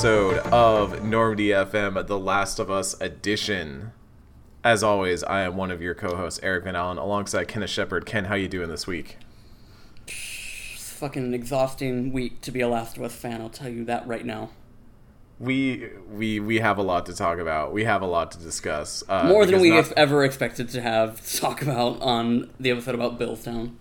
episode of Normandy FM, The Last of Us Edition. As always, I am one of your co-hosts, Eric Van Allen, alongside Kenneth Shepard. Ken, how you doing this week? It's fucking an exhausting week to be a Last of Us fan. I'll tell you that right now. We we we have a lot to talk about. We have a lot to discuss. Uh, More than we not- have ever expected to have to talk about on the episode about Billstown.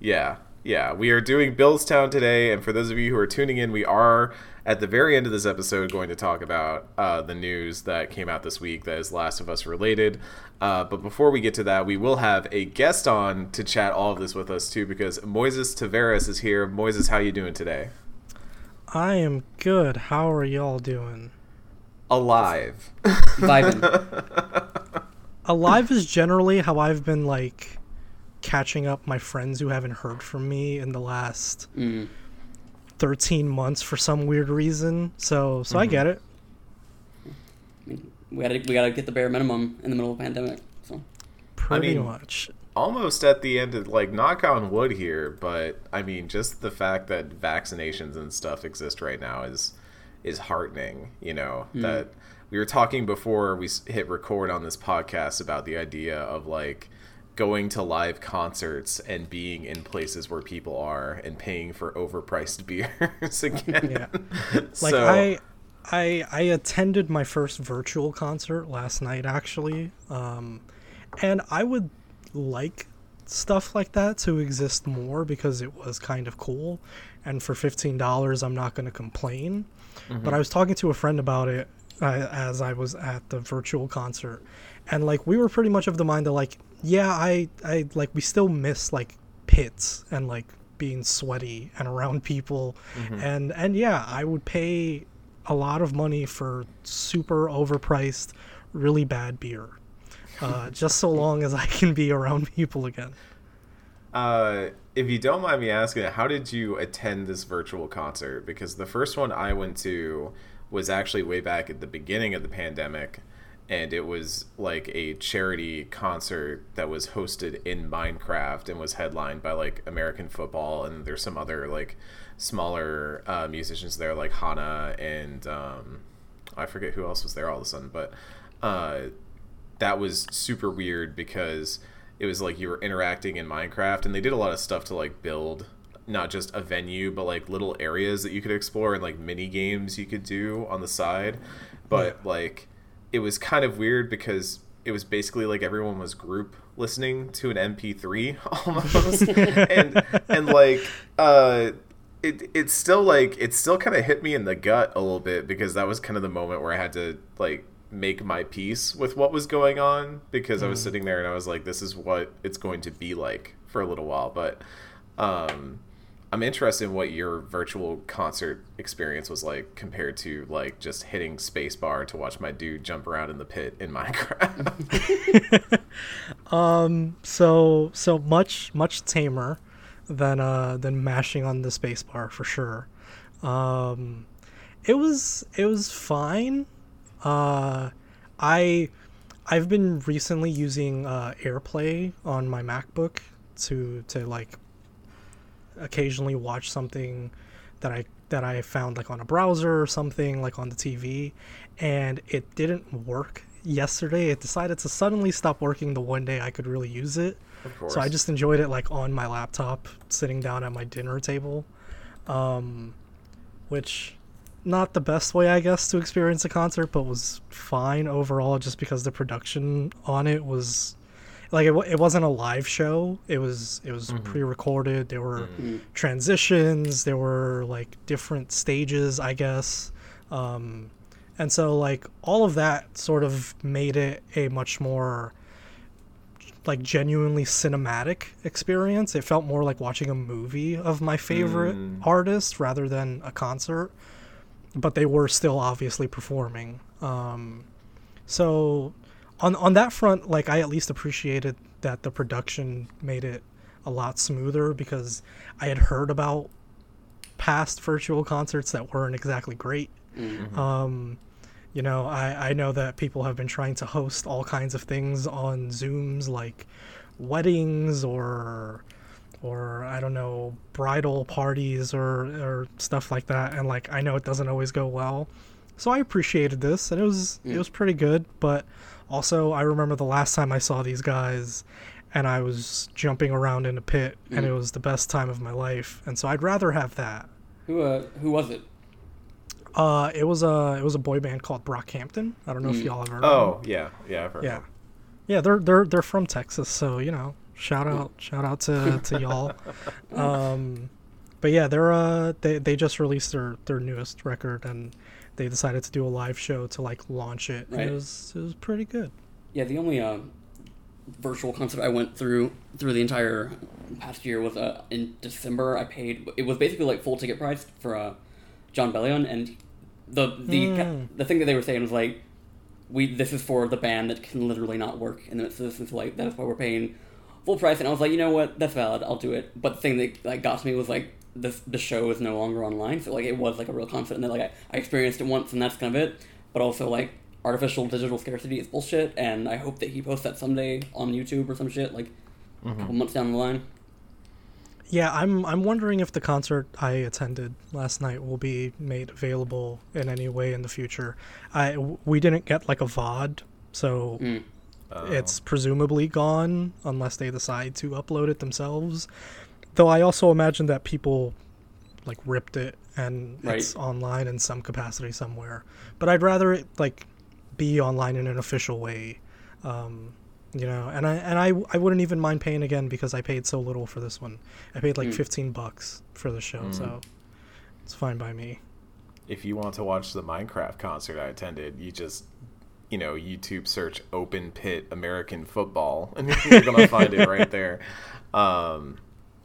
Yeah, yeah. We are doing Billstown today, and for those of you who are tuning in, we are at the very end of this episode going to talk about uh, the news that came out this week that is Last of Us related. Uh, but before we get to that, we will have a guest on to chat all of this with us too, because Moises Tavares is here. Moises, how you doing today? I am good. How are y'all doing? Alive. Vibing. Alive is generally how I've been like catching up my friends who haven't heard from me in the last Mm. 13 months for some weird reason. So so I mm-hmm. get it. we gotta we gotta get the bare minimum in the middle of a pandemic. So Pretty mean- much. almost at the end of like knock on wood here but i mean just the fact that vaccinations and stuff exist right now is is heartening you know mm. that we were talking before we hit record on this podcast about the idea of like going to live concerts and being in places where people are and paying for overpriced beers again Yeah. Like so I I I attended my first virtual concert last night actually. Um and I would like stuff like that to exist more because it was kind of cool and for $15 I'm not going to complain. But I was talking to a friend about it uh, as I was at the virtual concert and like we were pretty much of the mind that like yeah, I I like we still miss like pits and like being sweaty and around people. And and yeah i would pay a lot of money for super overpriced really bad beer uh, just so long as i can be around people again. Uh, if you don't mind me asking, how did you attend this virtual concert? Because the first one I went to was actually way back at the beginning of the pandemic, and it was like a charity concert that was hosted in Minecraft and was headlined by like American football, and there's some other like smaller uh, musicians there, like Hana and um, I forget who else was there all of a sudden, but uh, that was super weird because it was like you were interacting in Minecraft and they did a lot of stuff to like build not just a venue but like little areas that you could explore and like mini games you could do on the side. But like it was kind of weird because it was basically like everyone was group listening to an MP3 almost. And and like uh it it's still like it still kind of hit me in the gut a little bit because that was kind of the moment where I had to like make my peace with what was going on because I was sitting there and I was like this is what it's going to be like for a little while. But um I'm interested in what your virtual concert experience was like compared to like just hitting spacebar to watch my dude jump around in the pit in Minecraft. Um, so so much much tamer than uh than mashing on the spacebar for sure um it was it was fine uh i i've been recently using uh airplay on my macbook to to like occasionally watch something that i that i found like on a browser or something like on the tv and it didn't work yesterday. It decided to suddenly stop working the one day i could really use it. So I just enjoyed it like on my laptop, sitting down at my dinner table, um, which not the best way I guess to experience a concert, but was fine overall just because the production on it was like it, it wasn't a live show. It was it was pre-recorded. There were transitions. There were like different stages, I guess. Um, and so like all of that sort of made it a much more like genuinely cinematic experience. It felt more like watching a movie of my favorite artist rather than a concert. But they were still obviously performing. Um, so on on that front, like I at least appreciated that the production made it a lot smoother because I had heard about past virtual concerts that weren't exactly great. Um, you know, I, I know that people have been trying to host all kinds of things on Zooms, like weddings or or I don't know bridal parties or or stuff like that, and like I know it doesn't always go well. So I appreciated this, and it was Yeah. it was pretty good. But also, I remember the last time I saw these guys, and I was jumping around in a pit, and Mm. it was the best time of my life. And so I'd rather have that. Who uh who was it? Uh, it was a it was a boy band called Brockhampton. I don't know if Mm. y'all have heard. of them. Oh yeah, yeah, I've heard. Yeah, yeah, they're they're they're from Texas, so you know, shout out shout out to to y'all. Um, but yeah, they're uh they they just released their their newest record and they decided to do a live show to like launch it. Right. it was it was pretty good. Yeah, the only uh, virtual concert I went through through the entire past year was uh, in December. I paid it was basically like full ticket price for uh, Jon Bellion, and the the Mm. the thing that they were saying was like, we this is for the band that can literally not work, and it's this is like that is why we're paying full price. And I was like, you know what, that's valid, I'll do it. But the thing that like got to me was like. This, the show is no longer online, so like it was like a real concert, and then like I, I experienced it once, and that's kind of it. But also like artificial digital scarcity is bullshit, and I hope that he posts that someday on YouTube or some shit, like a couple months down the line. Yeah, I'm I'm wondering if the concert I attended last night will be made available in any way in the future. I we didn't get like a VOD, so Mm. Oh. it's presumably gone unless they decide to upload it themselves. Though I also imagine that people like ripped it and it's online in some capacity somewhere. But I'd rather it like be online in an official way. Um, you know, and I and I I wouldn't even mind paying again because I paid so little for this one. I paid like Mm. 15 bucks for the show, Mm. so it's fine by me. if you want to watch the Minecraft concert I attended, you just you know YouTube search open pit American football and you're gonna find it right there. Um,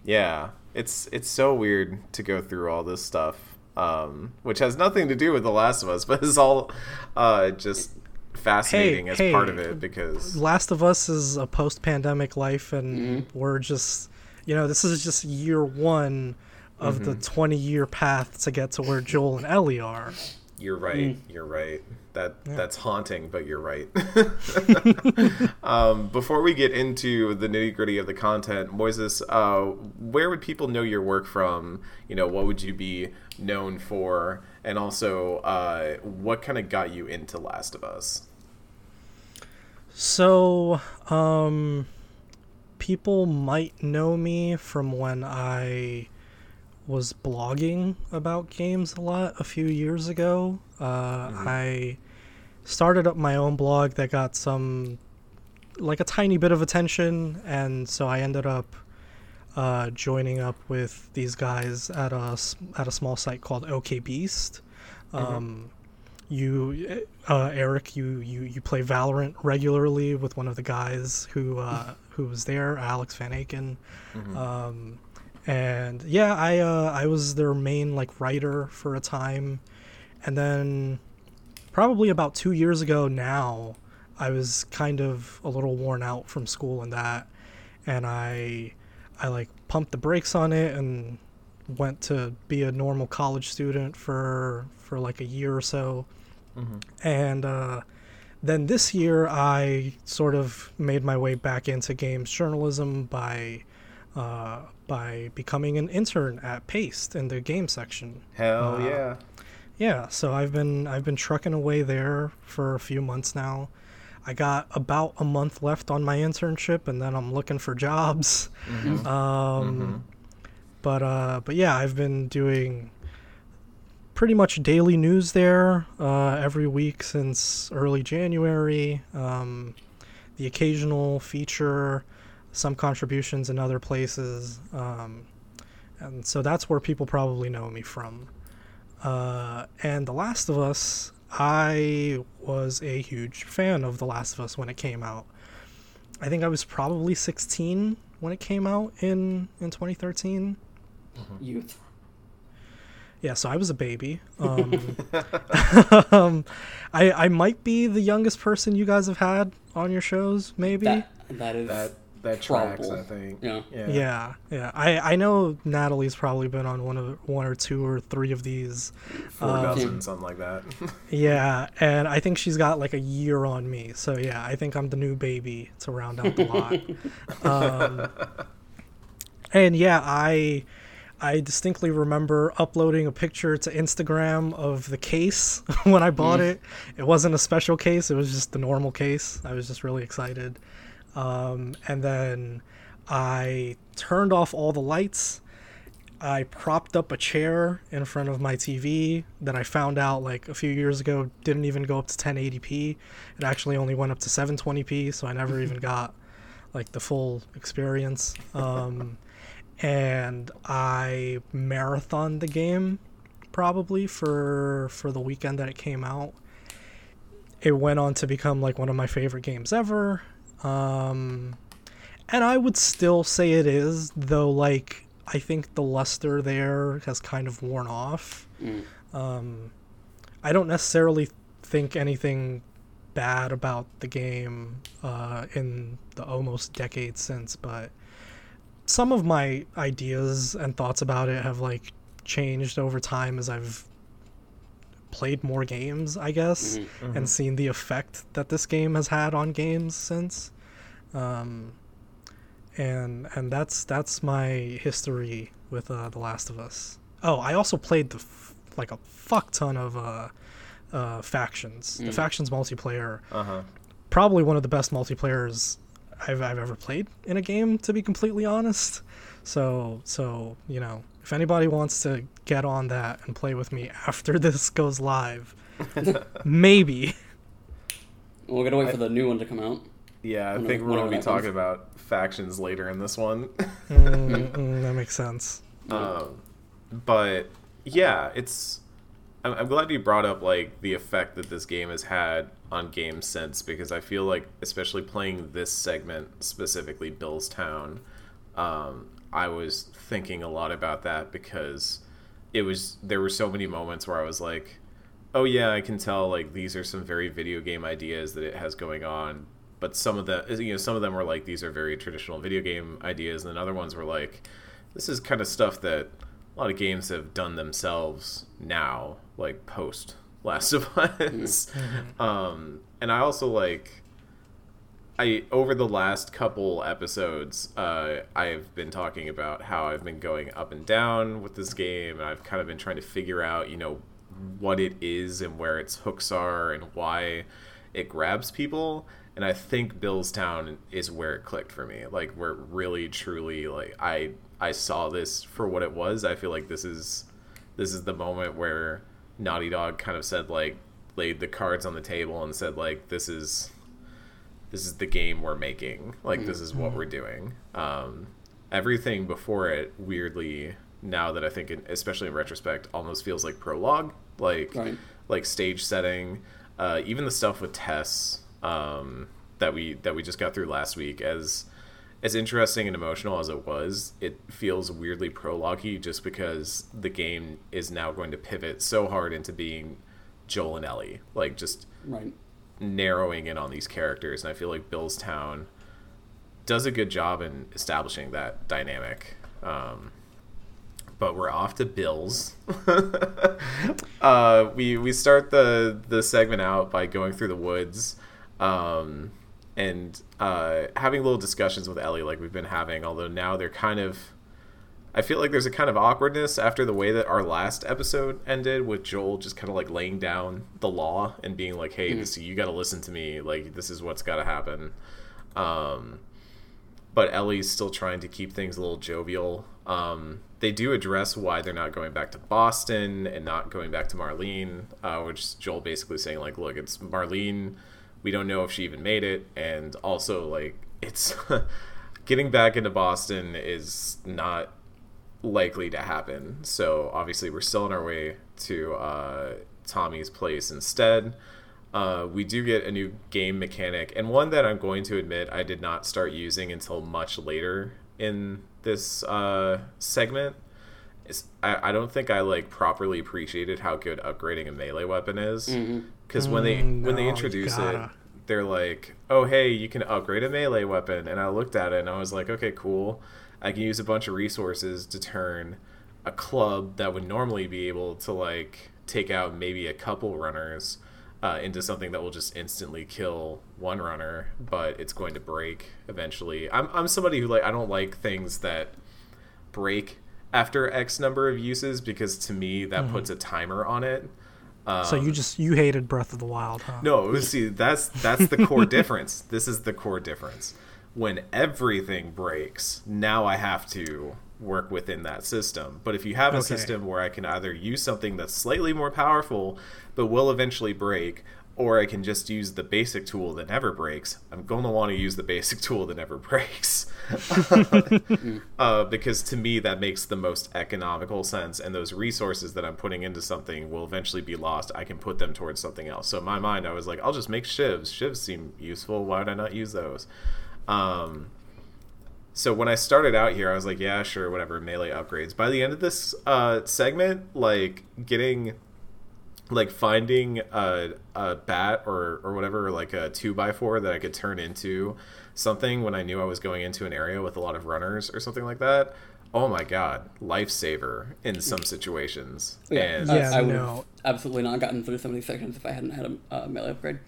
yeah, it's it's so weird to go through all this stuff, um, which has nothing to do with The Last of Us, but is all uh, just fascinating as hey, part of it because Last of Us is a post-pandemic life, and Mhm. we're just, you know, this is just year one of the 20-year path to get to where Joel and Ellie are. You're right. You're right. That Yeah. that's haunting, but you're right. um, before we get into the nitty gritty of the content, Moises, uh, where would people know your work from? You know, what would you be known for, and also, uh, what kind of got you into Last of Us? So, um, people might know me from when I was blogging about games a lot a few years ago. Uh, I started up my own blog that got some, like a tiny bit of attention, and so I ended up uh, joining up with these guys at a at a small site called OK Beast. Um, you uh, Eric, you, you you play Valorant regularly with one of the guys who uh, who was there, Alex Van Aken. Um, and yeah, I uh, I was their main like writer for a time, and then probably about two years ago now, I was kind of a little worn out from school and that, and I I like pumped the brakes on it and went to be a normal college student for for like a year or so. And uh, then this year I sort of made my way back into games journalism by uh, by becoming an intern at Paste in the game section. Hell Uh, yeah! Yeah, so I've been I've been trucking away there for a few months now. I got about a month left on my internship, and then I'm looking for jobs. Um, But uh, but yeah, I've been doing pretty much daily news there uh, every week since early January. Um, the occasional feature, some contributions in other places, um, and so that's where people probably know me from. Uh, and The Last of Us, I was a huge fan of The Last of Us when it came out. I think I was probably 16 when it came out in in 2013. Youth. Yeah, so I was a baby. Um, um, I I might be the youngest person you guys have had on your shows, maybe. That that is That that tracks, Probable. I think. Yeah. Yeah. yeah, yeah. I I know Natalie's probably been on one of one or two or three of these. Four Um, dozen, something like that. Yeah, and I think she's got like a year on me. So yeah, I think I'm the new baby to round out the lot. um, and yeah, I I distinctly remember uploading a picture to Instagram of the case when I bought Mm. it. It wasn't a special case; it was just the normal case. I was just really excited. Um, and then I turned off all the lights. I propped up a chair in front of my TV that I found out like a few years ago didn't even go up to 1080p. It actually only went up to 720p, so I never even got like the full experience. Um, and I marathoned the game probably for for the weekend that it came out. It went on to become like one of my favorite games ever. Um, and I would still say it is, though. Like I think the luster there has kind of worn off. Mm. Um, I don't necessarily think anything bad about the game uh, in the almost decade since, but some of my ideas and thoughts about it have like changed over time as I've played more games, I guess, Mhm. and seen the effect that this game has had on games since. Um, and and that's that's my history with uh, The Last of Us. Oh, I also played the f- like a fuck ton of uh, uh, factions. The Mm. factions multiplayer, Uh huh. probably one of the best multiplayers I've I've ever played in a game. To be completely honest, so so you know if anybody wants to get on that and play with me after this goes live, maybe. We're gonna wait for the new one to come out. Yeah, I think we're gonna be talking about factions later in this one. Mm, mm, that makes sense. um, but yeah, it's. I'm, I'm glad you brought up like the effect that this game has had on games since because I feel like especially playing this segment specifically Bill's Town, um, I was thinking a lot about that because it was there were so many moments where I was like, oh yeah, I can tell like these are some very video game ideas that it has going on. But some of the you know some of them were like these are very traditional video game ideas, and then other ones were like this is kind of stuff that a lot of games have done themselves now, like post Last of Us. Um, and I also like I over the last couple episodes, uh, I've been talking about how I've been going up and down with this game, and I've kind of been trying to figure out, you know, what it is and where its hooks are and why it grabs people. And I think Bill's Town is where it clicked for me. Like where it really truly like I I saw this for what it was. I feel like this is this is the moment where Naughty Dog kind of said like laid the cards on the table and said like this is this is the game we're making. Like this is what we're doing. Um, everything before it, weirdly, now that I think, it, especially in retrospect, almost feels like prologue, like Right. like stage setting. Uh, even the stuff with Tess um, that we that we just got through last week, as as interesting and emotional as it was, it feels weirdly prologue just because the game is now going to pivot so hard into being Joel and Ellie, like just Right. narrowing in on these characters, and I feel like Bill's Town does a good job in establishing that dynamic. Um, but we're off to Bills. uh, we we start the the segment out by going through the woods, um, and uh, having little discussions with Ellie, like we've been having. Although now they're kind of I feel like there's a kind of awkwardness after the way that our last episode ended with Joel just kind of like laying down the law and being like, "Hey, this you got to listen to me. Like this is what's got to happen." Um, but Ellie's still trying to keep things a little jovial. Um, they do address why they're not going back to Boston and not going back to Marlene, uh, which Joel basically saying like, "Look, it's Marlene. We don't know if she even made it, and also like it's getting back into Boston is not likely to happen. So obviously, we're still on our way to uh, Tommy's place instead. Uh, we do get a new game mechanic, and one that I'm going to admit I did not start using until much later in this uh, segment. I, I don't think I like properly appreciated how good upgrading a melee weapon is because when they Mm, when they no, you introduce it, they're like, "Oh, hey, you can upgrade a melee weapon," and I looked at it and I was like, "Okay, cool. I can use a bunch of resources to turn a club that would normally be able to like take out maybe a couple runners uh, into something that will just instantly kill one runner, but it's going to break eventually." I'm I'm somebody who like I don't like things that break after X number of uses because to me that puts a timer on it. So you just you hated Breath of the Wild, huh? No, see that's that's the core difference. This is the core difference. When everything breaks, now I have to work within that system. But if you have a Okay. system where I can either use something that's slightly more powerful but will eventually break, or I can just use the basic tool that never breaks, I'm going to want to use the basic tool that never breaks. uh, because to me, that makes the most economical sense, and those resources that I'm putting into something will eventually be lost. I can put them towards something else. So in my mind, I was like, I'll just make shivs. Shivs seem useful. Why would I not use those? Um, so when I started out here, I was like, yeah, sure, whatever, melee upgrades. By the end of this uh, segment, like getting, like finding a, a bat or or whatever, like a two by four that I could turn into something when I knew I was going into an area with a lot of runners or something like that. Oh my god, lifesaver in some situations. Yeah, And I- Yeah, I, would no. have absolutely not gotten through some of these sections if I hadn't had a uh, melee upgrade.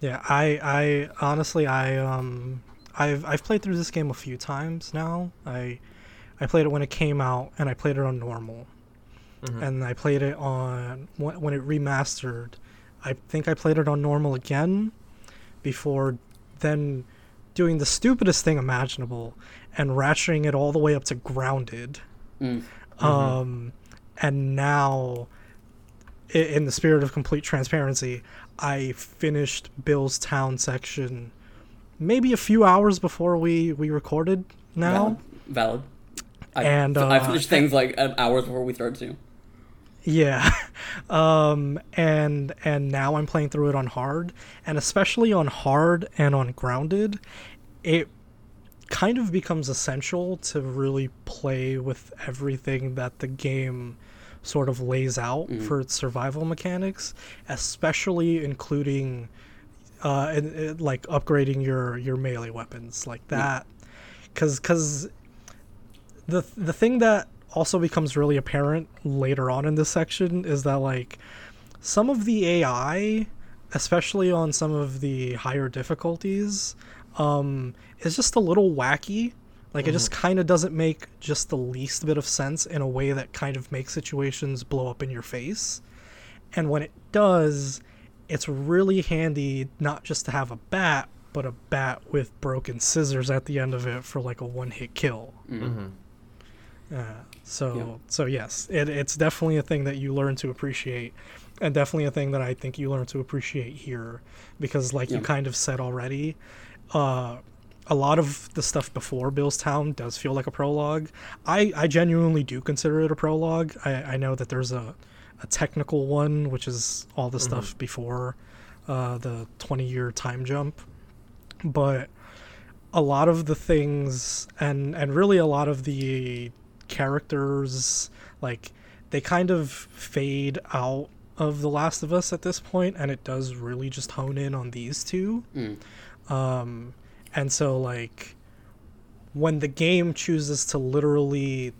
Yeah, I I honestly I um I've I've played through this game a few times now. I I played it when it came out and I played it on normal. And I played it on when when it remastered. I think I played it on normal again before then doing the stupidest thing imaginable and ratcheting it all the way up to grounded. Mm. Um, and now, in the spirit of complete transparency, I finished Bill's Town section maybe a few hours before we we recorded. Now, Valid. Valid. I, And, I uh, finished things like hours before we started to. Yeah, um, and and now I'm playing through it on hard, and especially on hard and on grounded, it kind of becomes essential to really play with everything that the game sort of lays out for its survival mechanics, especially including uh, in, in, like upgrading your your melee weapons like that, because because the the thing that also becomes really apparent later on in this section is that like some of the AI, especially on some of the higher difficulties, um, is just a little wacky. Like it just kind of doesn't make just the least bit of sense in a way that kind of makes situations blow up in your face. And when it does, it's really handy not just to have a bat, but a bat with broken scissors at the end of it for like a one-hit kill. Uh, so Yeah. so yes, it, it's definitely a thing that you learn to appreciate, and definitely a thing that I think you learn to appreciate here, because like you kind of said already, uh, a lot of the stuff before Bill's Town does feel like a prologue. I I genuinely do consider it a prologue. I I know that there's a a technical one, which is all the stuff before uh, the 20 year time jump, but a lot of the things and and really a lot of the characters like they kind of fade out of the last of us at this point and it does really just hone in on these two Mm. um and so like when the game chooses to literally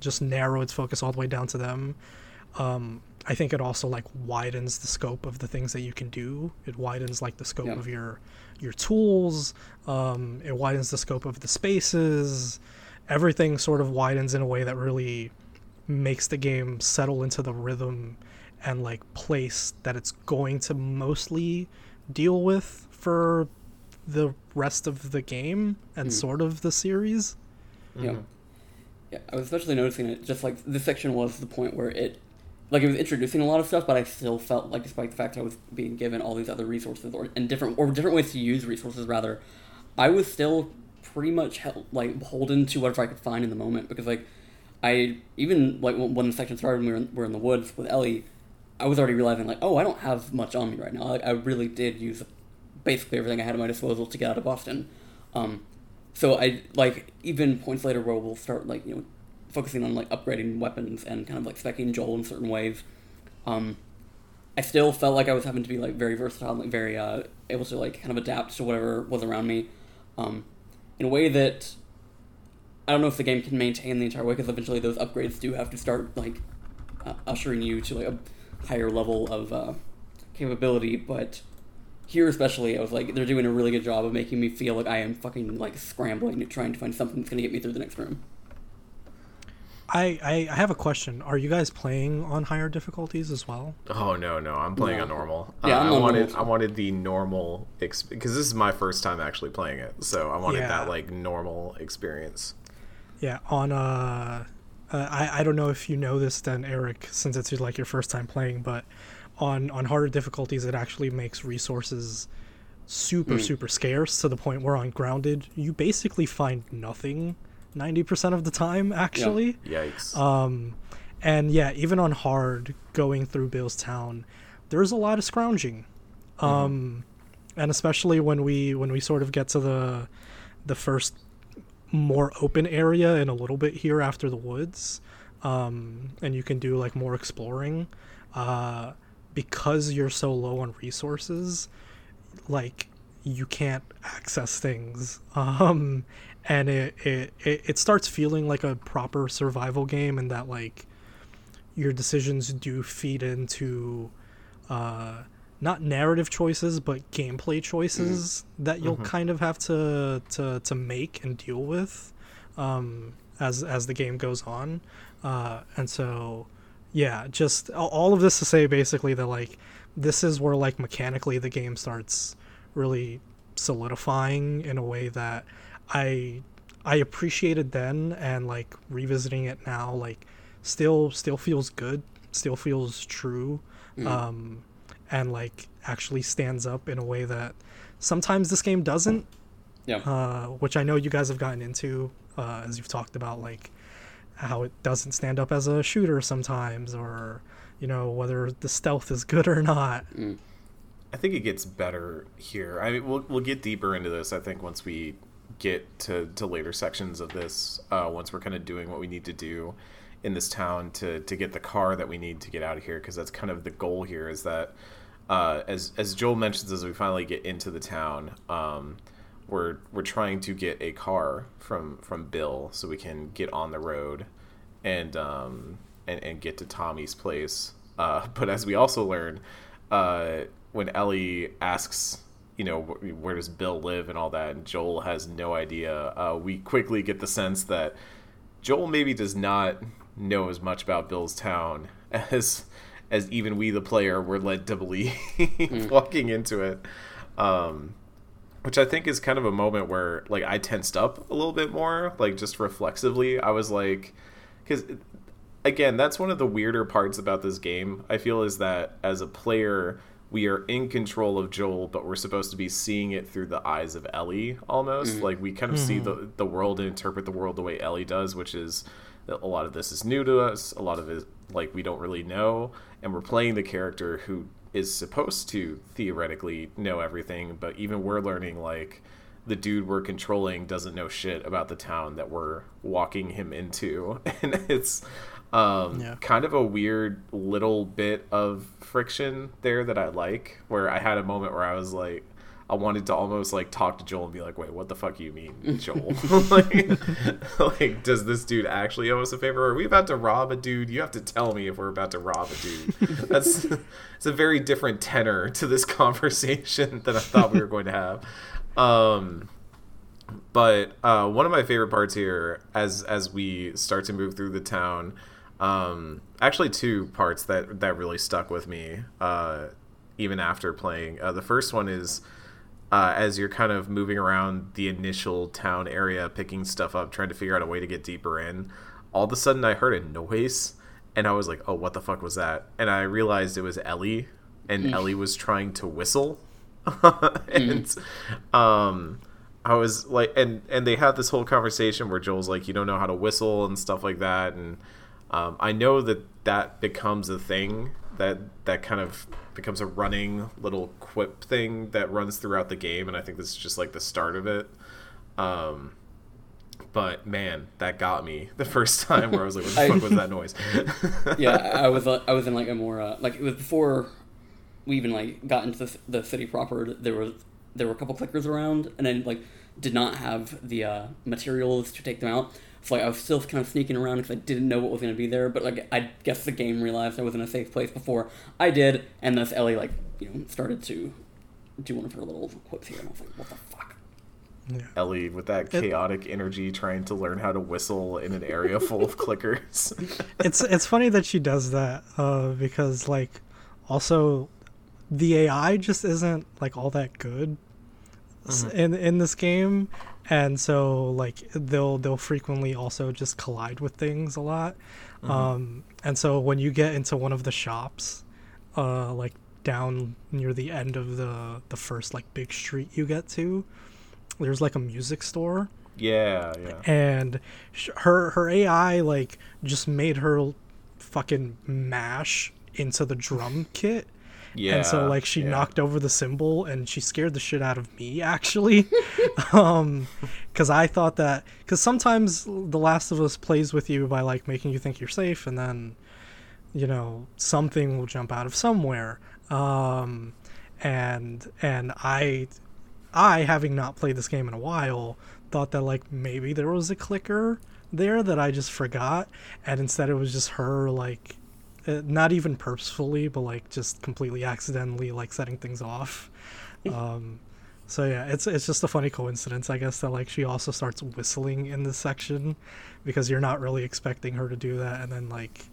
just narrow its focus all the way down to them um i think it also like widens the scope of the things that you can do it widens like the scope Yeah. of your your tools um it widens the scope of the spaces everything sort of widens in a way that really makes the game settle into the rhythm and like place that it's going to mostly deal with for the rest of the game and hmm. sort of the series. Yeah. Mm-hmm. Yeah, I was especially noticing it just like this section was the point where it like it was introducing a lot of stuff, but I still felt like despite the fact that I was being given all these other resources or and different or different ways to use resources rather, I was still pretty much held, like beholden to whatever I could find in the moment because like I even like when, the section started when we were in, were in the woods with Ellie, I was already realizing like oh I don't have much on me right now. Like I really did use basically everything I had at my disposal to get out of Boston. Um, so I like even points later where we'll start like you know focusing on like upgrading weapons and kind of like specking Joel in certain ways. Um, I still felt like I was having to be like very versatile, and, like very uh, able to like kind of adapt to whatever was around me, um, in a way that I don't know if the game can maintain the entire way because eventually those upgrades do have to start like uh, ushering you to like a higher level of uh, capability, but here especially, I was like, they're doing a really good job of making me feel like I am fucking like scrambling, to trying to find something that's gonna get me through the next room. I, I I have a question. Are you guys playing on higher difficulties as well? Oh no, no, I'm playing on normal. Yeah, Uh, I'm I wanted normal. I wanted the normal because this is my first time actually playing it, so I wanted Yeah. that like normal experience. Yeah, on uh, uh I I don't know if you know this then Eric since it's like your first time playing, but on on harder difficulties it actually makes resources super super scarce to the point where on grounded you basically find nothing 90% of the time actually. Yikes! Um, and yeah, even on hard going through Bill's town, there's a lot of scrounging, um, and especially when we when we sort of get to the the first more open area in a little bit here after the woods, um, and you can do like more exploring, uh, because you're so low on resources, like you can't access things um and it, it it it starts feeling like a proper survival game and that like your decisions do feed into uh not narrative choices but gameplay choices that you'll kind of have to to to make and deal with um as as the game goes on. Uh and so yeah just all of this to say basically that like this is where like mechanically the game starts really solidifying in a way that i i appreciate it then and like revisiting it now like still still feels good still feels true um and like actually stands up in a way that sometimes this game doesn't Yeah. uh, which I know you guys have gotten into uh, as you've talked about, like how it doesn't stand up as a shooter sometimes, or you know whether the stealth is good or not. I think it gets better here. I mean, we'll we'll get deeper into this. I think once we get to, to later sections of this, uh, once we're kind of doing what we need to do in this town to to get the car that we need to get out of here, because that's kind of the goal here. Is that uh, as as Joel mentions, as we finally get into the town, um, we're we're trying to get a car from from Bill so we can get on the road and um and, and get to Tommy's place. Uh, but as we also learn, uh, when Ellie asks, you know, where does Bill live and all that, and Joel has no idea, uh, we quickly get the sense that Joel maybe does not know as much about Bill's town as as even we, the player, were led to believe walking into it. Um, which I think is kind of a moment where like I tensed up a little bit more, like just reflexively. I was like, because again, that's one of the weirder parts about this game. I feel is that as a player, we are in control of Joel, but we're supposed to be seeing it through the eyes of Ellie almost. Mm-hmm. Like we kind of see mm-hmm. the the world and interpret the world the way Ellie does, which is a lot of this is new to us. A lot of it like we don't really know, and we're playing the character who is supposed to theoretically know everything, but even we're learning like the dude we're controlling doesn't know shit about the town that we're walking him into and it's um, Yeah. kind of a weird little bit of friction there that i like where i had a moment where i was like i wanted to almost like talk to joel and be like wait what the fuck do you mean joel? Like, like does this dude actually owe us a favor? Are we about to rob a dude? You have to tell me if we're about to rob a dude. That's it's a very different tenor to this conversation than i thought we were going to have. Um, but uh, one of my favorite parts here, as as we start to move through the town, um, actually two parts that that really stuck with me, uh, even after playing. Uh, the first one is uh, as you're kind of moving around the initial town area, picking stuff up, trying to figure out a way to get deeper in. All of a sudden, I heard a noise, and I was like, "Oh, what the fuck was that?" And I realized it was Ellie, and Ellie was trying to whistle. and um I was like and and they had this whole conversation where Joel's like you don't know how to whistle and stuff like that and um, I know that that becomes a thing that that kind of becomes a running little quip thing that runs throughout the game and I think this is just like the start of it um but man that got me the first time where I was like what the I- fuck was that noise yeah, I was uh, I was in like a more uh, like it was before we even like got into the, the city proper. There was there were a couple clickers around, and I like did not have the uh, materials to take them out. So like I was still kind of sneaking around because I didn't know what was going to be there. But like I guess the game realized I was in a safe place before I did, and thus Ellie like you know started to do one of her little quips here, and I was like, what the fuck. Yeah. Ellie with that chaotic energy trying to learn how to whistle in an area full of clickers. it's it's funny that she does that uh, because like also the AI just isn't like all that good s in in this game, and so like they'll they'll frequently also just collide with things a lot, um, and so when you get into one of the shops, uh, like down near the end of the the first like big street you get to, there's like a music store yeah, yeah. and sh- her her AI like just made her fucking mash into the drum kit. Yeah. and so like she yeah. knocked over the cymbal and she scared the shit out of me actually um cuz I thought that cuz sometimes the last of us plays with you by like making you think you're safe and then you know something will jump out of somewhere um and and I I, having not played this game in a while, thought that like maybe there was a clicker there that I just forgot, and instead it was just her like, uh, not even purposefully, but like just completely accidentally like setting things off. Um, so yeah, it's it's just a funny coincidence, I guess, that like she also starts whistling in this section, because you're not really expecting her to do that, and then like.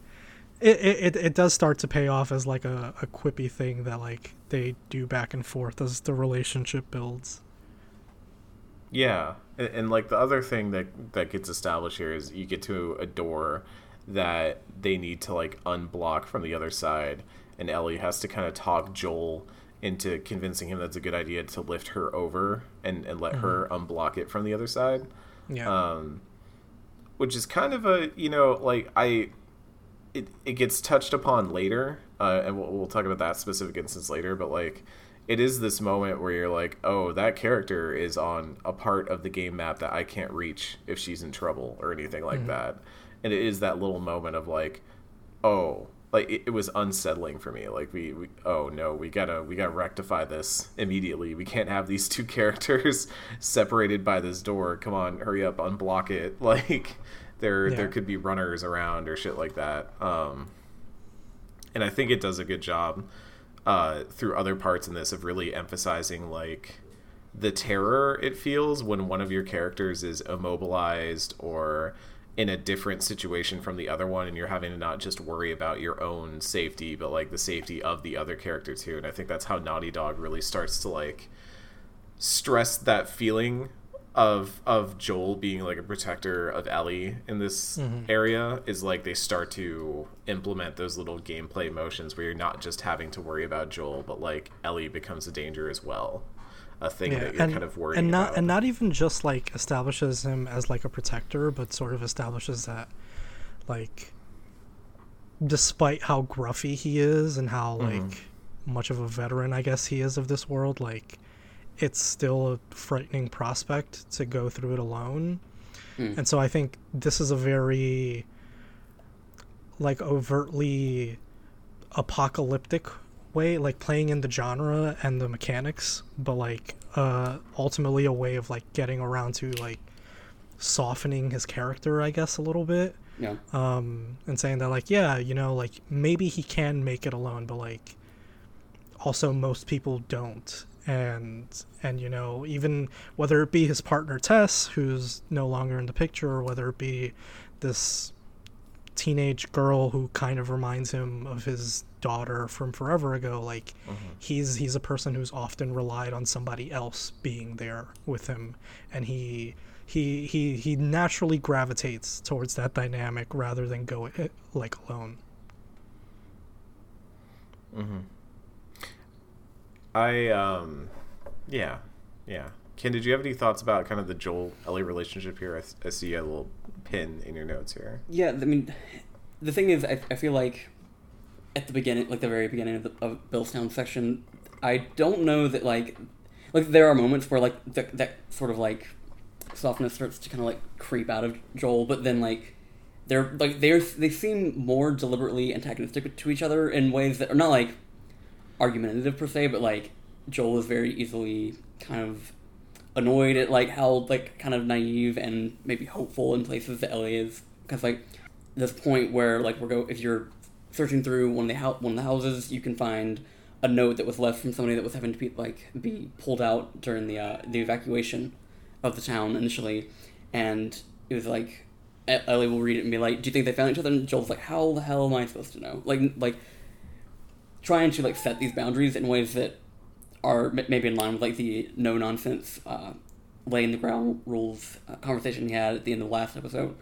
It, it, it does start to pay off as like a, a quippy thing that like they do back and forth as the relationship builds. Yeah, and, and like the other thing that that gets established here is you get to a door that they need to like unblock from the other side, and Ellie has to kind of talk Joel into convincing him that's a good idea to lift her over and and let her unblock it from the other side. Yeah. Um, which is kind of a you know like I, it it gets touched upon later, uh, and we'll, we'll talk about that specific instance later. But like, it is this moment where you're like, oh, that character is on a part of the game map that I can't reach if she's in trouble or anything like that, and it is that little moment of like, oh. Like it, it was unsettling for me. Like we, we, oh no, we gotta, we gotta rectify this immediately. We can't have these two characters separated by this door. Come on, hurry up, unblock it. Like, there Yeah. there could be runners around or shit like that. Um, and I think it does a good job uh, through other parts in this of really emphasizing like the terror it feels when one of your characters is immobilized or in a different situation from the other one and you're having to not just worry about your own safety but like the safety of the other character too. And i think that's how naughty dog really starts to like stress that feeling of of Joel being like a protector of Ellie in this mm-hmm. area is like they start to implement those little gameplay motions where you're not just having to worry about Joel, but like Ellie becomes a danger as well, a thing that you're and, kind of worried and not about. and not even just like establishes him as like a protector, but sort of establishes that like despite how gruffy he is and how Mm-hmm. like much of a veteran I guess he is of this world, like it's still a frightening prospect to go through it alone. Mm. And so I think this is a very like overtly apocalyptic way like playing in the genre and the mechanics but like uh ultimately a way of like getting around to like softening his character i guess a little bit Yeah. um and saying that like yeah you know like maybe he can make it alone but like also most people don't and and you know even whether it be his partner tess who's no longer in the picture or whether it be this teenage girl who kind of reminds him of his daughter from forever ago like he's he's a person who's often relied on somebody else being there with him and he he he he naturally gravitates towards that dynamic rather than go it like alone Hmm. I um, yeah, yeah. Ken, did you have any thoughts about kind of the Joel Ellie relationship here? I, th- I see a little pin in your notes here. Yeah, I mean, the thing is, I, I feel like at the beginning, like the very beginning of the of Billstown section, I don't know that like, like there are moments where like that that sort of like softness starts to kind of like creep out of Joel, but then like they're like they're they seem more deliberately antagonistic to each other in ways that are not like argumentative per se, but like Joel is very easily kind of annoyed at like how like kind of naive and maybe hopeful in places that Ellie is. Because like this point where like we're go if you're searching through one of the one of the houses you can find a note that was left from somebody that was having to be like be pulled out during the uh, the evacuation of the town initially, and it was like Ellie will read it and be like, "Do you think they found each other?" And Joel's like, "How the hell am I supposed to know?" Like like trying to like set these boundaries in ways that are maybe in line with like the no nonsense uh, laying the ground rules uh, conversation he had at the end of the last episode.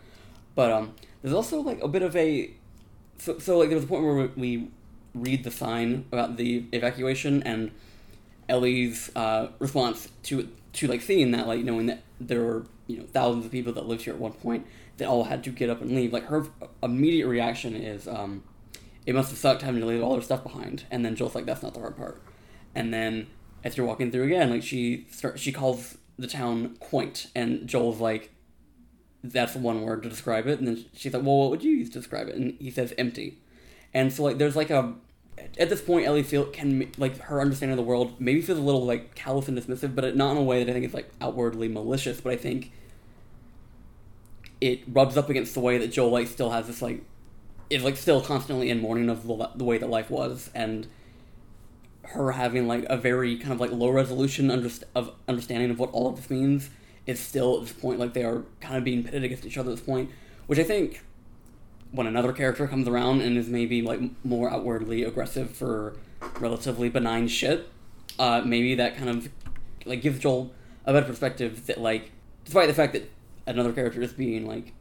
But um, there's also like a bit of a so, so like there was a point where we read the sign about the evacuation and Ellie's uh, response to to like seeing that like knowing that there were you know thousands of people that lived here at one point that all had to get up and leave. Like her immediate reaction is um, it must have sucked having to leave all their stuff behind. And then Joel's like that's not the hard part. And then as you're walking through again like she she calls the town quaint and Joel's like that's one word to describe it. And then she's like well what would you use to describe it? And he says empty. And so like there's like a at this point Ellie feel can like her understanding of the world maybe feels a little like callous and dismissive but not in a way that I think is like outwardly malicious but I think it rubs up against the way that Joel like still has this like is like still constantly in mourning of the, the way that life was. And her having like a very kind of like low resolution underst- of understanding of what all of this means is still at this point like they are kind of being pitted against each other at this point which I think when another character comes around and is maybe like more outwardly aggressive for relatively benign shit, uh, maybe that kind of like gives Joel a better perspective that like despite the fact that another character is being like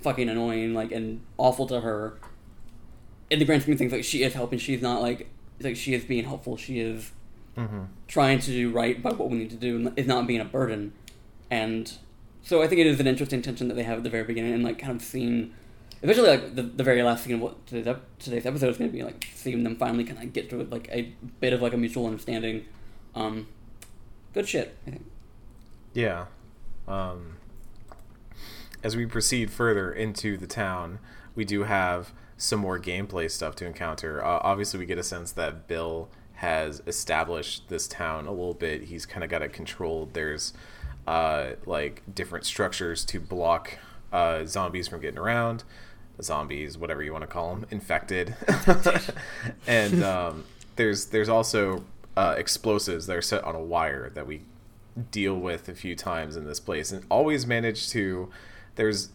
fucking annoying like and awful to her in the grand scheme of things like she is helping. She's not like like she is being helpful. She is Mm-hmm. trying to do right by what we need to do and is not being a burden and so i think it is an interesting tension that they have at the very beginning and like kind of seeing especially like the, the very last scene of what today's, ep- today's episode is going to be like seeing them finally kind of get to like a bit of like a mutual understanding um good shit i think Yeah. Um, as we proceed further into the town, we do have some more gameplay stuff to encounter. Uh, obviously, we get a sense that Bill has established this town a little bit. He's kind of got it controlled. There's uh, like different structures to block uh, zombies from getting around. Zombies, whatever you want to call them, infected, and um, there's there's also uh, explosives that are set on a wire that we deal with a few times in this place and always manage to there's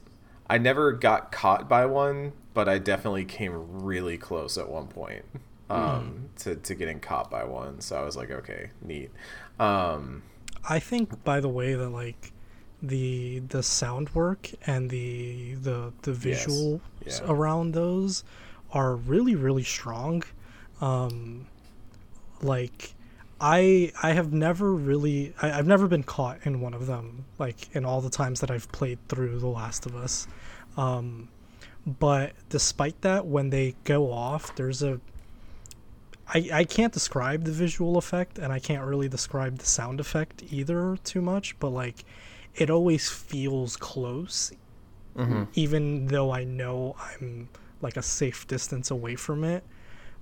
I never got caught by one, but I definitely came really close at one point um, to, to getting caught by one. So I was like, okay, neat. Um, I think, by the way, that like the the sound work and the the the Yes. visuals Yeah. around those are really really strong. Um, like I I have never really I, I've never been caught in one of them like in all the times that I've played through The Last of Us. Um, but despite that, when they go off, there's a I, I can't describe the visual effect and I can't really describe the sound effect either too much, but like it always feels close even though I know I'm like a safe distance away from it.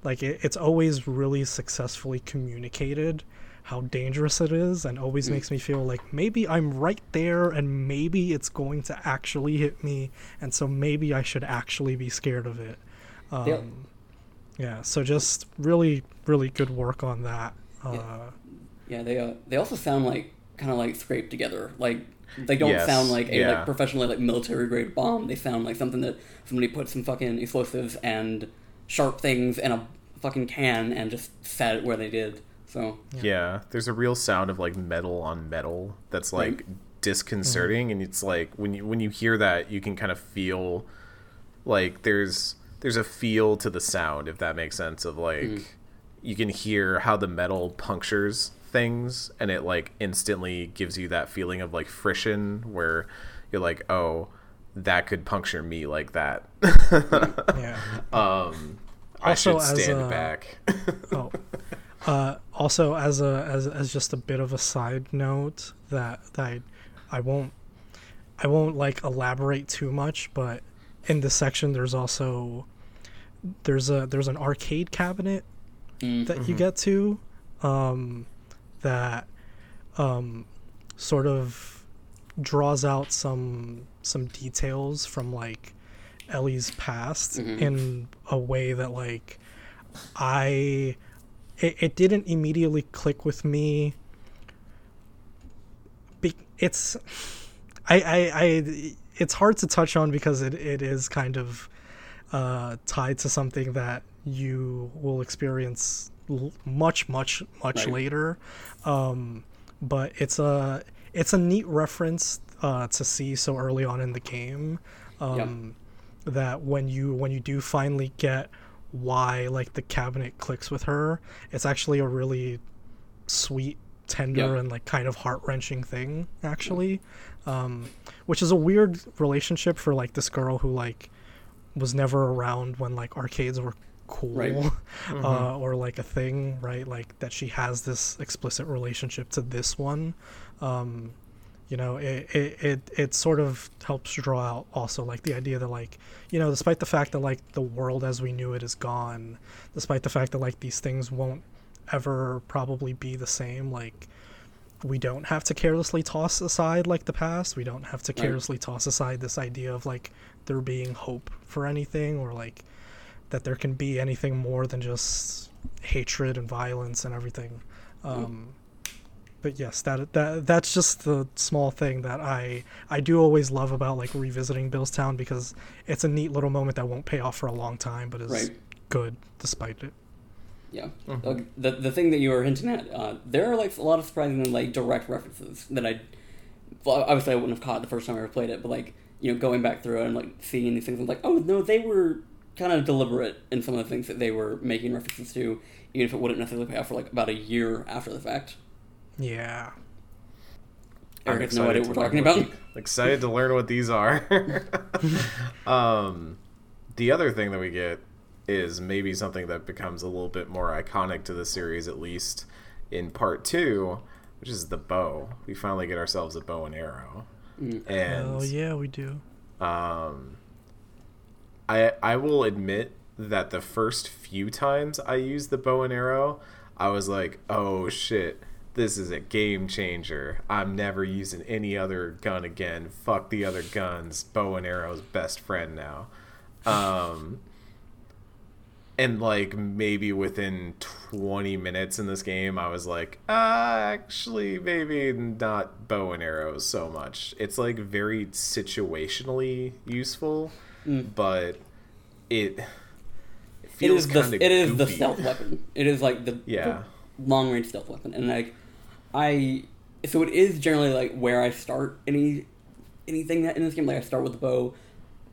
Like it, it's always really successfully communicated how dangerous it is and always makes me feel like maybe I'm right there and maybe it's going to actually hit me and so maybe I should actually be scared of it. Um, Yeah. yeah, so just really, really good work on that. Uh, Yeah. Yeah, they uh, they also sound like kind of like scraped together. Like they don't Yes, sound like a yeah. like professionally like military grade bomb. They sound like something that somebody put some fucking explosives and sharp things in a fucking can and just set it where they did. So yeah. there's a real sound of like metal on metal that's like disconcerting, and it's like when you when you hear that, you can kind of feel like there's there's a feel to the sound if that makes sense of like you can hear how the metal punctures things and it like instantly gives you that feeling of like friction where you're like oh that could puncture me like that yeah. um i Also, should stand a- back oh. Uh, also, as a as, as just a bit of a side note that that I, I won't I won't like elaborate too much, but in this section there's also there's a there's an arcade cabinet mm, that you get to um, that um, sort of draws out some some details from like Ellie's past Mhm. in a way that like I it, it didn't immediately click with me. Be- it's I, I I it's hard to touch on because it, it is kind of uh, tied to something that you will experience l- much much much Right. later um, but it's a it's a neat reference uh, to see so early on in the game um, that when you when you do finally get why like the cabinet clicks with her it's actually a really sweet tender Yeah. and like kind of heart-wrenching thing actually um, which is a weird relationship for like this girl who like was never around when like arcades were cool Right. uh, or like a thing right like that she has this explicit relationship to this one um, you know it, it it it sort of helps draw out also like the idea that like you know despite the fact that like the world as we knew it is gone despite the fact that like these things won't ever probably be the same like we don't have to carelessly toss aside like the past we don't have to Right. carelessly toss aside this idea of like there being hope for anything or like that there can be anything more than just hatred and violence and everything um but yes that that that's just the small thing that i i do always love about like revisiting billstown because it's a neat little moment that won't pay off for a long time but is Right. good despite it Yeah. Mm-hmm. Like, the the thing that you were hinting at, uh, there are like a lot of surprisingly like direct references that I, well, obviously I wouldn't have caught the first time I ever played it, but like you know going back through it and like seeing these things, I'm like, oh no, they were kind of deliberate in some of the things that they were making references to, even if it wouldn't necessarily pay off for like about a year after the fact. yeah Eric I'm has no idea excited what we're to talking learn about. what- excited to learn what these are. um, the other thing that we get is maybe something that becomes a little bit more iconic to the series, at least in part two, which is the bow. We finally get ourselves a bow and arrow, Mm. and oh yeah we do um, I I will admit that the first few times I used the bow and arrow, I was like, oh shit, this is a game changer. I'm never using any other gun again. Fuck the other guns. Bow and arrow's best friend now. Um, and like maybe within 20 minutes in this game i was like uh, actually maybe not bow and arrows so much it's like very situationally useful Mm. but it, it It feels is the it is the stealth weapon. It is like the Yeah. long range stealth weapon, and like I so it is generally like where I start any anything that in this game. Like I start with the bow,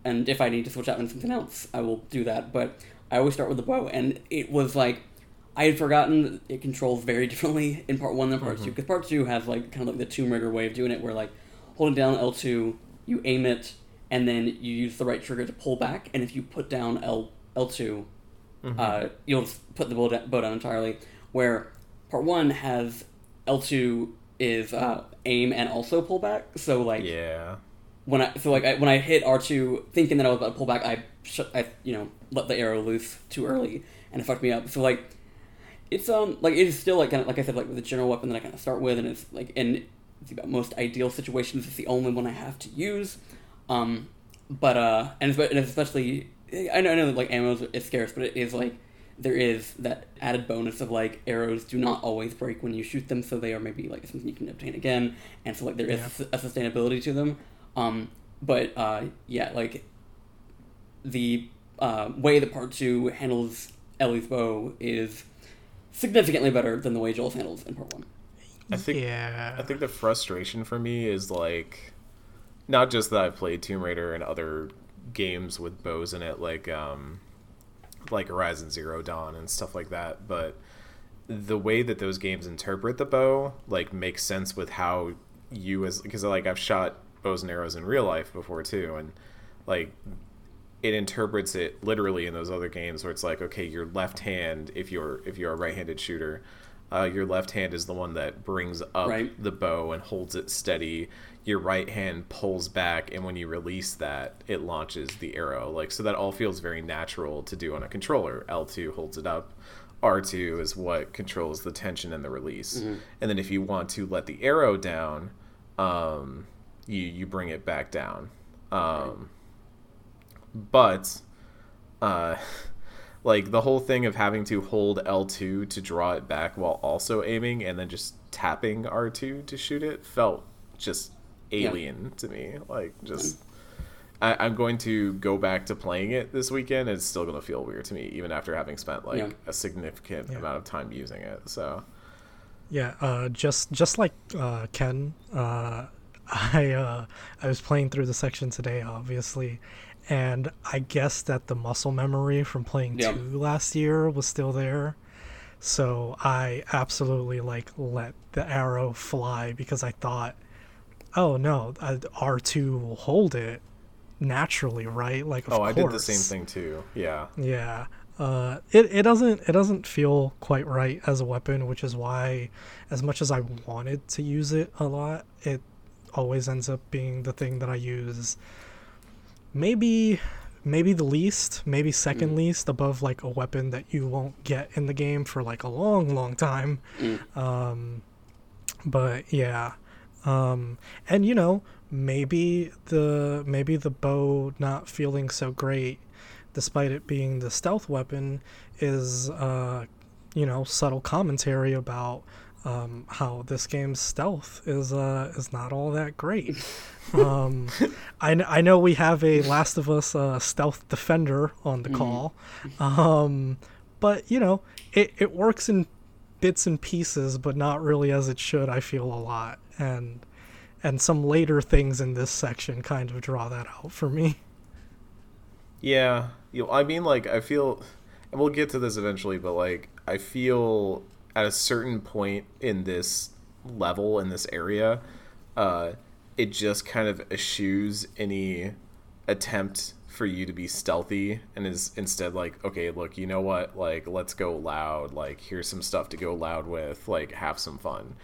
and if I need to switch out into something else, I will do that. But I always start with the bow, and it was like I had forgotten it controls very differently in part one than part two because part two has like kind of like the Tomb Raider way of doing it, where like holding down L two, you aim it, and then you use the right trigger to pull back, and if you put down L L 2 uh, you'll just put the bow down, bow down entirely. Where part one has L two is uh, aim and also pull back. So like yeah when I so like I, when I hit R two thinking that I was about to pull back, I sh- I you know let the arrow loose too early and it fucked me up. So like it's um like it is still like kind of like I said like with the general weapon that I kind of start with and it's like in the most ideal situations it's the only one I have to use. Um, but uh and it's, and especially I know I know that like ammo is scarce, but it is like there is that added bonus of like arrows do not always break when you shoot them, so they are maybe like something you can obtain again, and so like there is Yeah. a sustainability to them. Um, but uh, yeah, like the uh, way that part two handles Ellie's bow is significantly better than the way Joel's handles in part one. i think yeah I think the frustration for me is like not just that I've played Tomb Raider and other games with bows in it, like um, like Horizon Zero Dawn and stuff like that, but the way that those games interpret the bow like makes sense with how you as because like I've shot bows and arrows in real life before too, and like it interprets it literally in those other games where it's like okay your left hand if you're if you're a right-handed shooter uh, your left hand is the one that brings up Right. the bow and holds it steady. Your right hand pulls back and when you release that it launches the arrow. Like so that all feels very natural to do on a controller. L2 holds it up. R2 is what controls the tension and the release. And then if you want to let the arrow down um, you you bring it back down. Um, but uh like the whole thing of having to hold L2 to draw it back while also aiming and then just tapping R2 to shoot it felt just alien yeah. to me. Like just. I, am going to go back to playing it this weekend. It's still going to feel weird to me, even after having spent like yeah. a significant yeah. amount of time using it. So, yeah, uh, just just like uh, Ken, uh, I uh, I was playing through the section today, obviously, and I guess that the muscle memory from playing yep. two last year was still there. So I absolutely like let the arrow fly because I thought, oh no, R two will hold it naturally, right? Like, oh, I did the same thing too. Yeah. Yeah. Uh, it, it doesn't it doesn't feel quite right as a weapon, which is why, as much as I wanted to use it a lot, it always ends up being the thing that I use maybe maybe the least, maybe second mm. least above like a weapon that you won't get in the game for like a long, long time. Mm. Um, but yeah, um, and you know maybe the maybe the bow not feeling so great, despite it being the stealth weapon, is uh, you know subtle commentary about um, how this game's stealth is uh, is not all that great. um, I, I know we have a Last of Us uh, stealth defender on the mm-hmm. call, um, but you know it, it works in bits and pieces, but not really as it should. I feel a lot, and and some later things in this section kind of draw that out for me. Yeah, you know, I mean, like I feel, and we'll get to this eventually, but like I feel at a certain point in this level in this area, uh, it just kind of eschews any attempt for you to be stealthy and is instead like okay look you know what? Like let's go loud. Like here's some stuff to go loud with. Like have some fun.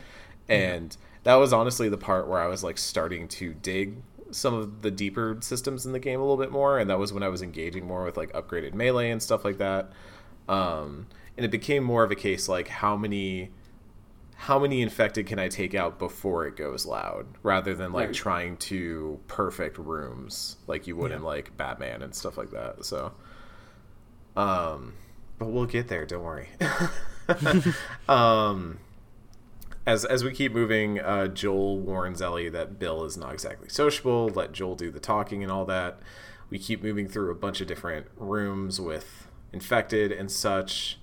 And that was honestly the part where i was like starting to dig some of the deeper systems in the game a little bit more. And that was when i was engaging more with like upgraded melee and stuff like that. Um and it became more of a case like how many how many infected can I take out before it goes loud, rather than like right. trying to perfect rooms like you would yeah. in like Batman and stuff like that. So, um, but we'll get there. Don't worry. um, as as we keep moving, uh, Joel warns Ellie that Bill is not exactly sociable. Let Joel do the talking and all that. We keep moving through a bunch of different rooms with infected and such.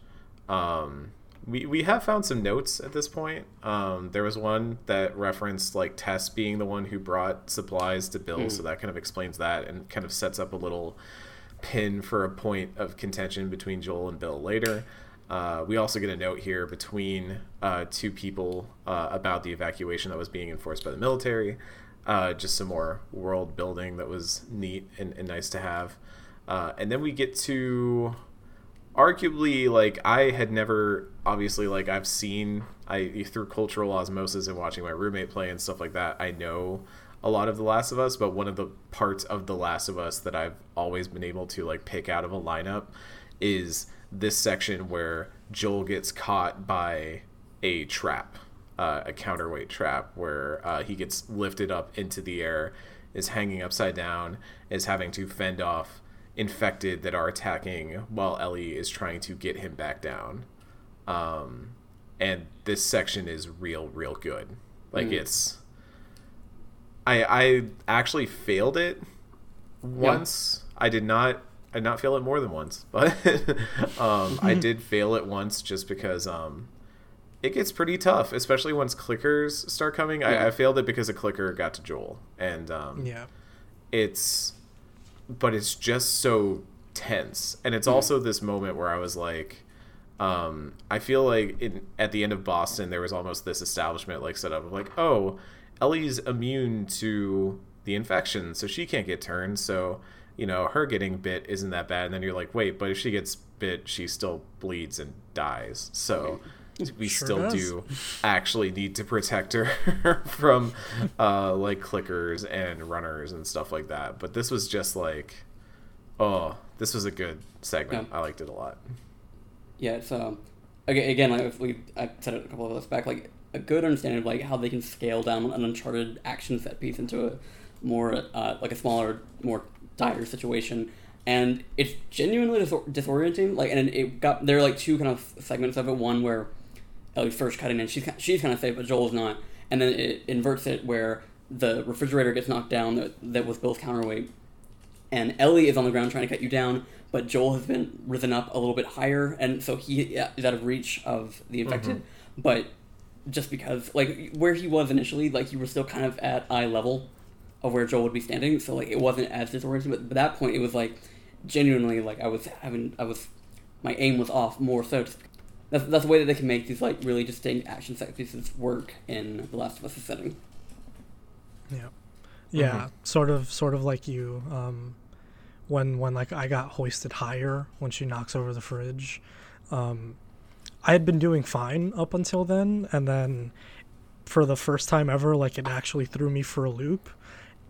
Um, we, we have found some notes at this point. Um, there was one that referenced like Tess being the one who brought supplies to Bill, mm. so that kind of explains that and kind of sets up a little pin for a point of contention between Joel and Bill later. Uh, we also get a note here between uh, two people uh, about the evacuation that was being enforced by the military. Uh, just some more world building that was neat and, and nice to have. Uh, and then we get to arguably like I had never obviously like I've seen I through cultural osmosis and watching my roommate play and stuff like that I know a lot of The Last of Us but one of the parts of The Last of Us that I've always been able to like pick out of a lineup is this section where Joel gets caught by a trap uh, a counterweight trap where uh, he gets lifted up into the air is hanging upside down is having to fend off infected that are attacking while Ellie is trying to get him back down. Um, and this section is real, real good. Like mm. it's, I I actually failed it once. Yeah. I did not. I did not fail it more than once, but um, I did fail it once just because um, it gets pretty tough, especially once clickers start coming. Yeah. I, I, failed it because a clicker got to Joel, and um, yeah, it's but it's just so tense. And it's mm. also this moment where I was like, um, I feel like in, at the end of Boston, there was almost this establishment like set up of like, oh, Ellie's immune to the infection, so she can't get turned. So, you know, her getting bit isn't that bad. And then you're like, wait, but if she gets bit, she still bleeds and dies. So we sure still does. do actually need to protect her from uh, like clickers and runners and stuff like that. But this was just like, oh, this was a good segment. Yeah. I liked it a lot. Yeah, it's um, again, again, like we I said it a couple of us back, like a good understanding of like how they can scale down an Uncharted action set piece into a more uh, like a smaller, more dire situation and it's genuinely disorienting. Like, and it got there are like two kind of segments of it. One where Ellie's first cutting in. She's she's kind of safe, but Joel's not. And then it inverts it where the refrigerator gets knocked down that, that was Bill's counterweight, and Ellie is on the ground trying to cut you down, but Joel has been risen up a little bit higher, and so he is out of reach of the mm-hmm. infected. But just because, like, where he was initially, like, you were still kind of at eye level of where Joel would be standing, so like it wasn't as disorienting. But by that point, it was like genuinely like I was having, I was, my aim was off more so. Just, that's that's the way that they can make these like really distinct action set pieces work in the Last of Us setting. Yeah, yeah, sort of, sort of like you. Um, when when like I got hoisted higher when she knocks over the fridge, um, I had been doing fine up until then, and then for the first time ever, like it actually threw me for a loop,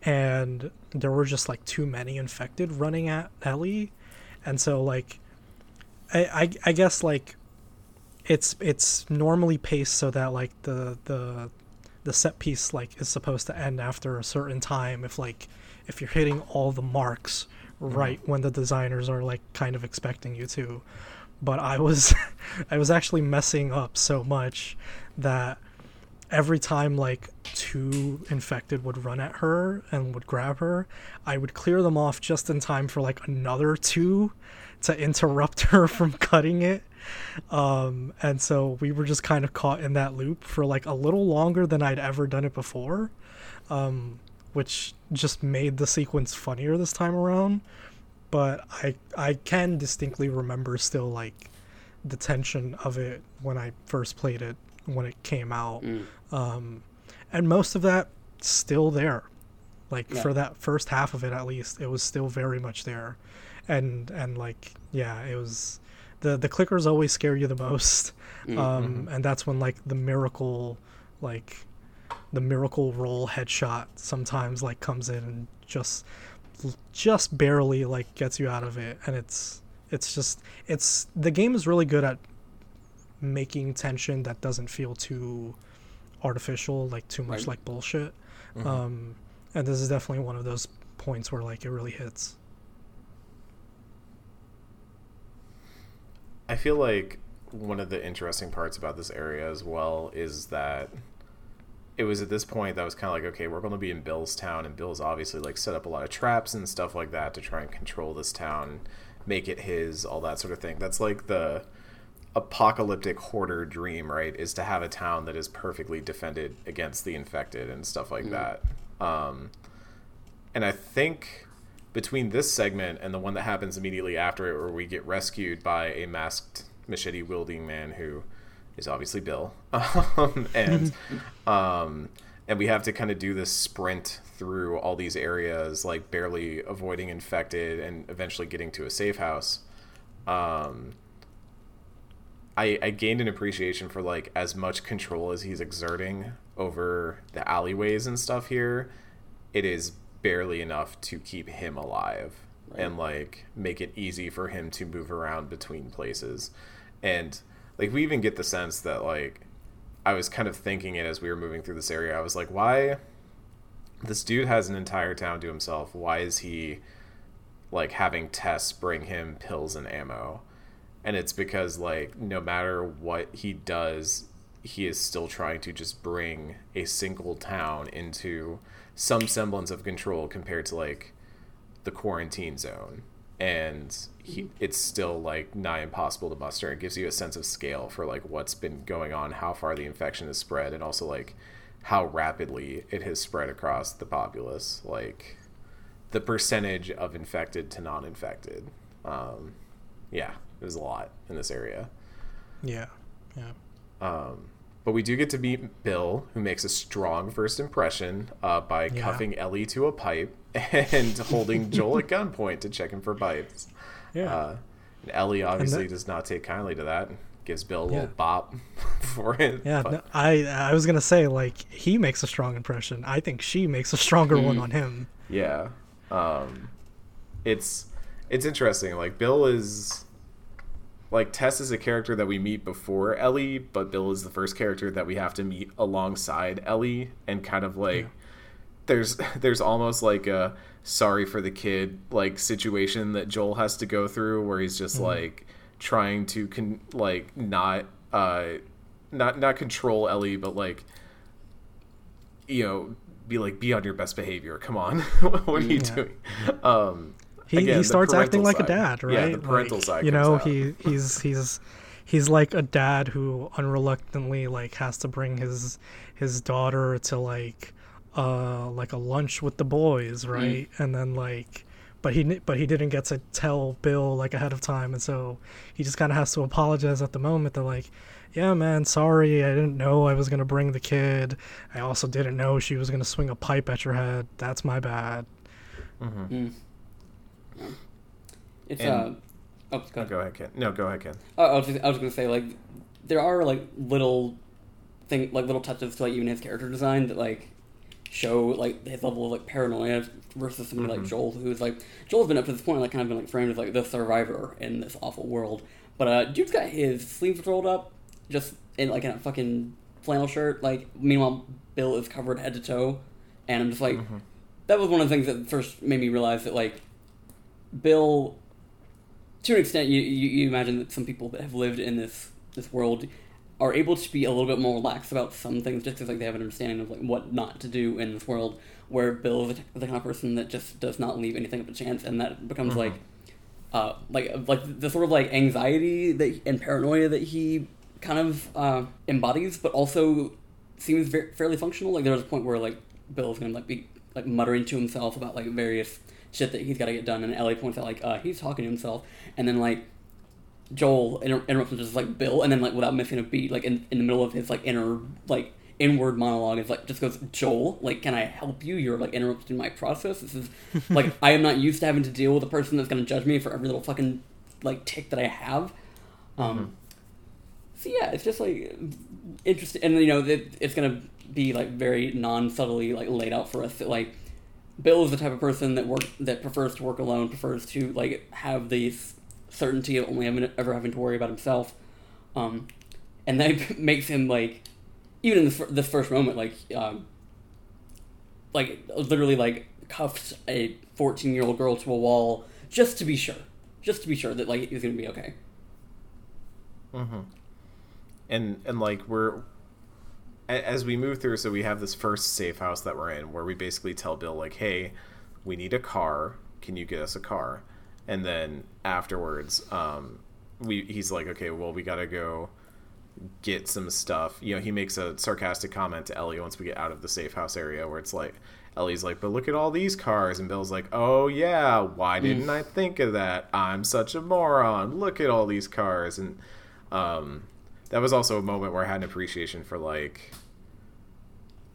and there were just like too many infected running at Ellie, and so like, I I, I guess like. It's it's normally paced so that like the the the set piece like is supposed to end after a certain time if like if you're hitting all the marks mm-hmm. right when the designers are like kind of expecting you to. But i was i was actually messing up so much that every time like two infected would run at her and would grab her i would clear them off just in time for like another two to interrupt her from cutting it um, and so we were just kind of caught in that loop for like a little longer than I'd ever done it before, um, which just made the sequence funnier this time around. But I I can distinctly remember still like the tension of it when I first played it when it came out, Mm. um, and most of that still there. Like Yeah. for that first half of it at least, it was still very much there, and and like yeah, it was the the clickers always scare you the most. Mm. um, and that's when like the miracle like the miracle roll headshot sometimes like comes in and just just barely like gets you out of it. And it's it's just it's the game is really good at making tension that doesn't feel too artificial like too much Right. like bullshit. Um and this is definitely one of those points where like it really hits I feel like one of the interesting parts about this area as well is that it was at this point that was kind of like okay we're going to be in bill's town and bill's obviously like set up a lot of traps and stuff like that to try and control this town make it his all that sort of thing. That's like the apocalyptic hoarder dream right is to have a town that is perfectly defended against the infected and stuff like that. Um, and i think between this segment and the one that happens immediately after it where we get rescued by a masked machete wielding man who is obviously bill. Um, and um, and we have to kind of do this sprint through all these areas like barely avoiding infected and eventually getting to a safe house. Um, I, I gained an appreciation for like as much control as he's exerting over the alleyways and stuff here. It is barely enough to keep him alive and like make it easy for him to move around between places. And like we even get the sense that like i was kind of thinking it as we were moving through this area. I was like why this dude has an entire town to himself. Why is he like having Tess bring him pills and ammo? And it's because like no matter what he does he is still trying to just bring a single town into some semblance of control compared to like the quarantine zone. And he, it's still like nigh impossible to muster. It gives you a sense of scale for like what's been going on how far the infection has spread and also like how rapidly it has spread across the populace. Like the percentage of infected to non-infected. Um, yeah it was a lot in this area. Yeah yeah. Um, but we do get to meet Bill, who makes a strong first impression uh, by Yeah. cuffing Ellie to a pipe and holding Joel at gunpoint to check him for pipes. yeah Uh, and Ellie obviously that- does not take kindly to that. And gives Bill a Yeah. little bop for it. Yeah, but- no, I I was gonna say like he makes a strong impression. I think she makes a stronger one on him. yeah. Um, it's it's interesting. Like Bill is like Tess is a character that we meet before Ellie, but Bill is the first character that we have to meet alongside Ellie, and kind of like there's there's almost like a sorry for the kid like situation that Joel has to go through, where he's just like trying to con- like not uh not not control Ellie, but like you know be like be on your best behavior. Come on, what are you doing? Um, he, again, he starts acting parental like a dad, right? Yeah, the parental Like, side. You comes know, out. he he's he's he's like a dad who unreluctantly like has to bring his his daughter to like uh like a lunch with the boys, right? And then like but he but he didn't get to tell Bill like ahead of time, and so he just kind of has to apologize at the moment. They're like, "Yeah, man, sorry, I didn't know I was gonna bring the kid. I also didn't know she was gonna swing a pipe at your head. That's my bad." Mm. It's And- uh. Oh, go ahead. go ahead, Ken. No, go ahead, Ken. Oh, I was just, I was gonna say like there are like little thing like little touches to like even his character design that like show like his level of like paranoia versus somebody like Joel who's like Joel's been up to this point like kind of been like framed as like the survivor in this awful world. But uh dude's got his sleeves rolled up just in like in a fucking flannel shirt, like meanwhile Bill is covered head to toe and I'm just like that was one of the things that first made me realize that like Bill to an extent, you, you, you imagine that some people that have lived in this this world are able to be a little bit more lax about some things, just because like they have an understanding of like what not to do in this world. Where Bill is the, kind of person that just does not leave anything up to chance, and that becomes like, uh, like like the sort of like anxiety that and paranoia that he kind of uh, embodies, but also seems very, fairly functional. Like there's a point where like Bill's gonna like be like muttering to himself about like various shit that he's got to get done, and Ellie points out like uh, he's talking to himself, and then like Joel inter- interrupts him just like Bill, and then like without missing a beat, like in, in the middle of his like inner like inward monologue, is like just goes Joel, like can I help you? You're like interrupting my process. This is like I am not used to having to deal with a person that's gonna judge me for every little fucking like tick that I have. Um, so yeah, it's just like interesting, and you know it, it's gonna be like very non subtly like laid out for us that like Bill is the type of person that work that prefers to work alone, prefers to like have the certainty of only having, ever having to worry about himself, um, and that makes him like even in the, this first moment like um, like literally like cuffed a fourteen year old girl to a wall just to be sure, just to be sure that like he's gonna be okay. and and like we're as we move through so we have this first safe house that we're in where we basically tell bill like hey we need a car. Can you get us a car? And then afterwards um we he's like okay well we gotta go get some stuff. You know he makes a sarcastic comment to ellie once we get out of the safe house area where it's like ellie's like but look at all these cars. And bill's like oh yeah why didn't i think of that? I'm such a moron. Look at all these cars. And um that was also a moment where I had an appreciation for like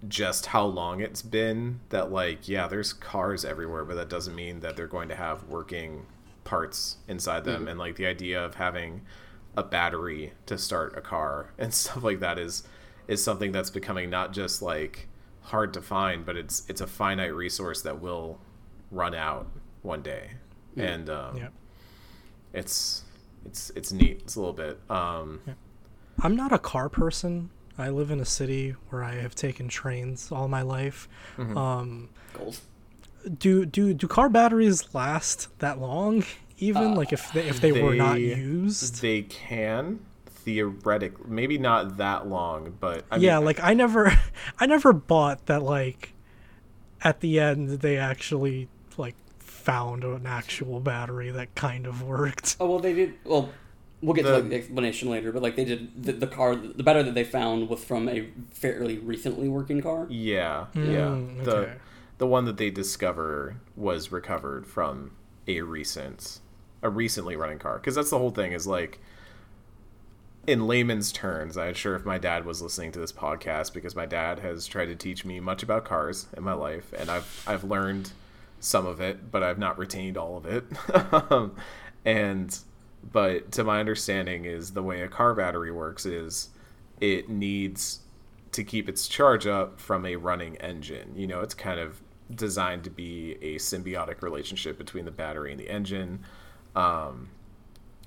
just how long it's been that like yeah there's cars everywhere but that doesn't mean that they're going to have working parts inside them. And like the idea of having a battery to start a car and stuff like that is is something that's becoming not just like hard to find but it's it's a finite resource that will run out one day. And um Yeah. it's it's it's neat. It's a little bit um I'm not a car person. I live in a city where I have taken trains all my life. Mm-hmm. Um, Goals. do do do car batteries last that long? Even like if they, if they, were not used? They can theoretically, maybe not that long, but I yeah, mean, like I never I never bought that like at the end they actually like found an actual battery that kind of worked. Oh well, they did. Well, we'll get to The- like, the explanation later, but like they did the, the car. The better that they found was from a fairly recently working car. yeah, Mm, yeah. The okay. the one that they discover was recovered from a recent, a recently running car. Because that's the whole thing. Is like, in layman's terms, I'm sure if my dad was listening to this podcast, because my dad has tried to teach me much about cars in my life, and I've I've learned some of it, but I've not retained all of it. Um, and but to my understanding is the way a car battery works is it needs to keep its charge up from a running engine. You know, it's kind of designed to be a symbiotic relationship between the battery and the engine, um,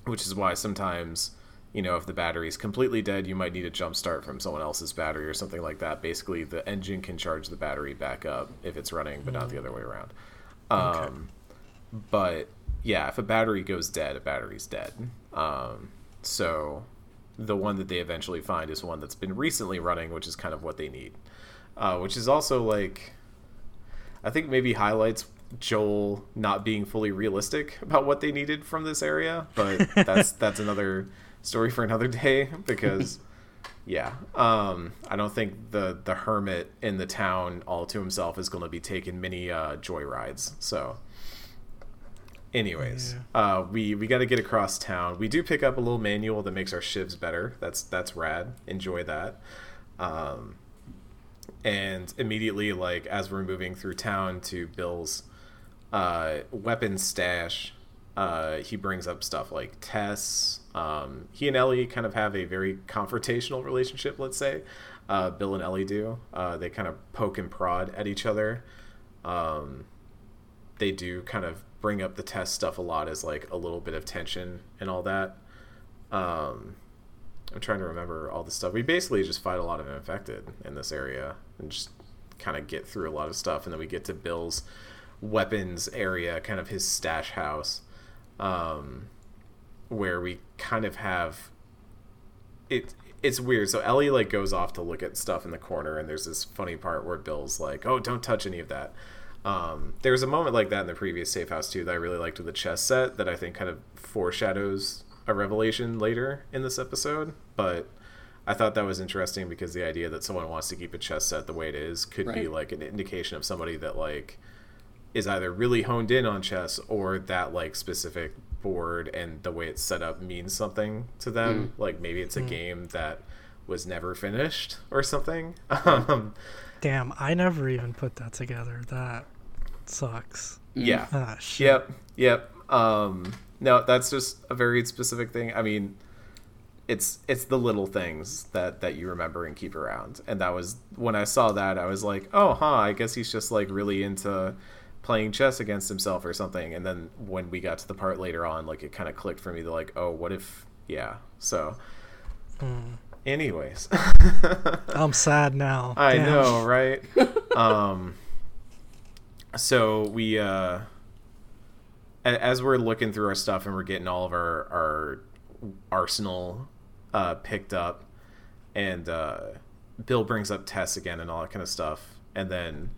which is why sometimes, you know, if the battery is completely dead, you might need a jump start from someone else's battery or something like that. Basically, the engine can charge the battery back up if it's running, but not the other way around. Um, But yeah, if a battery goes dead, a battery's dead. Um, so the one that they eventually find is one that's been recently running, which is kind of what they need. Uh, which is also like I think maybe highlights Joel not being fully realistic about what they needed from this area, but that's that's another story for another day because yeah, um, I don't think the the hermit in the town all to himself is going to be taking many uh, joy rides. So, anyways, Yeah. uh, we we got to get across town. We do pick up a little manual that makes our shivs better. That's that's rad. Enjoy that. Um, and immediately, like as we're moving through town to Bill's uh, weapon stash, uh, he brings up stuff like Tess. Um, he and Ellie kind of have a very confrontational relationship, let's say. Uh, Bill and Ellie do. Uh, they kind of poke and prod at each other. Um, they do kind of bring up the Tess stuff a lot as like a little bit of tension and all that. Um, I'm trying to remember all the stuff. We basically just fight a lot of infected in this area and just kind of get through a lot of stuff, and then we get to Bill's weapons area, kind of his stash house, um, where we kind of have it. It's weird. So Ellie like goes off to look at stuff in the corner, and there's this funny part where Bill's like, "Oh, don't touch any of that." Um, there was a moment like that in the previous safe house too that I really liked with the chess set that I think kind of foreshadows a revelation later in this episode. But I thought that was interesting because the idea that someone wants to keep a chess set the way it is could be like an indication of somebody that like is either really honed in on chess or that like specific board and the way it's set up means something to them. Like maybe it's a game that was never finished or something. Um, Damn, I never even put that together. That sucks. yeah. Ah. Yep. Yep. Um, no, that's just a very specific thing. I mean, it's it's the little things that that you remember and keep around. And that was when I saw that, I was like, oh, huh. I guess he's just like really into playing chess against himself or something. And then when we got to the part later on, like it kind of clicked for me. To like, oh, what if? Yeah. So, anyways. I'm sad now. I Damn. know, right? um, so we, uh, as we're looking through our stuff and we're getting all of our our arsenal uh, picked up, and uh, Bill brings up Tess again and all that kind of stuff, and then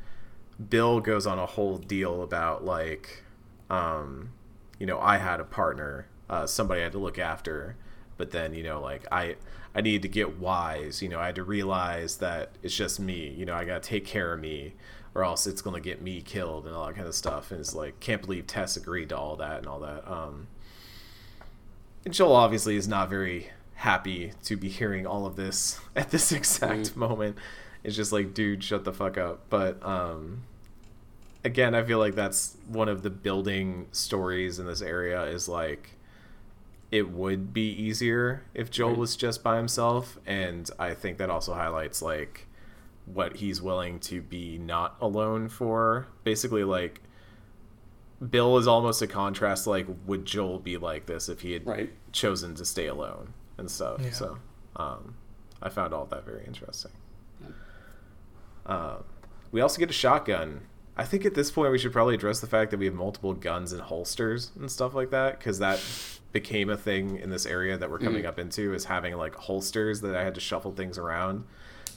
Bill goes on a whole deal about like, um, you know, I had a partner, uh, somebody I had to look after, but then you know, like I I needed to get wise. You know, I had to realize that it's just me. You know, I got to take care of me, or else it's gonna get me killed and all that kind of stuff. And it's like, can't believe Tess agreed to all that and all that. Um, and Joel obviously is not very happy to be hearing all of this at this exact moment. It's just like, dude, shut the fuck up. But um, again, I feel like that's one of the building stories in this area is like it would be easier if Joel Right. was just by himself, and I think that also highlights like what he's willing to be not alone for. Basically, like Bill is almost a contrast. Like, would Joel be like this if he had Right. chosen to stay alone and stuff? Yeah. So, um, I found all that very interesting. Uh, we also get a shotgun. I think at this point we should probably address the fact that we have multiple guns and holsters and stuff like that because that became a thing in this area that we're coming up into is having like holsters that I had to shuffle things around.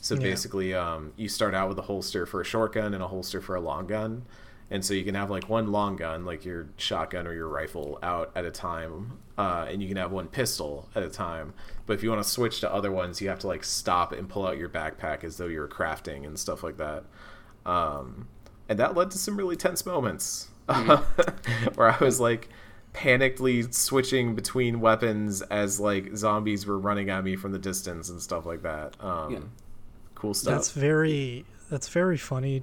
So Yeah. basically, um, you start out with a holster for a short gun and a holster for a long gun, and so you can have like one long gun, like your shotgun or your rifle, out at a time, uh, and you can have one pistol at a time. But if you want to switch to other ones, you have to like stop and pull out your backpack as though you were crafting and stuff like that. Um, and that led to some really tense moments where I was like panically switching between weapons as like zombies were running at me from the distance and stuff like that. Um, Yeah. Cool stuff. That's very that's very funny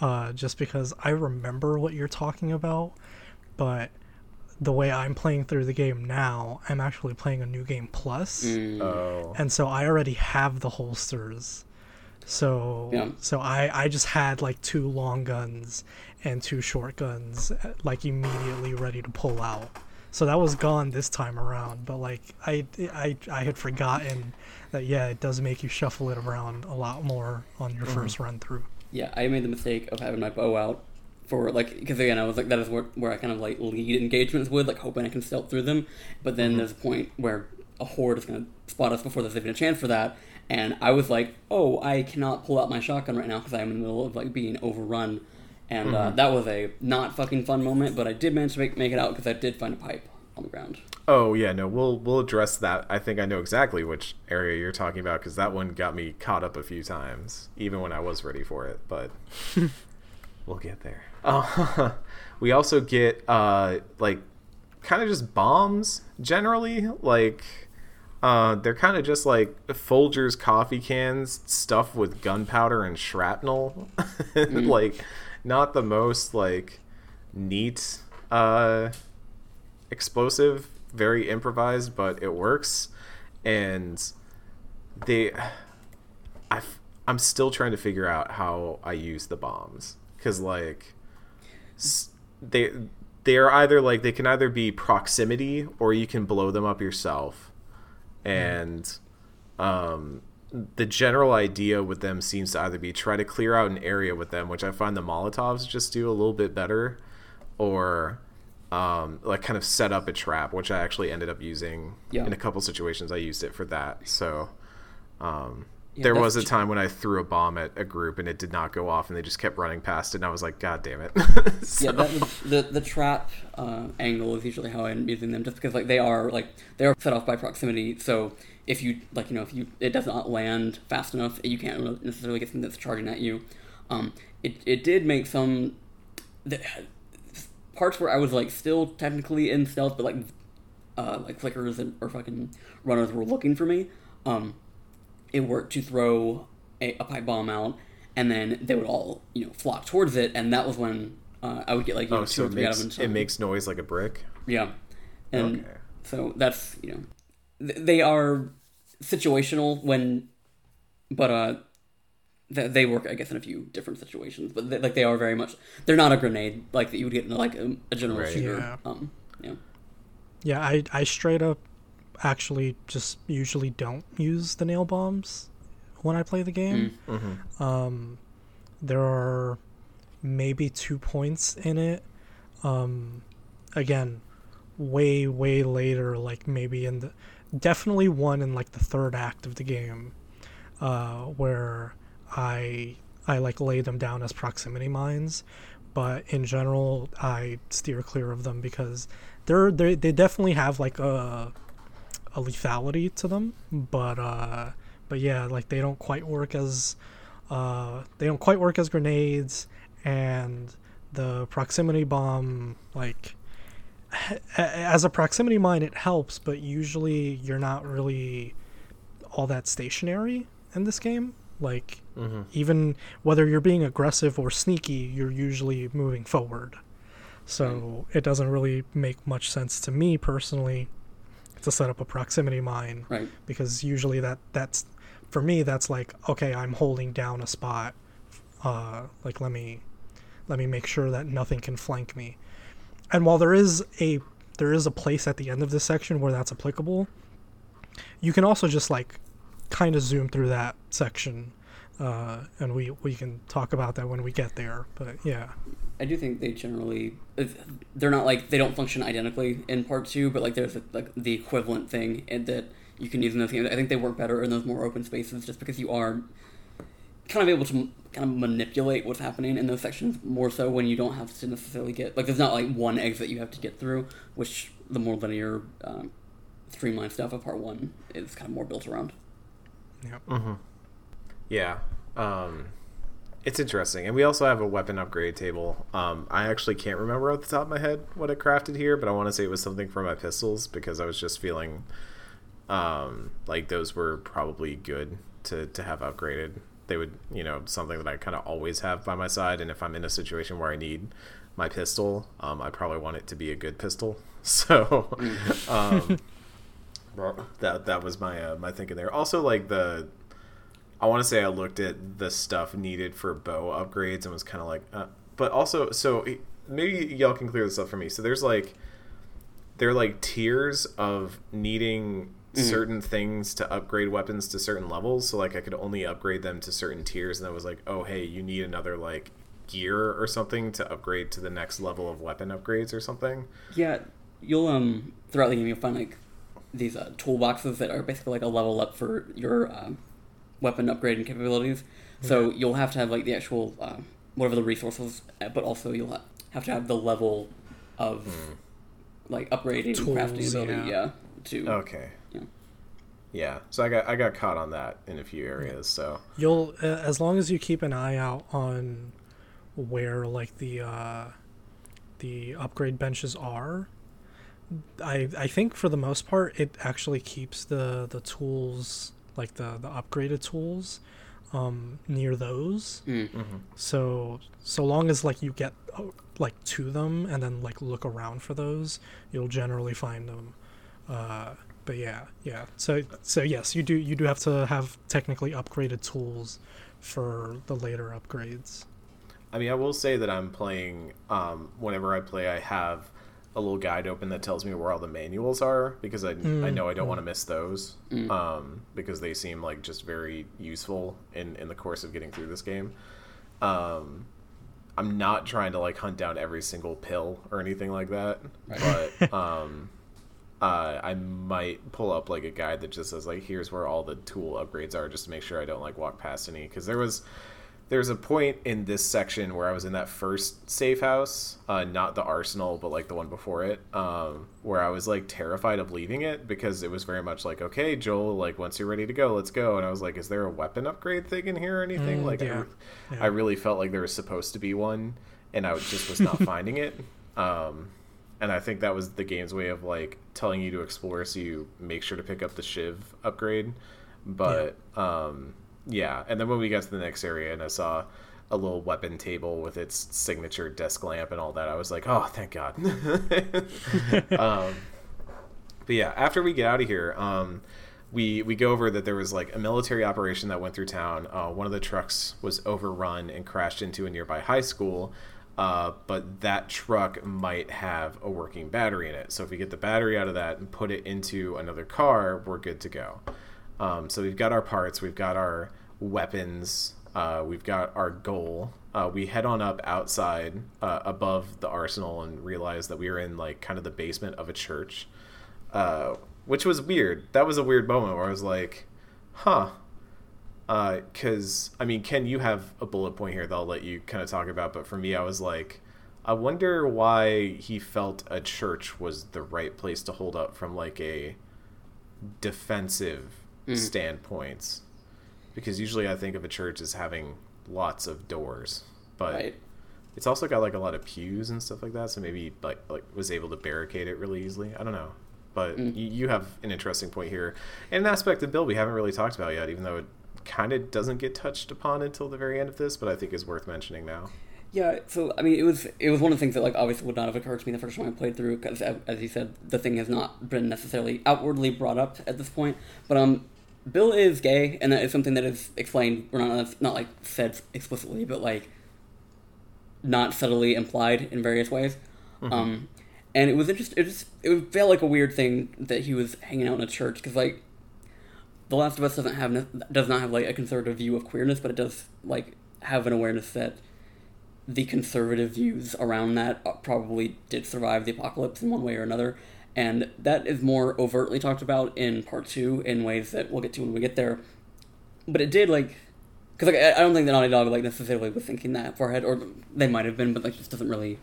uh, just because I remember what you're talking about, but the way I'm playing through the game now, I'm actually playing a new game plus, Mm. oh, and so I already have the holsters. So Yeah. so I I just had like two long guns and two short guns uh, like immediately ready to pull out. So that was gone this time around, but like I I I had forgotten that yeah, it does make you shuffle it around a lot more on your mm-hmm. first run through. Yeah, I made the mistake of having my bow out for like because again I was like that is where, where I kind of like lead engagements with like hoping I can stealth through them, but then mm-hmm. there's a point where a horde is gonna spot us before there's even a chance for that, and I was like, oh, I cannot pull out my shotgun right now because I'm in the middle of like being overrun, and uh, that was a not fucking fun moment. But I did manage to make, make it out because I did find a pipe on the ground. Oh yeah, no, we'll we'll address that. I think I know exactly which area you're talking about because that one got me caught up a few times, even when I was ready for it. But we'll get there. Uh, we also get uh, like kind of just bombs generally. Like uh, they're kind of just like Folgers coffee cans stuffed with gunpowder and shrapnel. like not the most like neat uh, explosive, very improvised, but it works. And they, I, I'm still trying to figure out how I use the bombs. Because like they they are either like they can either be proximity or you can blow them up yourself. And um the general idea with them seems to either be try to clear out an area with them which i find the molotovs just do a little bit better or um like kind of set up a trap which i actually ended up using Yeah. in a couple situations i used it for that so um Yeah, there was a time when I threw a bomb at a group and it did not go off, and they just kept running past it, and I was like, "God damn it!" So- Yeah, that the the trap uh, angle is usually how I'm using them, just because like they are like they are set off by proximity. So if you like, you know, if you it does not land fast enough, you can't necessarily get something that's charging at you. Um, it it did make some the, parts where I was like still technically in stealth, but like uh, like clickers and, or fucking runners were looking for me. Um, it worked to throw a, a pipe bomb out, and then they would all you know flock towards it, and that was when uh, I would get like you know, oh, two so or it three out makes of them. it makes noise like a brick. yeah, and Okay. so that's you know th- they are situational when, but uh. th- They work, I guess, in a few different situations, but they, like they are very much. They're not a grenade like that you would get in like a, a general Right. shooter. Yeah. Um, yeah. Yeah, I I straight up actually just usually don't use the nail bombs when I play the game. Mm-hmm. Um, there are maybe two points in it. Um, again, way way later, like maybe in the definitely one in like the third act of the game, uh, where I I like lay them down as proximity mines, but in general I steer clear of them because they're they they definitely have like a a lethality to them, but uh, but yeah, like they don't quite work as uh, they don't quite work as grenades, and the proximity bomb like as a proximity mine it helps, but usually you're not really all that stationary in this game. Like Mm-hmm. even whether you're being aggressive or sneaky, you're usually moving forward. So it doesn't really make much sense to me personally to set up a proximity mine Right. because usually that that's for me that's like okay I'm holding down a spot uh like let me let me make sure that nothing can flank me. And while there is a there is a place at the end of this section where that's applicable, you can also just like kind of zoom through that section uh, and we we can talk about that when we get there but yeah I do think they generally they're not like they don't function identically in part two, but like there's a, like the equivalent thing and that you can use in those games. I think they work better in those more open spaces just because you are kind of able to kind of manipulate what's happening in those sections more so when you don't have to necessarily get like there's not like one exit you have to get through, which the more linear um, streamlined stuff of part one is kind of more built around. Yeah. Mm-hmm. Yeah. Um, it's interesting. And we also have a weapon upgrade table. Um, I actually can't remember off the top of my head what I crafted here, but I want to say it was something for my pistols because I was just feeling um, like those were probably good to, to have upgraded. They would, you know, something that I kind of always have by my side. And if I'm in a situation where I need my pistol, um, I probably want it to be a good pistol. So, um, that that was my uh, my thinking there. Also, like the I want to say I looked at the stuff needed for bow upgrades and was kind of like, uh, but also, so maybe y'all can clear this up for me. So there's like, there are like tiers of needing certain things to upgrade weapons to certain levels. So like I could only upgrade them to certain tiers, and I was like, oh hey, you need another like gear or something to upgrade to the next level of weapon upgrades or something. Yeah, you'll um throughout the game you'll find like these uh, toolboxes that are basically like a level up for your um, weapon upgrading capabilities. So you'll have to have like the actual uh, whatever the resources, uh, but also you'll have to have the level of Hmm. like upgrading and crafting ability, yeah. yeah, to Okay. Yeah. Yeah. So I got I got caught on that in a few areas. So You'll uh, as long as you keep an eye out on where like the uh, the upgrade benches are. I I think for the most part it actually keeps the the tools like the the upgraded tools um, near those. Mm. So so long as like you get uh, like to them and then like look around for those, you'll generally find them. Uh, but yeah, yeah. So so yes, you do you do have to have technically upgraded tools for the later upgrades. I mean, I will say that I'm playing. Um, whenever I play, I have a little guide open that tells me where all the manuals are because I I know I don't want to miss those um, because they seem like just very useful in in the course of getting through this game. Um, I'm not trying to like hunt down every single pill or anything like that, but um, uh, I might pull up like a guide that just says like here's where all the tool upgrades are just to make sure I don't like walk past any because there was there's a point in this section where I was in that first safe house, uh, not the arsenal, but like the one before it, um, where I was like terrified of leaving it because it was very much like, okay, Joel, like once you're ready to go, let's go. And I was like, is there a weapon upgrade thing in here or anything? Mm, like, I, re- Yeah. I really felt like there was supposed to be one, and I just was not finding it. Um, and I think that was the game's way of like telling you to explore, so you make sure to pick up the Shiv upgrade. But um, yeah, and then when we got to the next area and I saw a little weapon table with its signature desk lamp and all that, I was like, oh, thank God. um, but yeah, after we get out of here, um, we we go over that there was like a military operation that went through town. Uh, one of the trucks was overrun and crashed into a nearby high school. Uh, but that truck might have a working battery in it. So if we get the battery out of that and put it into another car, we're good to go. Um, so we've got our parts, we've got our weapons, uh, we've got our goal. Uh, we head on up outside uh, above the arsenal and realize that we are in like kind of the basement of a church, uh, which was weird. That was a weird moment where I was like, huh. Uh, because, I mean, Ken, you have a bullet point here that I'll let you kind of talk about. But for me, I was like, I wonder why he felt a church was the right place to hold up from like a defensive mm-hmm. standpoint. Because usually I think of a church as having lots of doors, but right. it's also got like a lot of pews and stuff like that. So maybe like like was able to barricade it really easily. I don't know, but mm. you, you have an interesting point here, and an aspect of Bill we haven't really talked about yet, even though it kind of doesn't get touched upon until the very end of this, but I think is worth mentioning now. Yeah, so I mean, it was it was one of the things that like obviously would not have occurred to me the first time I played through because, as you said, the thing has not been necessarily outwardly brought up at this point. But um, Bill is gay, and that is something that is explained, or not not like said explicitly, but like not subtly implied in various ways. Um, and it was interesting. It just it felt like a weird thing that he was hanging out in a church because like the Last of Us doesn't have does not have like a conservative view of queerness, but it does like have an awareness that the conservative views around that uh, probably did survive the apocalypse in one way or another, and that is more overtly talked about in part two in ways that we'll get to when we get there. But it did like, because like I don't think the Naughty Dog like necessarily was thinking that far ahead, or they might have been, but like just doesn't really.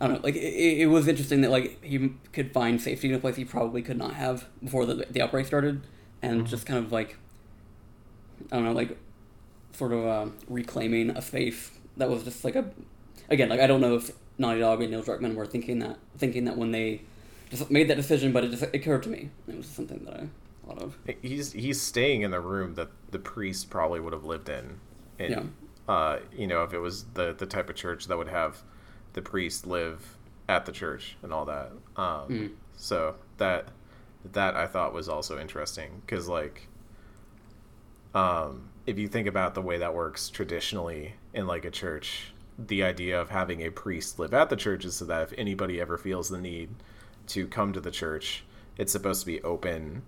I don't know. Like it, it was interesting that like he could find safety in a place he probably could not have before the the outbreak started, and just kind of like I don't know, like sort of uh, reclaiming a space that was just like a again like I don't know if Naughty Dog and Neil Druckmann were thinking that thinking that when they just made that decision, but it just occurred to me. It was something that I thought of. He's he's staying in the room that the priest probably would have lived in. And, Yeah. Uh, you know, if it was the the type of church that would have the priest live at the church and all that. Um, So that that I thought was also interesting because like, um, if you think about the way that works traditionally in like a church, the idea of having a priest live at the church is so that if anybody ever feels the need to come to the church, it's supposed to be open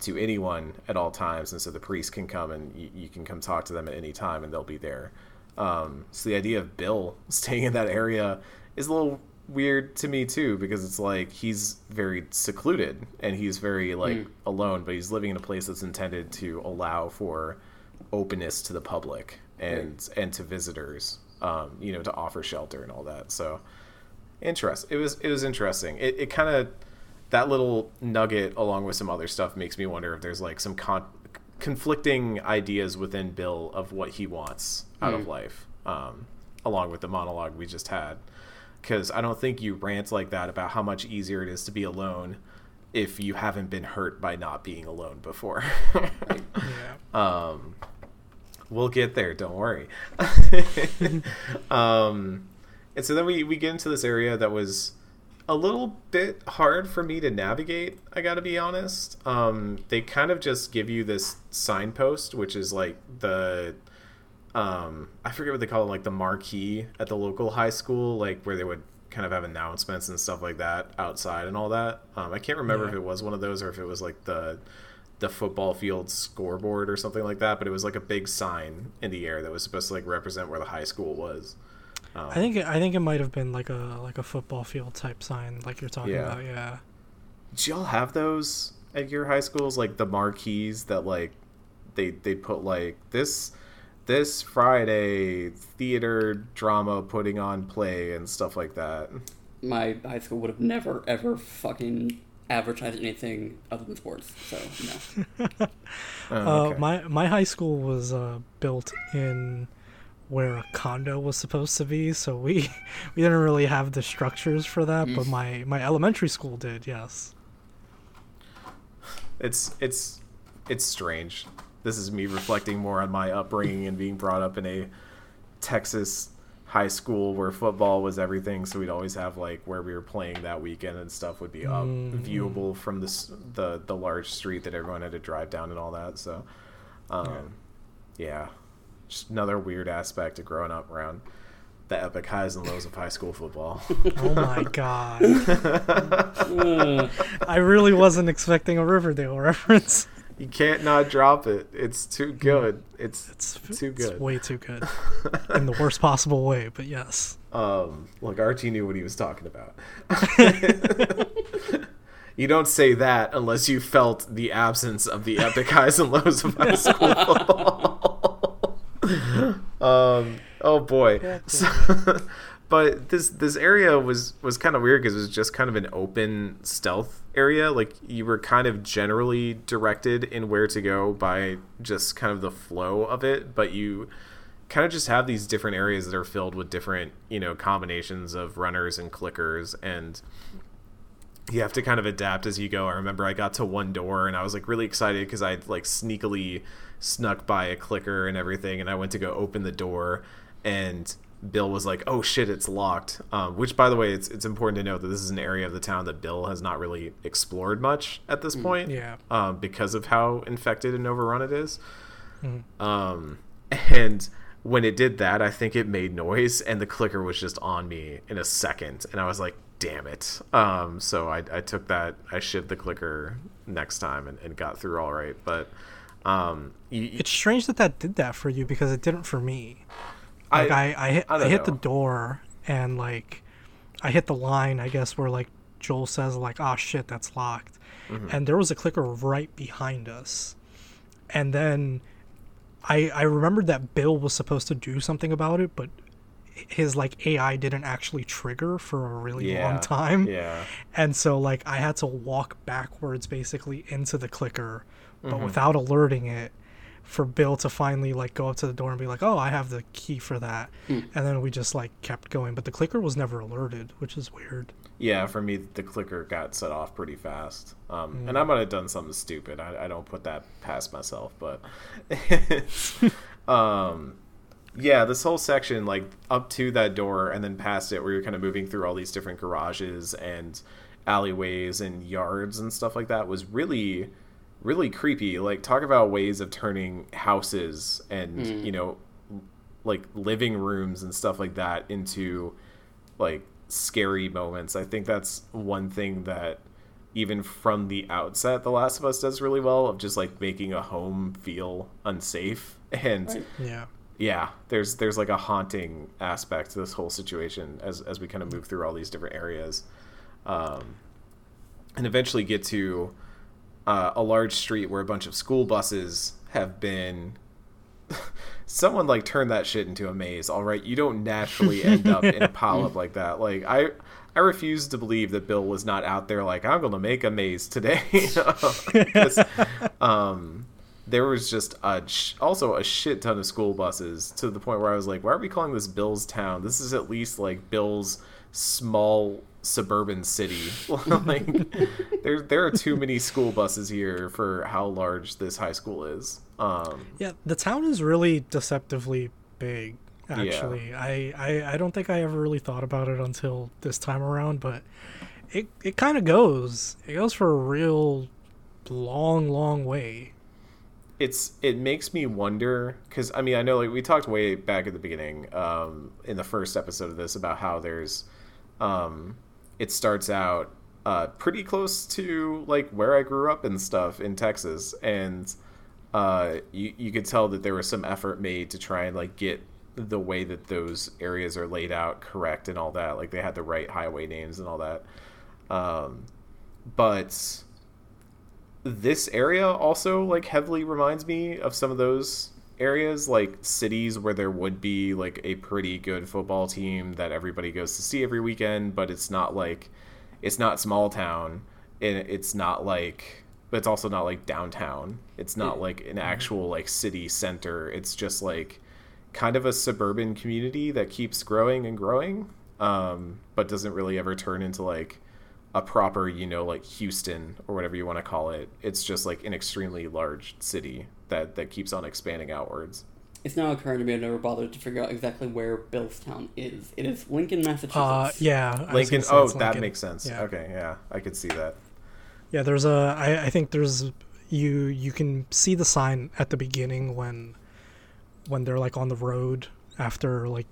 to anyone at all times, and so the priest can come and you, you can come talk to them at any time, and they'll be there. Um, so the idea of Bill staying in that area is a little weird to me too, because it's like he's very secluded and he's very like alone, but he's living in a place that's intended to allow for openness to the public and and to visitors. um, you know, to offer shelter and all that. So, interest. It was it was interesting. It it kind of that little nugget along with some other stuff makes me wonder if there's like some con- conflicting ideas within Bill of what he wants out of life, um, along with the monologue we just had. Because I don't think you rant like that about how much easier it is to be alone if you haven't been hurt by not being alone before. Yeah. um, we'll get there. Don't worry. um, and so then we we get into this area that was a little bit hard for me to navigate. I got to be honest. Um, they kind of just give you this signpost, which is like the um, I forget what they call it, like the marquee at the local high school, like where they would kind of have announcements and stuff like that outside and all that. Um, I can't remember Yeah. if it was one of those or if it was like the the football field scoreboard or something like that. But it was like a big sign in the air that was supposed to like represent where the high school was. Um, I think it, I think it might have been like a like a football field type sign, like you're talking Yeah. about. Yeah. Did y'all have those at your high schools? Like the marquees that like they they put like this this Friday theater drama putting on play and stuff like that. My high school would have never ever fucking advertised anything other than sports. So no. Oh, Uh, my my high school was uh, built in where a condo was supposed to be, so we we didn't really have the structures for that. But my my elementary school did. Yes. it's it's it's strange. This is me reflecting more on my upbringing and being brought up in a Texas high school where football was everything. So we'd always have like where we were playing that weekend and stuff would be up viewable from the the the large street that everyone had to drive down and all that. So, um, yeah, just another weird aspect of growing up around the epic highs and lows of high school football. Oh my god! I really wasn't expecting a Riverdale reference. You can't not drop it. It's too good. It's It's too It's good. way too good in the worst possible way. But yes. Um, look, Archie knew what he was talking about. you don't say that unless you felt the absence of the epic highs and lows of high school football. um, oh boy. So, but this this area was was kind of weird because it was just kind of an open stealth area. Like you were kind of generally directed in where to go by just kind of the flow of it, but you kind of just have these different areas that are filled with different you know combinations of runners and clickers and you have to kind of adapt as you go. I remember I got to one door and I was like really excited because I'd like sneakily snuck by a clicker and everything, and I went to go open the door, and Bill was like, "Oh shit, it's locked." Um, which, by the way, it's it's important to note that this is an area of the town that Bill has not really explored much at this point, Yeah. um, because of how infected and overrun it is. Mhm. Um, and when it did that, I think it made noise, and the clicker was just on me in a second, and I was like, "Damn it!" Um, so I, I took that, I shivved the clicker next time, and, and got through all right. But um, you, you- It's strange that that did that for you because it didn't for me. Like I, I, hit, I I, hit the door and like I hit the line, I guess, where like Joel says like, "Oh shit, that's locked," Mm-hmm. and there was a clicker right behind us, and then I I remembered that Bill was supposed to do something about it, but his like AI didn't actually trigger for a really yeah, long time. Yeah, And so like I had to walk backwards basically into the clicker, but Mm-hmm. without alerting it for Bill to finally like go up to the door and be like, "Oh, I have the key for that." Hmm. And then we just like kept going, but the clicker was never alerted, which is weird. yeah. For me, the clicker got set off pretty fast, um, Mm. and I might have done something stupid. I, I don't put that past myself, but um, yeah, this whole section, like up to that door and then past it, where you're kind of moving through all these different garages and alleyways and yards and stuff like that, was really, really creepy. Like, talk about ways of turning houses and you know, like living rooms and stuff like that into like scary moments. I think that's one thing that even from the outset, The Last of Us does really well of just like making a home feel unsafe and Right. Yeah. yeah there's there's like a haunting aspect to this whole situation as as we kind of move through all these different areas um and eventually get to uh, a large street where a bunch of school buses have been someone like turned that shit into a maze. All right, you don't naturally end up in a pile up like that. Like I. I refuse to believe that Bill was not out there like I'm going to make a maze today. um, there was just a sh- also a shit ton of school buses to the point where I was like, why are we calling this Bill's town? This is at least like Bill's small suburban city. like there there are too many school buses here for how large this high school is. Um, Yeah, the town is really deceptively big. Actually, I, I I don't think I ever really thought about it until this time around, but it it kind of goes. It goes for a real long, long way. it's it makes me wonder because I mean I know like we talked way back at the beginning um, in the first episode of this about how there's um, it starts out uh, pretty close to like where I grew up and stuff in Texas. And uh, you you could tell that there was some effort made to try and like get the way that those areas are laid out correct and all that. Like they had the right highway names and all that. Um, but this area also like heavily reminds me of some of those areas like cities where there would be like a pretty good football team that everybody goes to see every weekend but it's not like it's not small town and it's not like but it's also not like downtown. It's not like an actual like city center. It's just like kind of a suburban community that keeps growing and growing um, but doesn't really ever turn into like a proper, you know, like Houston or whatever you want to call it. It's just like an extremely large city that that keeps on expanding outwards. It's now occurring to me I've never bothered to figure out exactly where Billstown is. It is Lincoln, Massachusetts. Uh, yeah, Lincoln. Oh, it's that makes sense. Yeah. Okay, yeah, I could see that. Yeah, there's a. I, I think there's you. You can see the sign at the beginning when, when they're like on the road after like,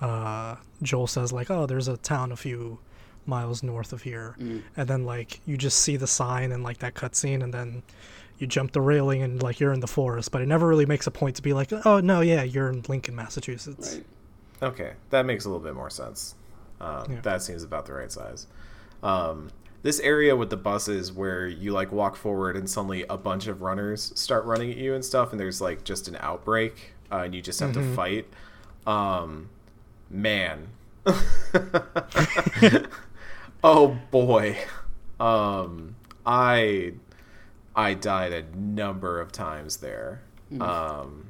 uh, Joel says like, oh, there's a town a few miles north of here, Mm. and then like you just see the sign and like that cutscene, and then you jump the railing and like you're in the forest, but it never really makes a point to be like, oh no, yeah, you're in Lincoln, Massachusetts. Right. Okay, that makes a little bit more sense. Um, Yeah. That seems about the right size. Um, this area with the buses where you like walk forward and suddenly a bunch of runners start running at you and stuff, and there's like just an outbreak, uh, and you just have to fight. Um, man, oh boy, um, I I died a number of times there. Um,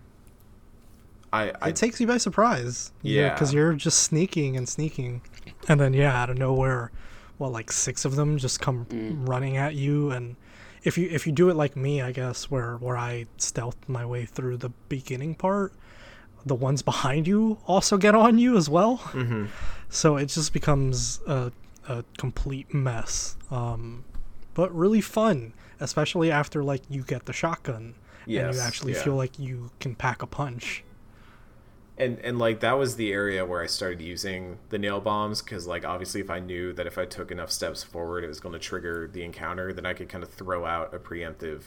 I, I It takes you by surprise. Yeah. because you're just sneaking and sneaking, and then yeah, out of nowhere, well, like six of them just come running at you, and if you if you do it like me, I guess where where I stealthed my way through the beginning part, the ones behind you also get on you as well. Mm-hmm. So it just becomes a a complete mess. Um, but really fun, especially after like you get the shotgun. and you actually yeah. feel like you can pack a punch. and and like that was the area where I started using the nail bombs because like obviously if I knew that if I took enough steps forward it was going to trigger the encounter, then I could kind of throw out a preemptive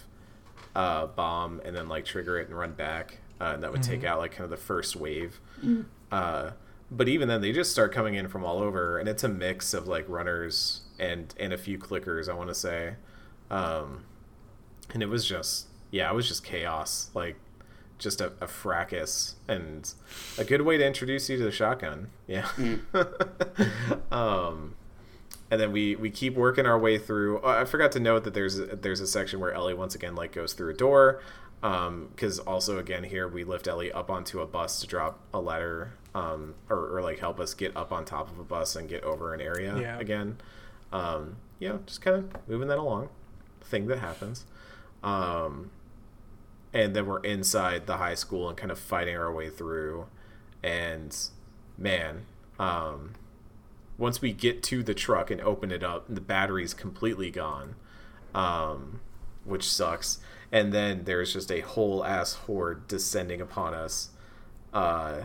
uh, bomb and then like trigger it and run back, uh, and that would take out like kind of the first wave. Uh, but even then, they just start coming in from all over, and it's a mix of like runners and and a few clickers. I want to say, um, and it was just yeah, it was just chaos. Like just a, a fracas and a good way to introduce you to the shotgun. Yeah. um, and then we we keep working our way through. Oh, I forgot to note that there's a, there's a section where Ellie once again like goes through a door. Because also again here we lift Ellie up onto a bus to drop a letter, um, or, or like help us get up on top of a bus and get over an area Yeah. again. Um, you know, just kind of moving that along. Thing that happens. Um, and then we're inside the high school and kind of fighting our way through. And man um, once we get to the truck and open it up the battery's completely gone um, which sucks. And then there's just a whole ass horde descending upon us. Uh,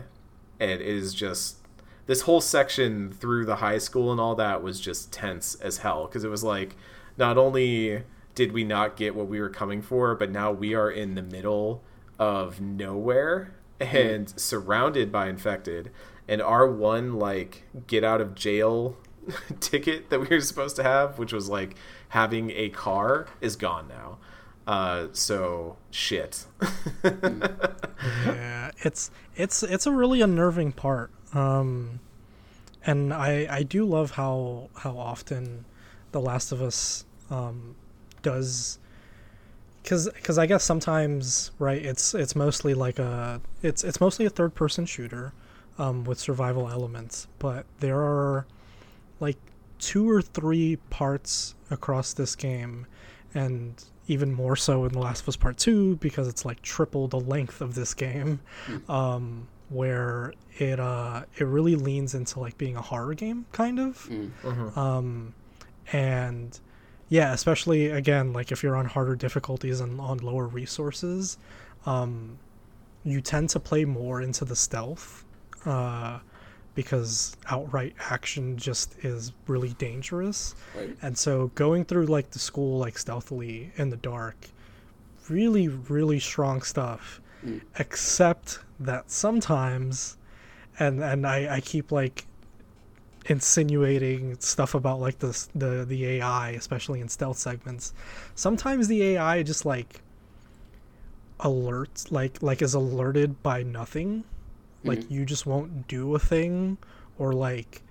and it is just this whole section through the high school and all that was just tense as hell. Because it was like not only did we not get what we were coming for but now we are in the middle of nowhere and surrounded by infected. And our one like get out of jail ticket that we were supposed to have which was like having a car is gone now. Uh so shit. Yeah, it's it's it's a really unnerving part. Um, and I I do love how how often The Last of Us um, does because because I guess sometimes right it's it's mostly like a it's it's mostly a third person shooter um, with survival elements, but there are like two or three parts across this game, and even more so in The Last of Us Part Two because it's like triple the length of this game, um, where it uh it really leans into like being a horror game kind of, Mm. um, and yeah, especially again like if you're on harder difficulties and on lower resources, um, you tend to play more into the stealth, uh, because outright action just is really dangerous. Right. And so going through like the school like stealthily in the dark, really, really strong stuff. Mm. Except that sometimes and and I, I keep like insinuating stuff about like the the the AI, especially in stealth segments. Sometimes the AI just like alerts like like is alerted by nothing. Like Mhm. you just won't do a thing or like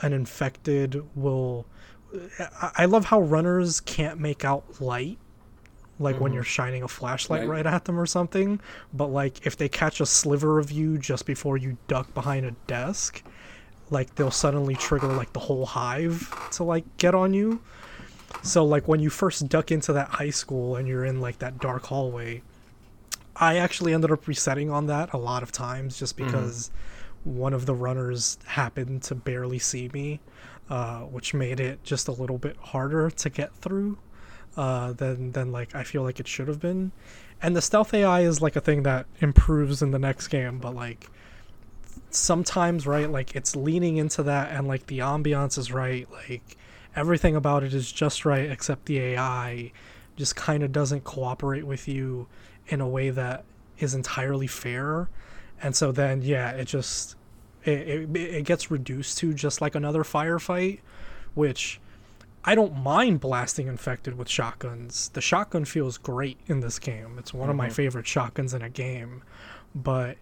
an infected will I- I love how runners can't make out light like when Mhm. you're shining a flashlight Right. right at them or something but like if they catch a sliver of you just before you duck behind a desk like they'll suddenly trigger like the whole hive to like get on you so like when you first duck into that high school and you're in like that dark hallway i actually ended up resetting on that a lot of times just because one of the runners happened to barely see me uh, which made it just a little bit harder to get through uh, than than like I feel like it should have been. And the stealth AI is like a thing that improves in the next game, but like sometimes right, like it's leaning into that, and like the ambiance is right, like everything about it is just right, except the AI just kind of doesn't cooperate with you in a way that is entirely fair. And so then yeah, it just it, it, it gets reduced to just like another firefight, which I don't mind blasting infected with shotguns. The shotgun feels great in this game. It's one of my mm-hmm. favorite shotguns in a game. But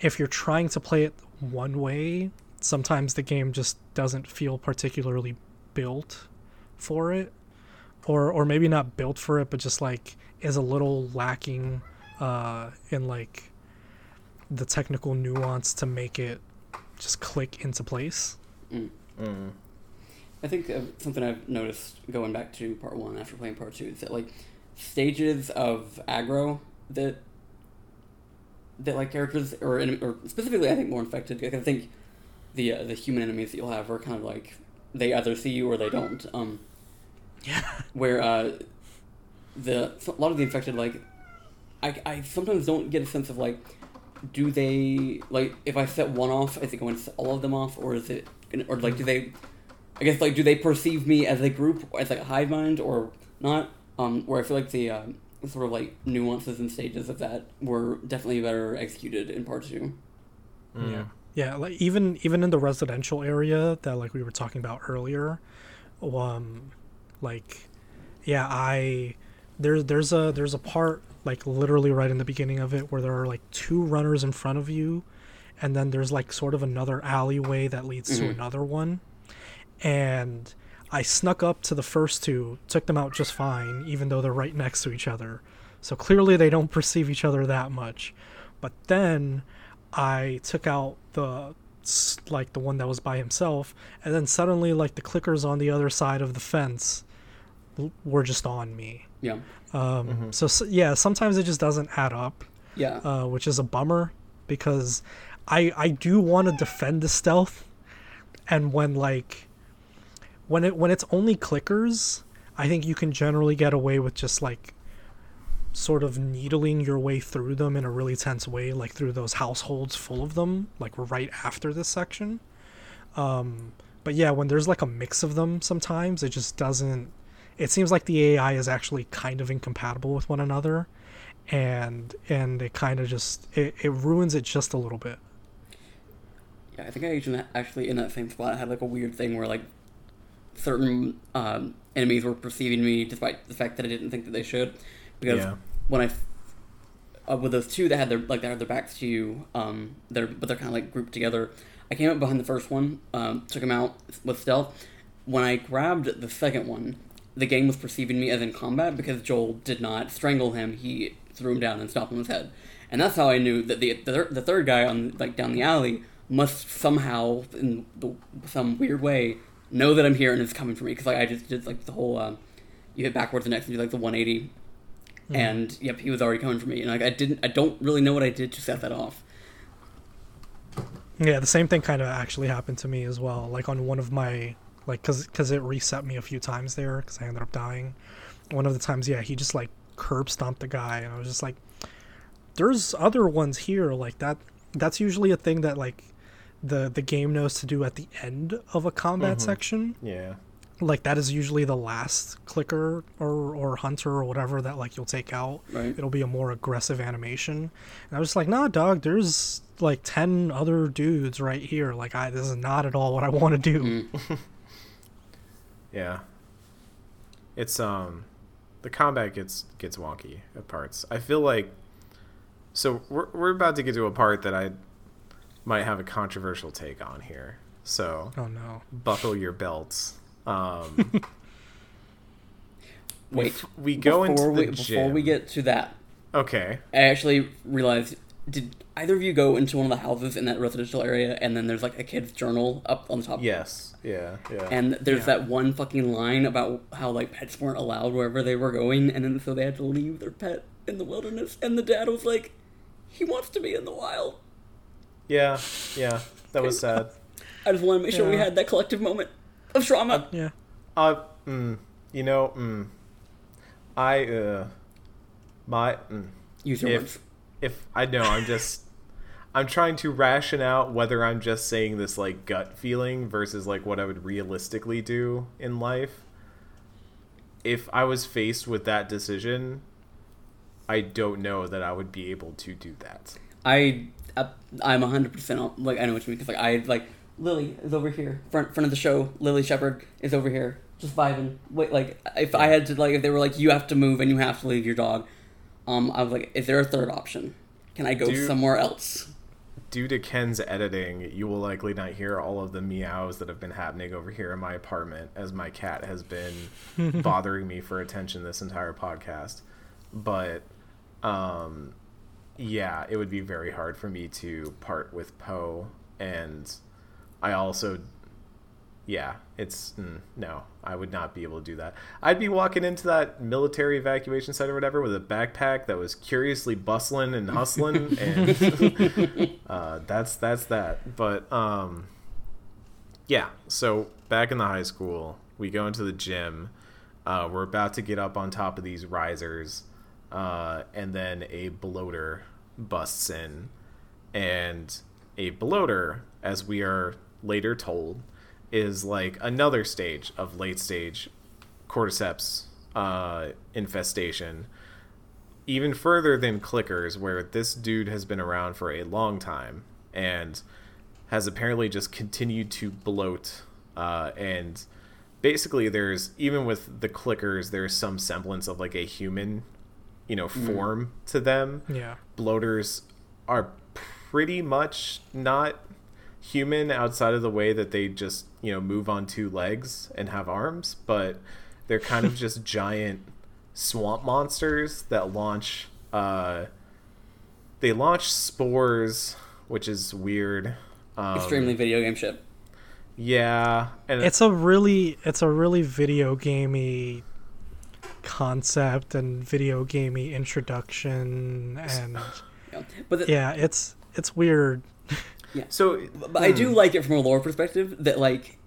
if you're trying to play it one way, sometimes the game just doesn't feel particularly built for it. Or or maybe not built for it, but just like is a little lacking uh in like the technical nuance to make it just click into place. Mm. I think uh, something I've noticed going back to part one after playing part two is that like stages of aggro that that like characters or or specifically I think more infected. Like, I think the uh, the human enemies that you'll have are kind of like they either see you or they don't. Um, Yeah. where uh, the a lot of the infected like I, I sometimes don't get a sense of like do they like if I set one off is it going to set all of them off or is it or like do they I guess like do they perceive me as a group as like a hive mind or not um where I feel like the uh, sort of like nuances and stages of that were definitely better executed in part two Mm. Yeah. Yeah, like even even in the residential area that like we were talking about earlier, um like yeah, I there's there's a there's a part like literally right in the beginning of it where there are like two runners in front of you and then there's like sort of another alleyway that leads to Mhm. another one. And I snuck up to the first two, took them out just fine, even though they're right next to each other. So clearly they don't perceive each other that much. But then I took out the like the one that was by himself, and then suddenly like the clickers on the other side of the fence were just on me. yeah Um, So s- yeah, sometimes it just doesn't add up, yeah uh, which is a bummer because I I do want to defend the stealth, and when like when it when it's only clickers, I think you can generally get away with just like sort of needling your way through them in a really tense way, like through those households full of them, like right after this section. Um, but yeah, when there's like a mix of them, sometimes it just doesn't. It seems like the AI is actually kind of incompatible with one another, and and it kind of just it, it ruins it just a little bit. Yeah, I think I actually, in that same spot had like a weird thing where like certain um, enemies were perceiving me despite the fact that I didn't think that they should, because Yeah. when I uh, with those two that had their like they had their backs to you, um, they're but they're kind of like grouped together. I came up behind the first one, um, took him out with stealth. When I grabbed the second one, the game was perceiving me as in combat because Joel did not strangle him. He threw him down and stopped him with his head, and that's how I knew that the the, the third guy on like down the alley must somehow in the, some weird way know that I'm here and it's coming for me because like I just did like the whole uh, you hit backwards and next and do like the 180 and yep he was already coming for me and like I didn't I don't really know what I did to set that off Yeah, the same thing kind of actually happened to me as well. Like on one of my like cuz cuz it reset me a few times there cuz I ended up dying. One of the times, yeah, he just like curb stomped the guy and I was just like there's other ones here like that that's usually a thing that like the the game knows to do at the end of a combat section. Yeah. Like that is usually the last clicker or or hunter or whatever that like you'll take out. Right. It'll be a more aggressive animation. And I was just like, nah, dog. There's like ten other dudes right here. Like I, this is not at all what I want to do. Mm. Yeah. It's um the combat gets gets wonky at parts. I feel like so we're we're about to get to a part that I might have a controversial take on here. So Oh no. buckle your belts. Um we wait f- we go into before the we before we get to that Okay. I actually realized did either of you go into one of the houses in that residential area and then there's like a kid's journal up on the top Yes. Yeah. Yeah. and there's Yeah. that one fucking line about how like pets weren't allowed wherever they were going and then so they had to leave their pet in the wilderness and the dad was like he wants to be in the wild yeah. Yeah. That was sad. i just want to make sure we had that collective moment of trauma Yeah. Uh, mm, you know, mm, I, uh, my, mm, use your if, words if I know, I'm just, I'm trying to ration out whether I'm just saying this like gut feeling versus like what I would realistically do in life. If I was faced with that decision, I don't know that I would be able to do that. I, I I'm hundred percent like I know what you mean because like I like Lily is over here front front of the show. Lily Shepard is over here just vibing. Wait, like if I had to like if they were like you have to move and you have to leave your dog, um, I was like, is there a third option? Can I go Do- somewhere else? Due to Ken's editing, you will likely not hear all of the meows that have been happening over here in my apartment as my cat has been bothering me for attention this entire podcast. But um yeah, it would be very hard for me to part with Poe and I also yeah, it's mm, no, I would not be able to do that. I'd be walking into that military evacuation site or whatever with a backpack that was curiously bustling and hustling, and uh, that's that's that. But um, yeah. So back in the high school, we go into the gym. Uh, we're about to get up on top of these risers, uh, and then a bloater busts in, and a bloater, as we are later told, is like another stage of late stage cordyceps uh, infestation. Even further than clickers, where this dude has been around for a long time and has apparently just continued to bloat. Uh, and basically, there's even with the clickers, there's some semblance of like a human, you know, form to them Yeah. bloaters are pretty much not human outside of the way that they just you know move on two legs and have arms but they're kind of just giant swamp monsters that launch uh they launch spores which is weird um, Extremely video game shit. yeah and It's a really it's a really video gamey concept and video gamey introduction and Yeah. But the, yeah, it's it's weird. so But I do like it from a lore perspective that like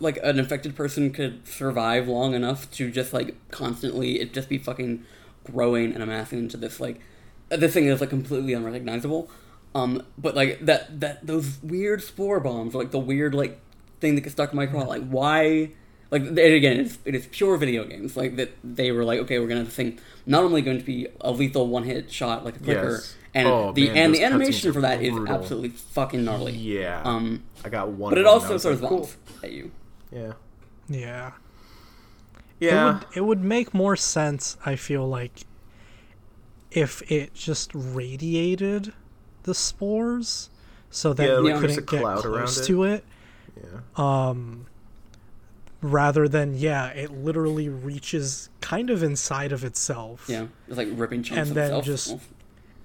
like an infected person could survive long enough to just like constantly it just be fucking growing and amassing into this like this thing is like completely unrecognizable. Um, but like that that those weird spore bombs, like the weird like thing that gets stuck in my craw, like why? Like and again, it's, it is pure video games. Like that they were like, okay, we're gonna have this thing not only going to be a lethal one hit shot like a clicker, Yes. and Oh, the man, and the animation for that are is absolutely fucking gnarly. yeah Um, i got one but it of them, and I also was throws like, cool. at you. yeah Yeah. It yeah would it would make more sense, I feel like if it just radiated the spores so that Yeah, you like there's couldn't a get cloud around close it. to it Yeah. um rather than yeah it literally reaches kind of inside of itself Yeah, it's like ripping chunks And of then itself. just- almost.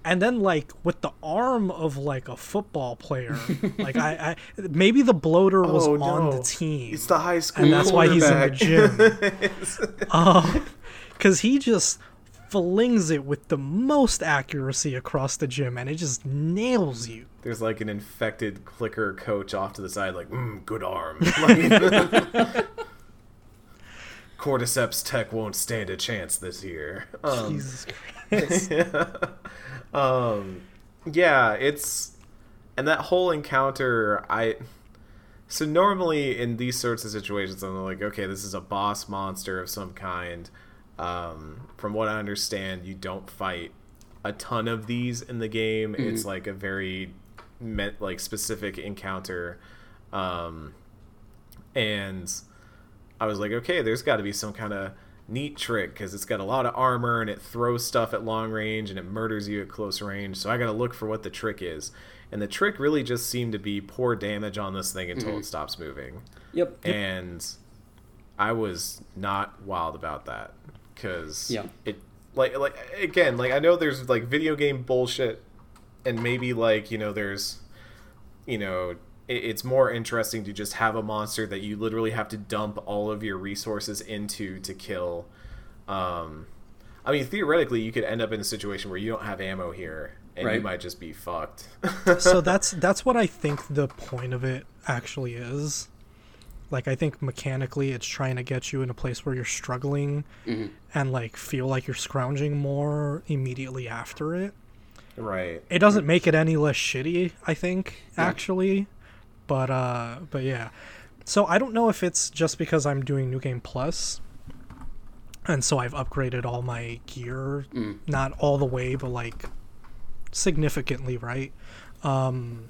and then like with the arm of like a football player like I, I maybe the bloater was Oh, on no. the team It's the high school and that's why he's in the gym um because he just flings it with the most accuracy across the gym and it just nails you There's like an infected clicker coach off to the side, like, mm, good arm. Cordyceps Tech won't stand a chance this year. Um, jesus christ um, yeah, it's and that whole encounter. I so normally in these sorts of situations, I'm like, okay, this is a boss monster of some kind. Um, from what I understand, you don't fight a ton of these in the game. It's like a very meant like specific encounter, um, and I was like, okay, there's got to be some kind of neat trick because it's got a lot of armor and it throws stuff at long range and it murders you at close range. So I got to look for what the trick is. And the trick really just seemed to be pour damage on this thing until it mm-hmm. stops moving. Yep. And I was not wild about that because Yeah. it like like again like I know there's like video game bullshit and maybe like you know there's you know it's more interesting to just have a monster that you literally have to dump all of your resources into to kill um i mean theoretically you could end up in a situation where you don't have ammo here and you might just be fucked so that's that's what I think the point of it actually is. Like I think mechanically it's trying to get you in a place where you're struggling Mm-hmm. and like feel like you're scrounging more immediately after it. right It doesn't make it any less shitty, I think, actually. But uh but yeah. So I don't know if it's just because I'm doing New Game Plus and so I've upgraded all my gear, not all the way, but like significantly, right? Um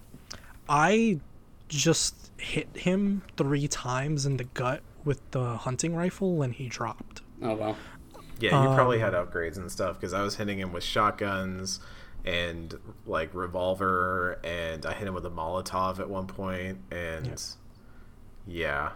I just hit him 3 times in the gut with the hunting rifle and he dropped. Oh wow. yeah you probably Um, had upgrades and stuff because i was hitting him with shotguns and like revolver and i hit him with a molotov at one point and yeah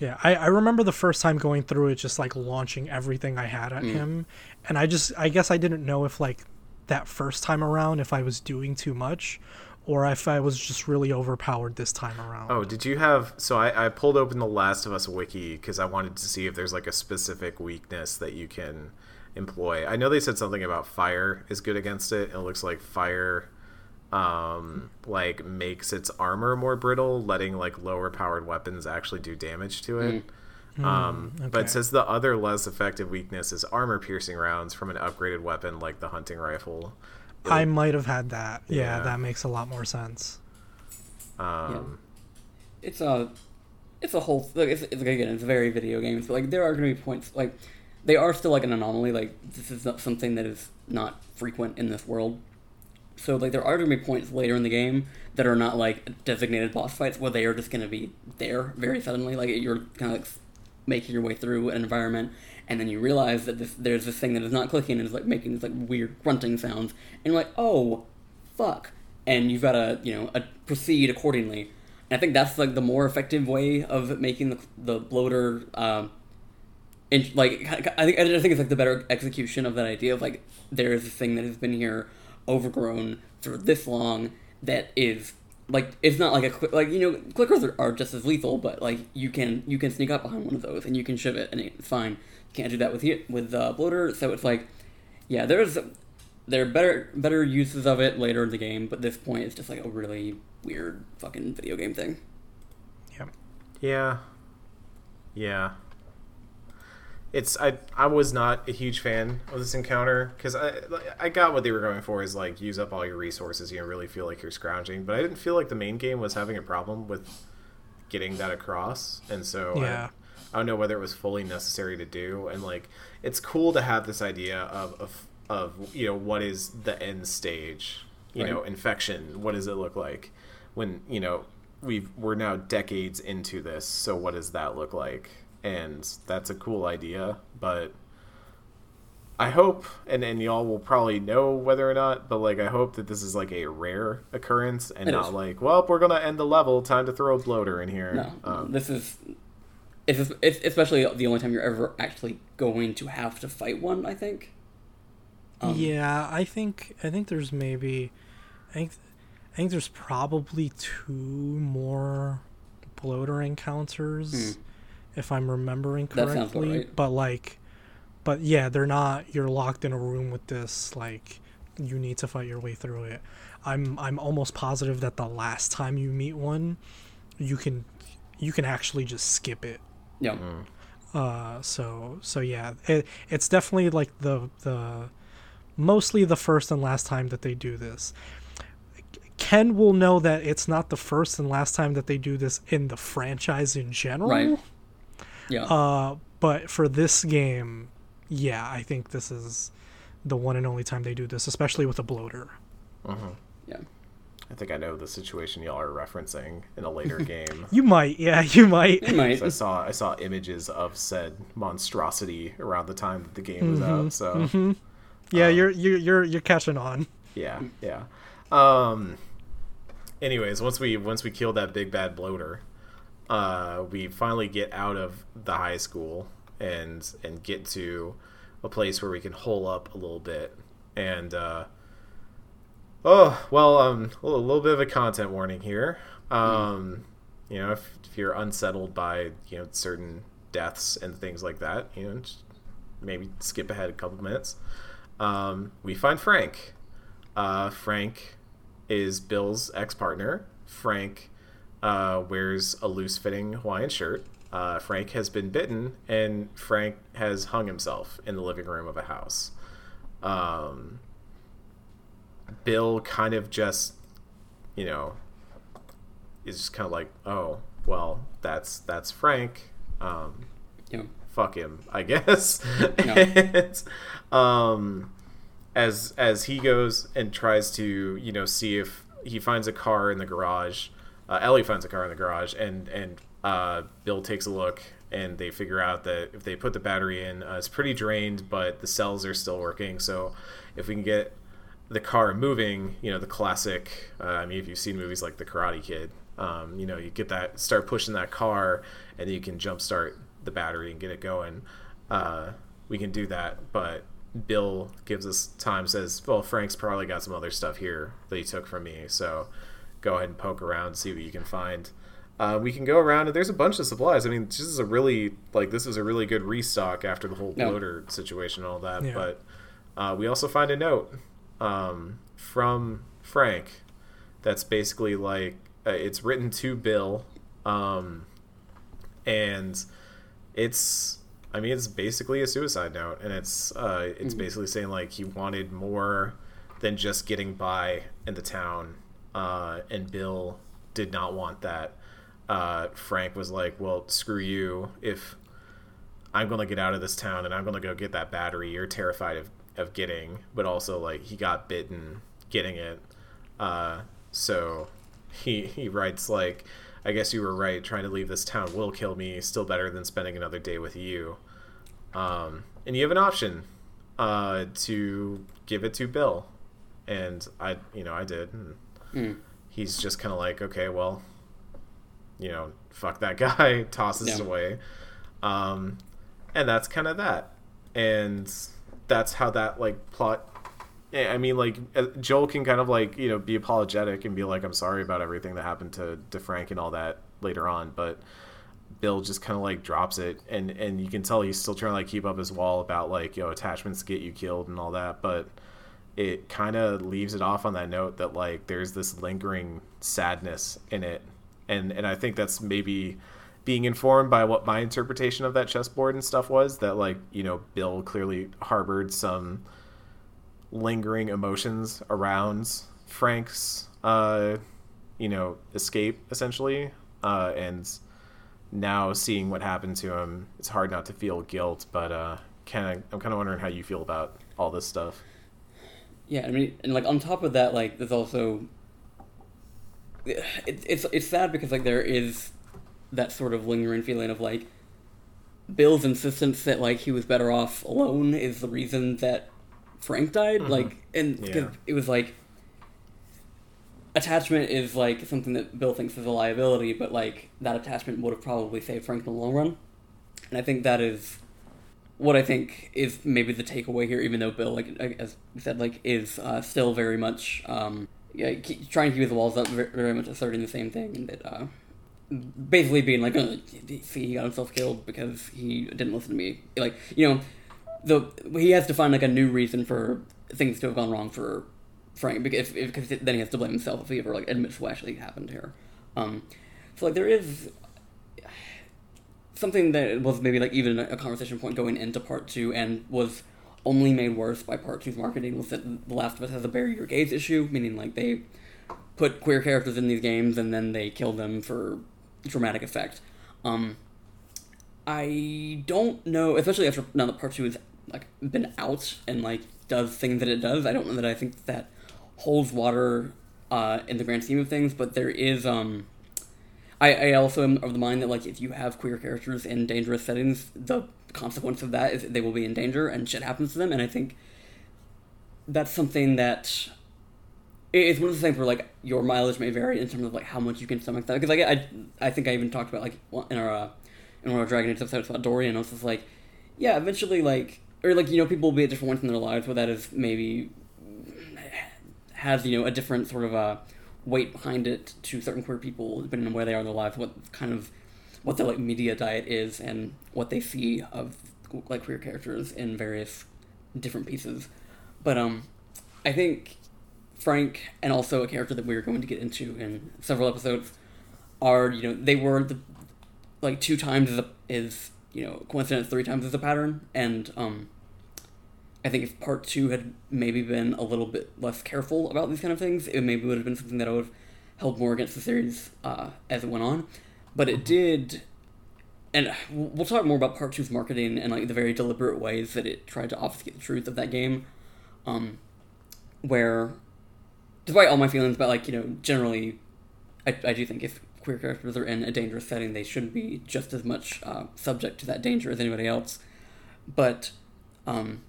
Yeah, I, I remember the first time going through it, just like launching everything I had at mm. him, and I just I guess I didn't know if like that first time around if I was doing too much, or if I was just really overpowered this time around. Oh, did you have? So I, I pulled open the Last of Us wiki because I wanted to see if there's like a specific weakness that you can employ. I know they said something about fire is good against it. It looks like fire, um, like makes its armor more brittle, letting like lower powered weapons actually do damage to it. Um, But okay. it says the other less effective weakness is armor piercing rounds from an upgraded weapon like the hunting rifle. I might have had that. Yeah, Yeah. that makes a lot more sense. Um, it's a it's a whole like it's, it's again it's very video games but like there are going to be points like they are still like an anomaly like this is not something that is not frequent in this world. So like there are to be points later in the game that are not like designated boss fights where they are just to be there very suddenly. Like you're kind of like making your way through an environment and then you realize that this, there's this thing that is not clicking and is like making these like weird grunting sounds and you're like oh fuck. And you've got to you know uh, proceed accordingly. And i think that's like the more effective way of making the, the bloater um in, like i think i think it's like the better execution of that idea of like there is a thing that has been here overgrown for this long that is like it's not like a cli- like you know clickers are, are just as lethal but like you can you can sneak up behind one of those and you can shiv it and it's fine you can't do that with you with uh, bloater so it's like yeah there's there are better better uses of it later in the game but this point it's just like a really weird fucking video game thing Yeah. Yeah. Yeah. It's I I was not a huge fan of this encounter because I I got what they were going for is like use up all your resources you know, really feel like you're scrounging but I didn't feel like the main game was having a problem with getting that across and so I- Yeah. I, don't know whether it was fully necessary to do and like it's cool to have this idea of of, of you know what is the end stage you Right. know infection what does it look like when you know we've we're now decades into this so what does that look like and that's a cool idea but I hope, and and y'all will probably know whether or not, but like I hope that this is like a rare occurrence and It not is. like, well, we're gonna end the level. Time to throw a bloater in here. No, Um, this is. It's, it's especially the only time you're ever actually going to have to fight one. I think. Um, yeah, I think I think there's maybe, I think, I think there's probably two more bloater encounters, Hmm. If I'm remembering That correctly. right. But like, but yeah, they're not. You're locked in a room with this. Like, you need to fight your way through it. I'm I'm almost positive that the last time you meet one, you can you can actually just skip it. Yeah. Uh, so so yeah, it, it's definitely like the the mostly the first and last time that they do this. Ken will know that it's not the first and last time that they do this in the franchise in general. Right. Yeah. Uh, but for this game, yeah, I think this is the one and only time they do this, especially with a bloater. yeah. I think I know the situation y'all are referencing in a later game. You might, yeah, you might. It might. So I saw I saw images of said monstrosity around the time that the game was out. So Yeah, you're you're you're you're catching on. yeah, yeah. Um. Anyways, once we once we kill that big bad bloater, uh, we finally get out of the high school and and get to a place where we can hole up a little bit. And uh, oh well um a little, bit of a content warning here. Um you know if, if you're unsettled by you know certain deaths and things like that you know maybe skip ahead a couple minutes. Um we find frank. Uh frank is bill's ex-partner. Frank uh, wears a loose fitting Hawaiian shirt. Uh, Frank has been bitten, and Frank has hung himself in the living room of a house. Um, Bill kind of just, you know, is just kind of like, oh, well, that's that's Frank. Um, Yeah. fuck him, I guess. And, um, as as he goes and tries to, you know, see if he finds a car in the garage. Uh, Ellie finds a car in the garage, and and uh, Bill takes a look, and they figure out that if they put the battery in, uh, it's pretty drained, but the cells are still working. So if we can get the car moving, you know, the classic. Uh, I mean, if you've seen movies like The Karate Kid, um, you know, you get that, start pushing that car, and you can jumpstart the battery and get it going. Uh, we can do that, but Bill gives us time. Says, "Well, Frank's probably got some other stuff here that he took from me, so go ahead and poke around, see what you can find." Uh, we can go around, and there's a bunch of supplies. I mean, this is a really like this is a really good restock after the whole No. bloater situation and all that. Yeah. But uh, we also find a note um, from Frank that's basically like uh, it's written to Bill, um, and it's I mean it's basically a suicide note, and it's uh, it's basically saying like he wanted more than just getting by in the town, uh, and Bill did not want that. Uh, Frank was like, "Well, screw you. If I'm gonna get out of this town and I'm gonna go get that battery you're terrified of, of getting, but also like he got bitten getting it. Uh, so he he writes like, I guess you were right. Trying to leave this town will kill me. Still better than spending another day with you. Um, and you have an option uh, to give it to Bill, and I you know I did. And Mm. He's just kind of like, okay, well, you know, fuck that guy. Tosses it Yeah. away. Um, and that's kind of that and that's how that like plot i mean like uh, joel can kind of like you know be apologetic and be like i'm sorry about everything that happened to, to frank and all that later on but bill just kind of like drops it and and you can tell he's still trying to like keep up his wall about like you know attachments get you killed and all that but it kind of leaves it off on that note that like there's this lingering sadness in it. And and i think that's maybe being informed by what my interpretation of that chessboard and stuff was that like you know bill clearly harbored some lingering emotions around frank's uh you know escape essentially. Uh and now seeing what happened to him it's hard not to feel guilt but uh kind of i'm kind of wondering how you feel about all this stuff Yeah, I mean, and like on top of that, like there's also it, it's it's sad because like there is that sort of lingering feeling of like Bill's insistence that like he was better off alone is the reason that Frank died. Mm-hmm. Like, and because Yeah. it was like attachment is like something that Bill thinks is a liability, but like that attachment would have probably saved Frank in the long run. And I think that is what I think is maybe the takeaway here, even though Bill, like as you said, like is uh, still very much um, yeah, keep, trying to keep the walls up, very, much asserting the same thing, and that uh, basically being like, see, he got himself killed because he didn't listen to me. Like you know, the he has to find like a new reason for things to have gone wrong for Frank because if, because then he has to blame himself if he ever like admits what actually happened here. Um, so like there is something that was maybe like even a conversation point going into part two and was only made worse by part two's marketing was that The Last of Us has a bury your gays issue, meaning like they put queer characters in these games and then they kill them for dramatic effect. Um, I don't know, especially after now that part two has like been out and like does things that it does. I don't know that I think that holds water uh, in the grand scheme of things, but there is um. I, I also am of the mind that like if you have queer characters in dangerous settings, the consequence of that is they will be in danger and shit happens to them. And I think that's something that it's one of the things where like your mileage may vary in terms of like how much you can stomach that. Because like I I think I even talked about like in our uh, in one of our Dragon Age episodes about Dorian. I was just like, yeah, eventually like or like you know people will be at different points in their lives where that is maybe has you know a different sort of uh, weight behind it to certain queer people depending on where they are in their lives, what kind of what their like media diet is, and what they see of like queer characters in various different pieces. But um, I think Frank and also a character that we are going to get into in several episodes are you know they were the like two times is, a, is you know coincidence three times is a pattern and um I think if part two had maybe been a little bit less careful about these kind of things, it maybe would have been something that I would have held more against the series uh, as it went on. But it did, and we'll talk more about part two's marketing and like the very deliberate ways that it tried to obfuscate the truth of that game. Um, where, despite all my feelings about like you know generally, I, I do think if queer characters are in a dangerous setting, they shouldn't be just as much uh, subject to that danger as anybody else. But um,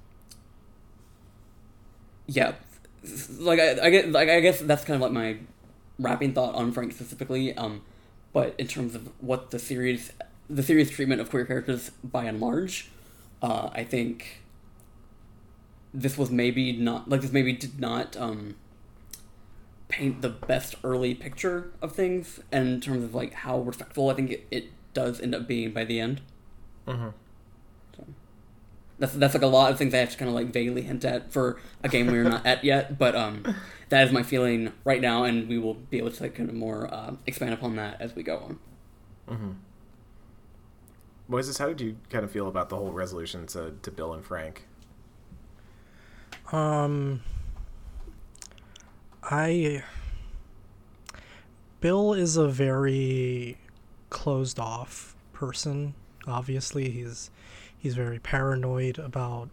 yeah, like I, I get like I guess that's kind of like my wrapping thought on Frank specifically. Um, but in terms of what the series, the series treatment of queer characters by and large, uh, I think this was maybe not like this maybe did not um paint the best early picture of things and in terms of like how respectful I think it, it does end up being by the end. Mm-hmm. That's that's like a lot of things I have to kind of like vaguely hint at for a game we're not at yet, but um, that is my feeling right now, and we will be able to like kind of more uh, expand upon that as we go on. Mm-hmm. Moises, how did you kind of feel about the whole resolution to, to Bill and Frank? Um, I. Bill is a very closed off person. Obviously, he's he's very paranoid about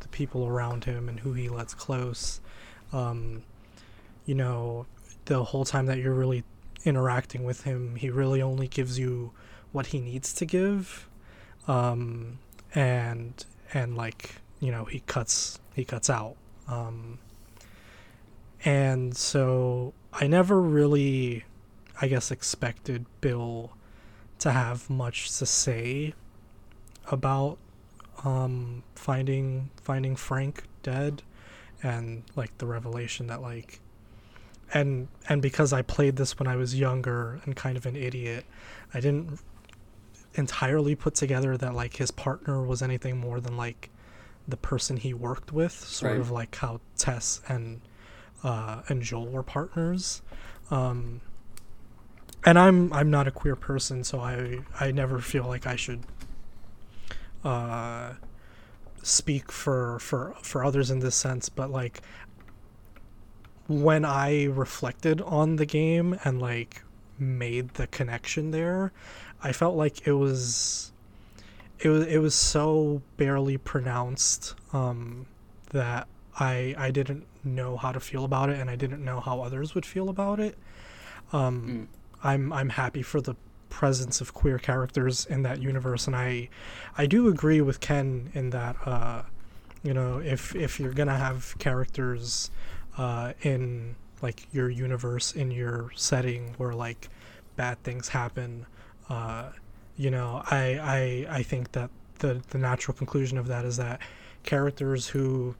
the people around him and who he lets close. Um, you know, the whole time that you're really interacting with him, he really only gives you what he needs to give. Um, and and like you know he cuts he cuts out um, and so i never really i guess expected bill to have much to say about um, finding finding frank dead and like the revelation that like and and because i played this when i was younger and kind of an idiot i didn't entirely put together that like his partner was anything more than like the person he worked with, sort Right. of like how Tess and uh, and Joel were partners. Um, and I'm I'm not a queer person, so I I never feel like I should uh, speak for for for others in this sense. But like when I reflected on the game and like made the connection there, I felt like it was it was it was so barely pronounced um, that I I didn't know how to feel about it and I didn't know how others would feel about it. Um, I'm I'm happy for the presence of queer characters in that universe, and I I do agree with Ken in that uh, you know if if you're gonna have characters uh, in like your universe in your setting where like bad things happen, uh, you know I I I think that the the natural conclusion of that is that characters who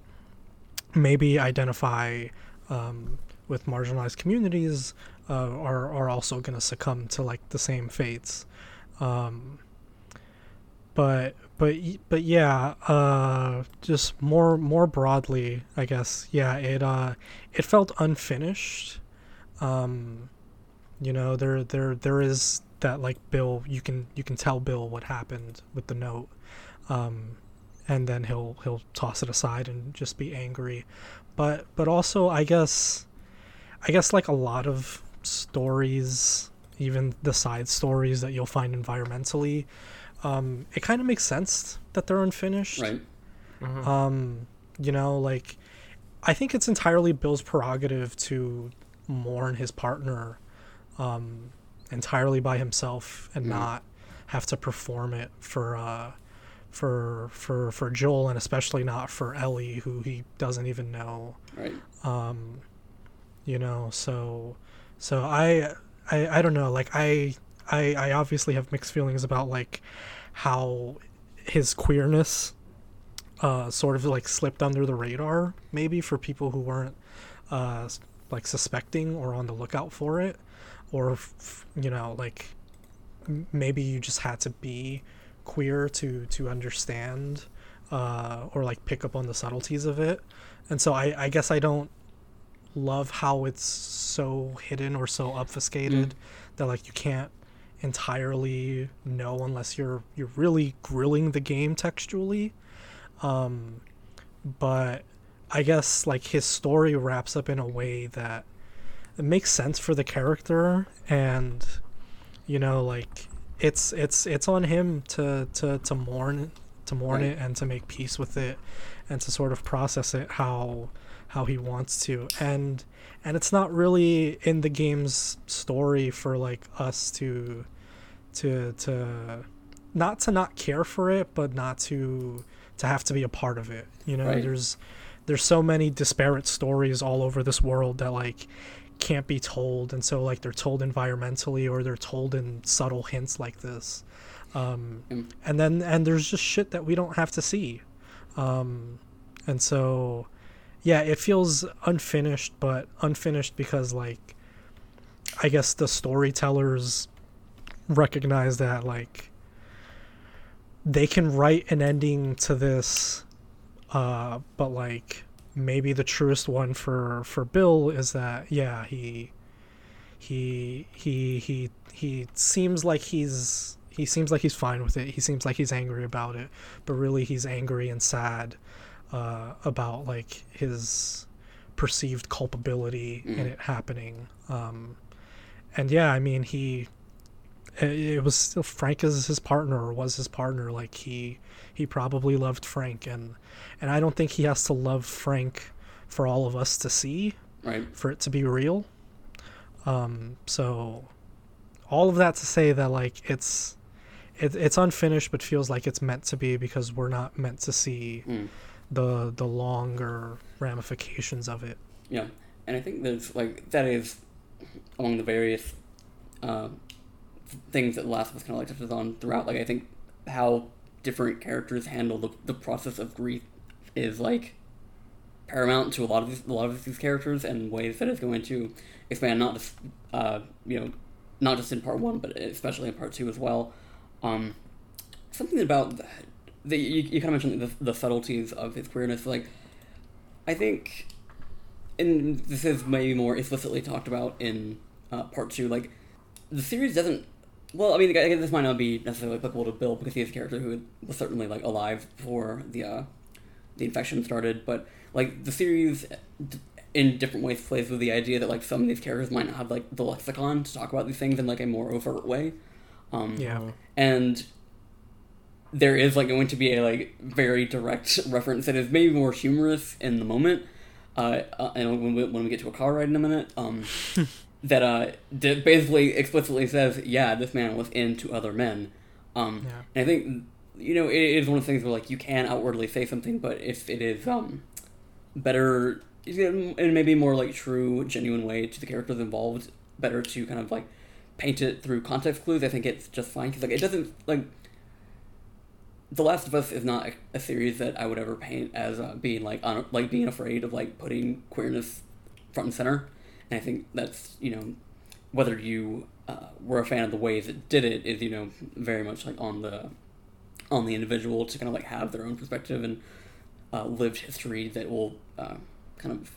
maybe identify um, with marginalized communities uh, are are also going to succumb to like the same fates. Um, but but but yeah, uh, just more more broadly, I guess. Yeah, it uh, it felt unfinished. Um, you know, there there there is that like Bill. You can you can tell Bill what happened with the note. Um, and then he'll he'll toss it aside and just be angry but but also i guess i guess like a lot of stories even the side stories that you'll find environmentally um, it kind of makes sense that they're unfinished Right. um, you know like i think it's entirely bill's prerogative to mourn his partner um, entirely by himself and Mhm. not have to perform it for uh, for for for Joel and especially not for Ellie who he doesn't even know Right. um you know so so I I I don't know like I I I obviously have mixed feelings about like how his queerness uh sort of like slipped under the radar maybe for people who weren't uh like suspecting or on the lookout for it. Or you know like maybe you just had to be queer to to understand uh or like pick up on the subtleties of it. And so I, I guess I don't love how it's so hidden or so obfuscated that like you can't entirely know unless you're you're really grilling the game textually. Um, but I guess like his story wraps up in a way that it makes sense for the character and you know like it's it's it's on him to to to mourn to mourn Right. it and to make peace with it and to sort of process it how how he wants to. And and it's not really in the game's story for like us to to to not to not care for it but not to to have to be a part of it. You know Right. there's there's so many disparate stories all over this world that like can't be told. And so like they're told environmentally or they're told in subtle hints like this. Um, Mm. and then and there's just shit that we don't have to see. Um, and so yeah it feels unfinished but unfinished because like i guess the storytellers recognize that like they can write an ending to this uh but like maybe the truest one for for bill is that yeah he he he he he seems like he's he seems like he's fine with it. He seems like he's angry about it but really he's angry and sad uh about like his perceived culpability in Mhm. it happening um and yeah i mean he it, it was still frank is his partner or was his partner like he he probably loved frank and and i don't think he has to love frank for all of us to see Right. for it to be real um so all of that to say that like it's it, it's unfinished but feels like it's meant to be because we're not meant to see Mm. The the longer ramifications of it Yeah, and I think there's like that is among the various uh, things that Last of Us kind of like touches on throughout. Like I think how different characters handle the, the process of grief is like paramount to a lot of these, a lot of these characters and ways that it's going to expand not just uh, you know not just in part one but especially in part two as well. Um, something about the, you, you kind of mentioned the, the subtleties of his queerness. Like I think and this is maybe more explicitly talked about in uh, part two. Like, the series doesn't. Well, I mean, I guess this might not be necessarily applicable to Bill because he's a character who was certainly like alive before the uh, the infection started. But like the series, d- in different ways, plays with the idea that like some of these characters might not have like the lexicon to talk about these things in like a more overt way. Um, yeah and there is like going to be a like very direct reference that is maybe more humorous in the moment uh, uh and when we, when we get to a car ride in a minute um that uh d- basically explicitly says, yeah, this man was into other men. Um, Yeah. and I think you know it is one of the things where like you can outwardly say something, but if it is um better in maybe more like true, genuine way to the characters involved, better to kind of like paint it through context clues. I think it's just fine because like it doesn't like. The Last of Us is not a, series that I would ever paint as uh, being like un- like being afraid of like putting queerness front and center, and I think that's you know whether you uh, were a fan of the ways it did it is you know very much like on the on the individual to kind of like have their own perspective and uh, lived history that will uh, kind of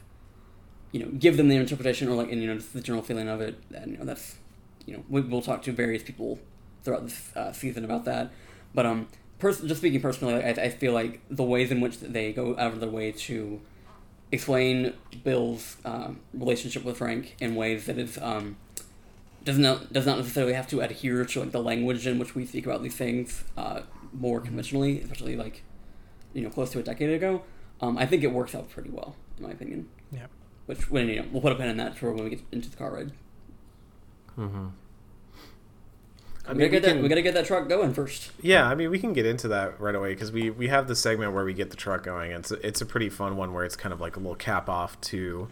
you know give them their interpretation or like and you know the general feeling of it. And you know that's you know we, we'll talk to various people throughout this uh, season about that. But um pers- just speaking personally I, I feel like the ways in which they go out of their way to explain Bill's um, relationship with Frank in ways that is um, does not does not necessarily have to adhere to like the language in which we speak about these things uh, more conventionally, especially like you know close to a decade ago. Um, I think it works out pretty well, in my opinion. Yeah. Which when you know we'll put a pin in that for when we get into the car ride. Mm-hmm. I we mean, gotta get we that. We gotta get that truck going first. Yeah, I mean, we can get into that right away because we we have the segment where we get the truck going. It's a, it's a pretty fun one where it's kind of like a little cap off to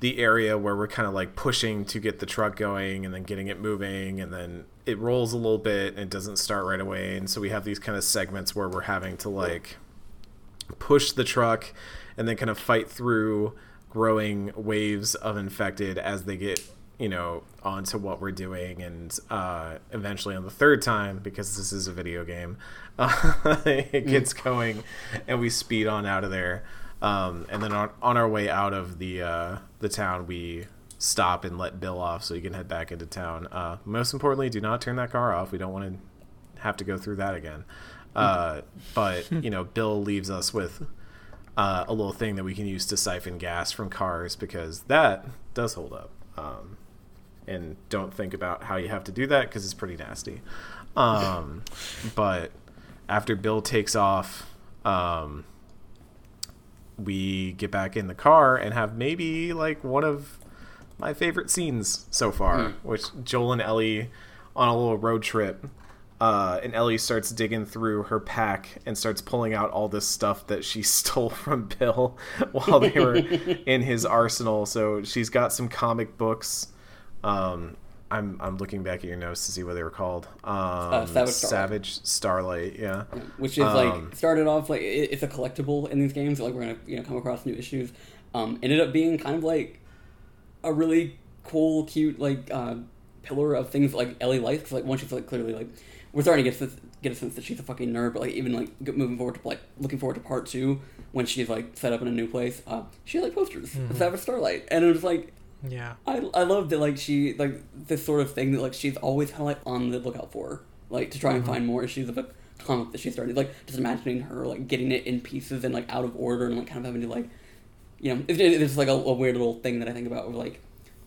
the area where we're kind of like pushing to get the truck going and then getting it moving and then it rolls a little bit and it doesn't start right away and so we have these kind of segments where we're having to like push the truck and then kind of fight through growing waves of infected as they get you know onto what we're doing and uh, eventually on the third time because this is a video game uh, it gets going and we speed on out of there. Um, and then on, on our way out of the uh, the town we stop and let bill off so he can head back into town. Uh, most importantly do not turn that car off. We don't want to have to go through that again. Uh, but you know bill leaves us with uh, a little thing that we can use to siphon gas from cars because that does hold up. Um, and don't think about how you have to do that because it's pretty nasty. Um, but after Bill takes off, um, we get back in the car and have maybe like one of my favorite scenes so far, which Joel and Ellie on a little road trip. Uh, and Ellie starts digging through her pack and starts pulling out all this stuff that she stole from Bill while they were in his arsenal. So she's got some comic books. Um, I'm I'm looking back at your notes to see what they were called. Um, Savage Starlight. Savage Starlight, yeah. which is Um, like started off like it, it's a collectible in these games. Like we're gonna you know come across new issues. Um, ended up being kind of like a really cool, cute like uh, pillar of things like Ellie likes. 'cause, like once she's like clearly like we're starting to get this, get a sense that she's a fucking nerd. But like even like moving forward to like looking forward to part two when she's like set up in a new place. Uh, she like posters of Savage Starlight, and it was like Yeah. I, I love that like she like this sort of thing that like she's always kind of like on the lookout for like to try and find more issues of a comic that she started like just imagining her like getting it in pieces and like out of order and like kind of having to like you know it's, it's like a, a weird little thing that I think about where like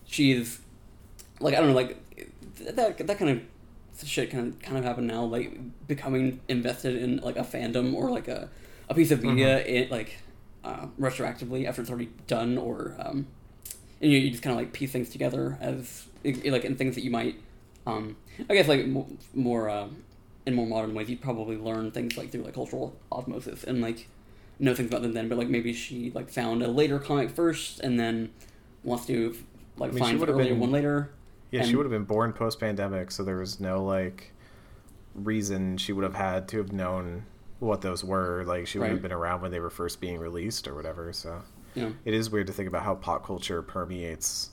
she's like I don't know like that that kind of shit kind of kind of happen now like becoming invested in like a fandom or like a a piece of media it like uh, retroactively after it's already done or um and you, you just kind of like piece things together as like in things that you might um i guess like more, more uh, in more modern ways you'd probably learn things like through like cultural osmosis and like know things about them then but like maybe she like found a later comic first and then wants to like I mean, find the earlier been- one later Yeah, she would have been born post pandemic, so there was no like reason she would have had to have known what those were. Like she would have been around when they were first being released or whatever. So you know it is weird to think about how pop culture permeates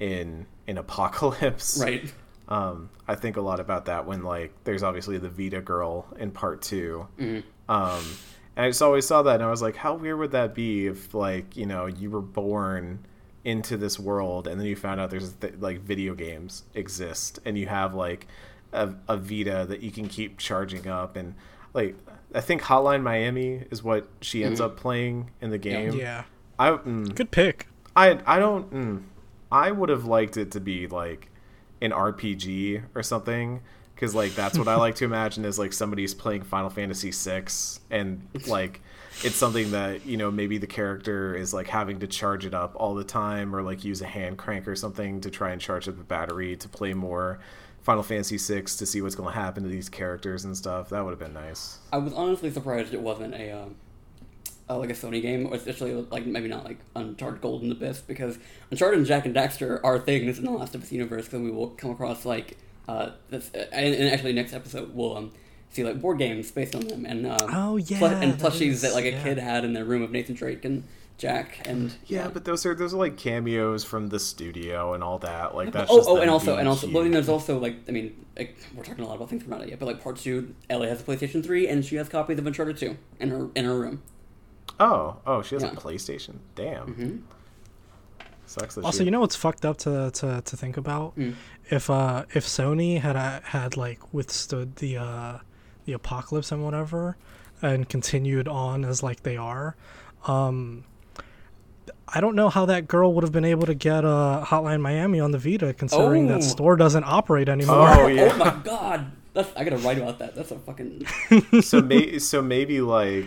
in in apocalypse. right Um, I think a lot about that when like there's obviously the Vita girl in part 2 Mhm. Um, and I just always saw that and I was like, how weird would that be if like you know you were born into this world and then you found out there's th- like video games exist and you have like a, a Vita that you can keep charging up and like I think Hotline Miami is what she ends up playing in the game. Yeah. I mm, Good pick. I I don't. Mm, I would have liked it to be like an RPG or something because like that's what I like to imagine is like somebody's playing Final Fantasy VI and like it's something that you know maybe the character is like having to charge it up all the time or like use a hand crank or something to try and charge up the battery to play more Final Fantasy VI to see what's going to happen to these characters and stuff. That would have been nice. I was honestly surprised it wasn't a um, uh, like a Sony game, or especially like maybe not like Uncharted Gold Golden Abyss, because Uncharted and Jak and Daxter are things in the Last of Us universe that we will come across like uh, this, and, and actually next episode we'll um, see like board games based on them and um, Oh, yeah, plu- and plushies is- that like a yeah. kid had in their room of Nathan Drake and Jak and Yeah, but those are those are like cameos from the studio and all that. Like that's oh, just oh, them and also, and also, well, cute. there's also like, I mean, like, we're talking a lot about things we're not yet, but like part two, Ellie has a PlayStation Three, and she has copies of Uncharted Two in her in her room. Oh, oh, she has Yeah. a PlayStation. Damn. Mhm. Sucks that Also, she- you know what's fucked up to to, to think about? Mm. If uh if Sony had uh, had like withstood the uh the apocalypse and whatever, and continued on as like they are, um, I don't know how that girl would have been able to get uh Hotline Miami on the Vita, considering Oh. that store doesn't operate anymore. Oh, yeah. oh my god, that's I gotta write about that. That's a fucking. so may, so maybe like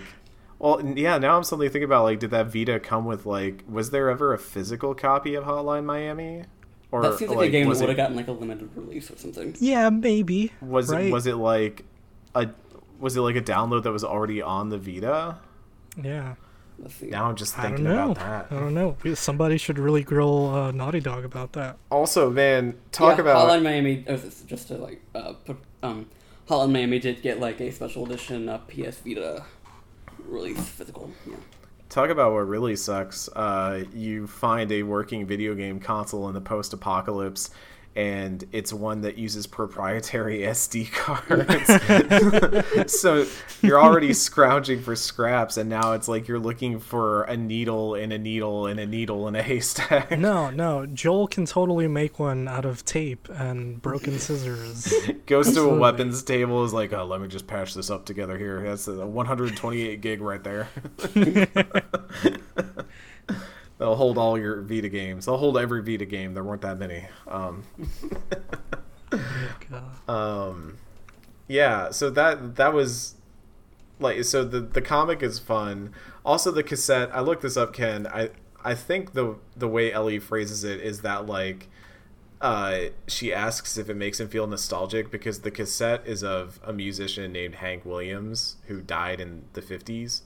well yeah now i'm suddenly thinking about like did that vita come with like was there ever a physical copy of hotline miami or That seems like, a game that was would have it, gotten like a limited release or something. Yeah, maybe. was right? it was it like a was it like a download that was already on the vita Yeah. Let's see. now i'm just thinking know. about I don't know. Somebody should really grill uh, Naughty Dog about that. also man talk yeah, about Hotline Miami. oh, just to like uh, put um, Hotline Miami did get like a special edition uh, PS Vita release physical. Yeah. Talk about what really sucks. Uh, you find a working video game console in the post apocalypse, and it's one that uses proprietary SD cards. so you're already scrounging for scraps, and now it's like you're looking for a needle and a needle and a needle in a haystack. No, no. Joel can totally make one out of tape and broken scissors. Goes to a weapons table, is like, oh, let me just patch this up together here. That's a 128 gig right there. They'll hold all your Vita games. They'll hold every Vita game. There weren't that many. Um, God. um, yeah. So that that was like so the the comic is fun. Also the cassette. I looked this up, Ken. I I think the the way Ellie phrases it is that like uh, she asks if it makes him feel nostalgic because the cassette is of a musician named Hank Williams who died in the 50s.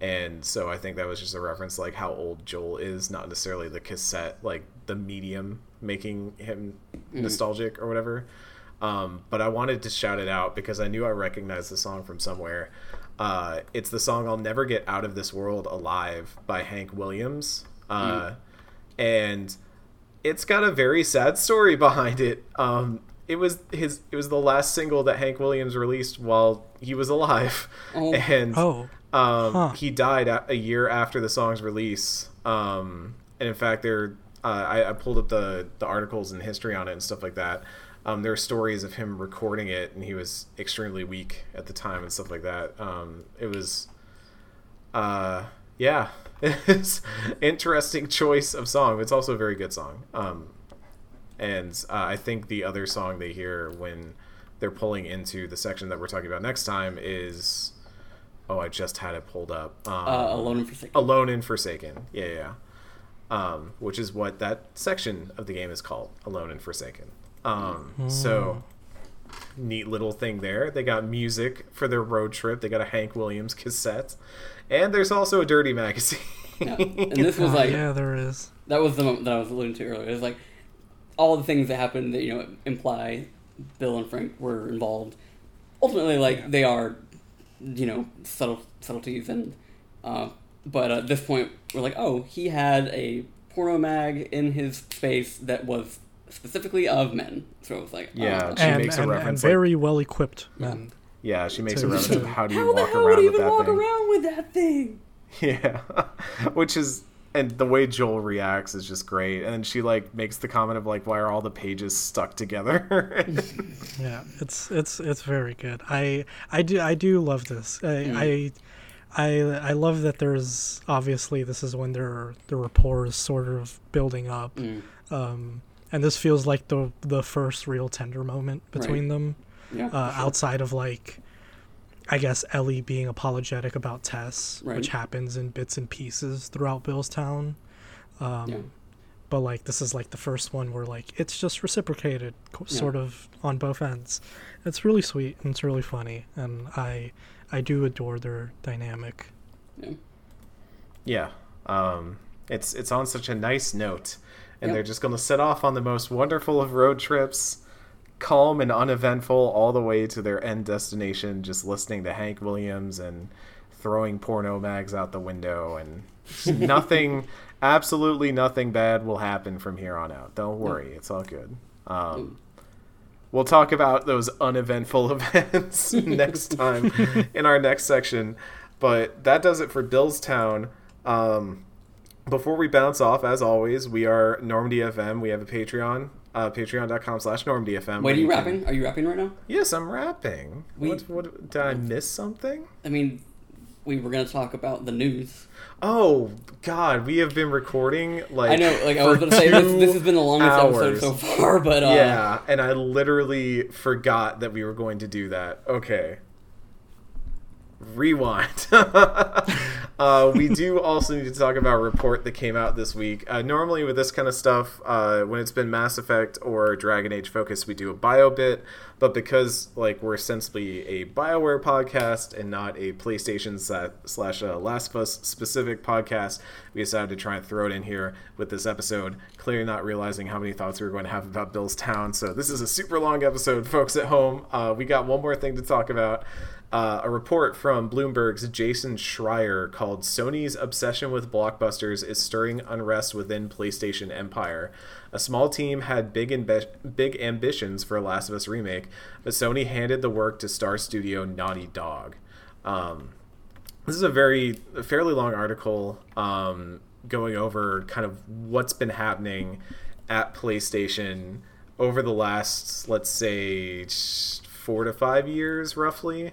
And so I think that was just a reference like how old Joel is, not necessarily the cassette, like the medium making him nostalgic or whatever. Um, but I wanted to shout it out because I knew I recognized the song from somewhere. Uh, it's the song "I'll Never Get Out of This World Alive" by Hank Williams, uh, and it's got a very sad story behind it. Um, it was his. It was the last single that Hank Williams released while he was alive, Oh. and Oh, um, Huh. he died a, a year after the song's release. Um, and in fact, there uh, I, I pulled up the the articles and history on it and stuff like that. Um, there are stories of him recording it, and he was extremely weak at the time and stuff like that. Um, it was, uh, yeah, it's interesting choice of song. It's also a very good song. And uh, I think the other song they hear when they're pulling into the section that we're talking about next time is oh I just had it pulled up um, Uh, Alone and Forsaken. Alone and Forsaken yeah yeah, yeah. Um, which is what that section of the game is called Alone and Forsaken um, so neat little thing there they got music for their road trip they got a Hank Williams cassette and there's also a dirty magazine Yeah. And this was like yeah, there is. that was the moment that I was alluding to earlier. It was like all the things that happened that you know imply Bill and Frank were involved. Ultimately, like they are, you know, subtle subtleties and. Uh, but at this point, we're like, oh, he had a porno mag in his space that was specifically of men. So it was like, oh, Yeah, She and, makes a and, and reference, like- very well equipped men. yeah she makes So- a reference of how do you how the walk hell would around he with even that walk thing around with that thing? Yeah, which is and the way Joel reacts is just great. And then she like makes the comment of like, "Why are all the pages stuck together?" Yeah, it's it's it's very good. I I do I do love this. I I, I I love that there's obviously this is when their the rapport is sort of building up, Mm. um, and this feels like the the first real tender moment between them. Yeah, uh, sure. outside of like I guess Ellie being apologetic about Tess, Right. which happens in bits and pieces throughout Billstown. Um, Yeah. But like this is like the first one where like it's just reciprocated, co- Yeah. sort of on both ends. It's really sweet and it's really funny, and I I do adore their dynamic. Yeah. Yeah. Um, it's it's on such a nice note, and Yep. they're just going to set off on the most wonderful of road trips, calm and uneventful, all the way to their end destination. Just listening to Hank Williams and throwing porno mags out the window, and nothing, absolutely nothing bad will happen from here on out. Don't worry, it's all good. Um, We'll talk about those uneventful events next time in our next section. But that does it for Billstown. Um, before we bounce off, as always, we are Normandy FM. We have a Patreon, uh, patreon.com slash normdfm. FM. Wait, are you rapping? Are you rapping right now? Yes, I'm rapping. We- what, what, did I miss something? I mean, we were gonna talk about the news. Oh, God, we have been recording like. I know, like I was gonna say, this, this has been the longest episode so far, but uh, yeah, and I literally forgot that we were going to do that. Okay. Rewind. uh, we do also need to talk about a report that came out this week. Uh, normally, with this kind of stuff, uh, when it's been Mass Effect or Dragon Age focus, we do a bio bit. But because like we're sensibly a Bioware podcast and not a PlayStation slash uh, Last of Us specific podcast, we decided to try and throw it in here with this episode. Clearly, not realizing how many thoughts we were going to have about Bill's Town. So this is a super long episode, folks at home. Uh, we got one more thing to talk about. Uh, a report from Bloomberg's Jason Schreier called Sony's obsession with blockbusters is stirring unrest within PlayStation Empire. A small team had big big ambitions for a Last of Us remake, but Sony handed the work to Star Studio Naughty Dog. Um, this is a very a fairly long article um, going over kind of what's been happening at PlayStation over the last, let's say, four to five years, roughly,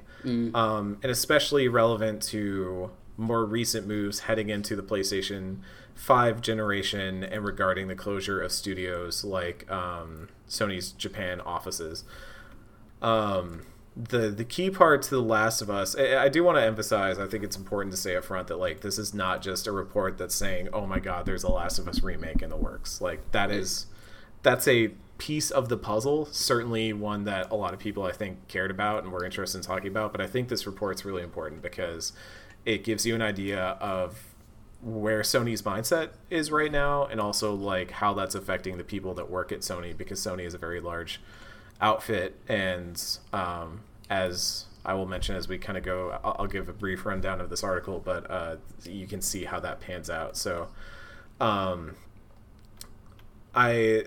um, and especially relevant to more recent moves heading into the PlayStation 5 generation and regarding the closure of studios like um, Sony's Japan offices. Um, the the key part to the Last of Us, I, I do want to emphasize. I think it's important to say up front that like this is not just a report that's saying, "Oh my God, there's a Last of Us remake in the works." Like that is that's a piece of the puzzle. Certainly one that a lot of people I think cared about and were interested in talking about. But I think this report's really important because it gives you an idea of where Sony's mindset is right now, and also like how that's affecting the people that work at Sony because Sony is a very large outfit, and um, as I will mention as we kind of go, I'll, I'll give a brief rundown of this article, but uh, you can see how that pans out. So, um, I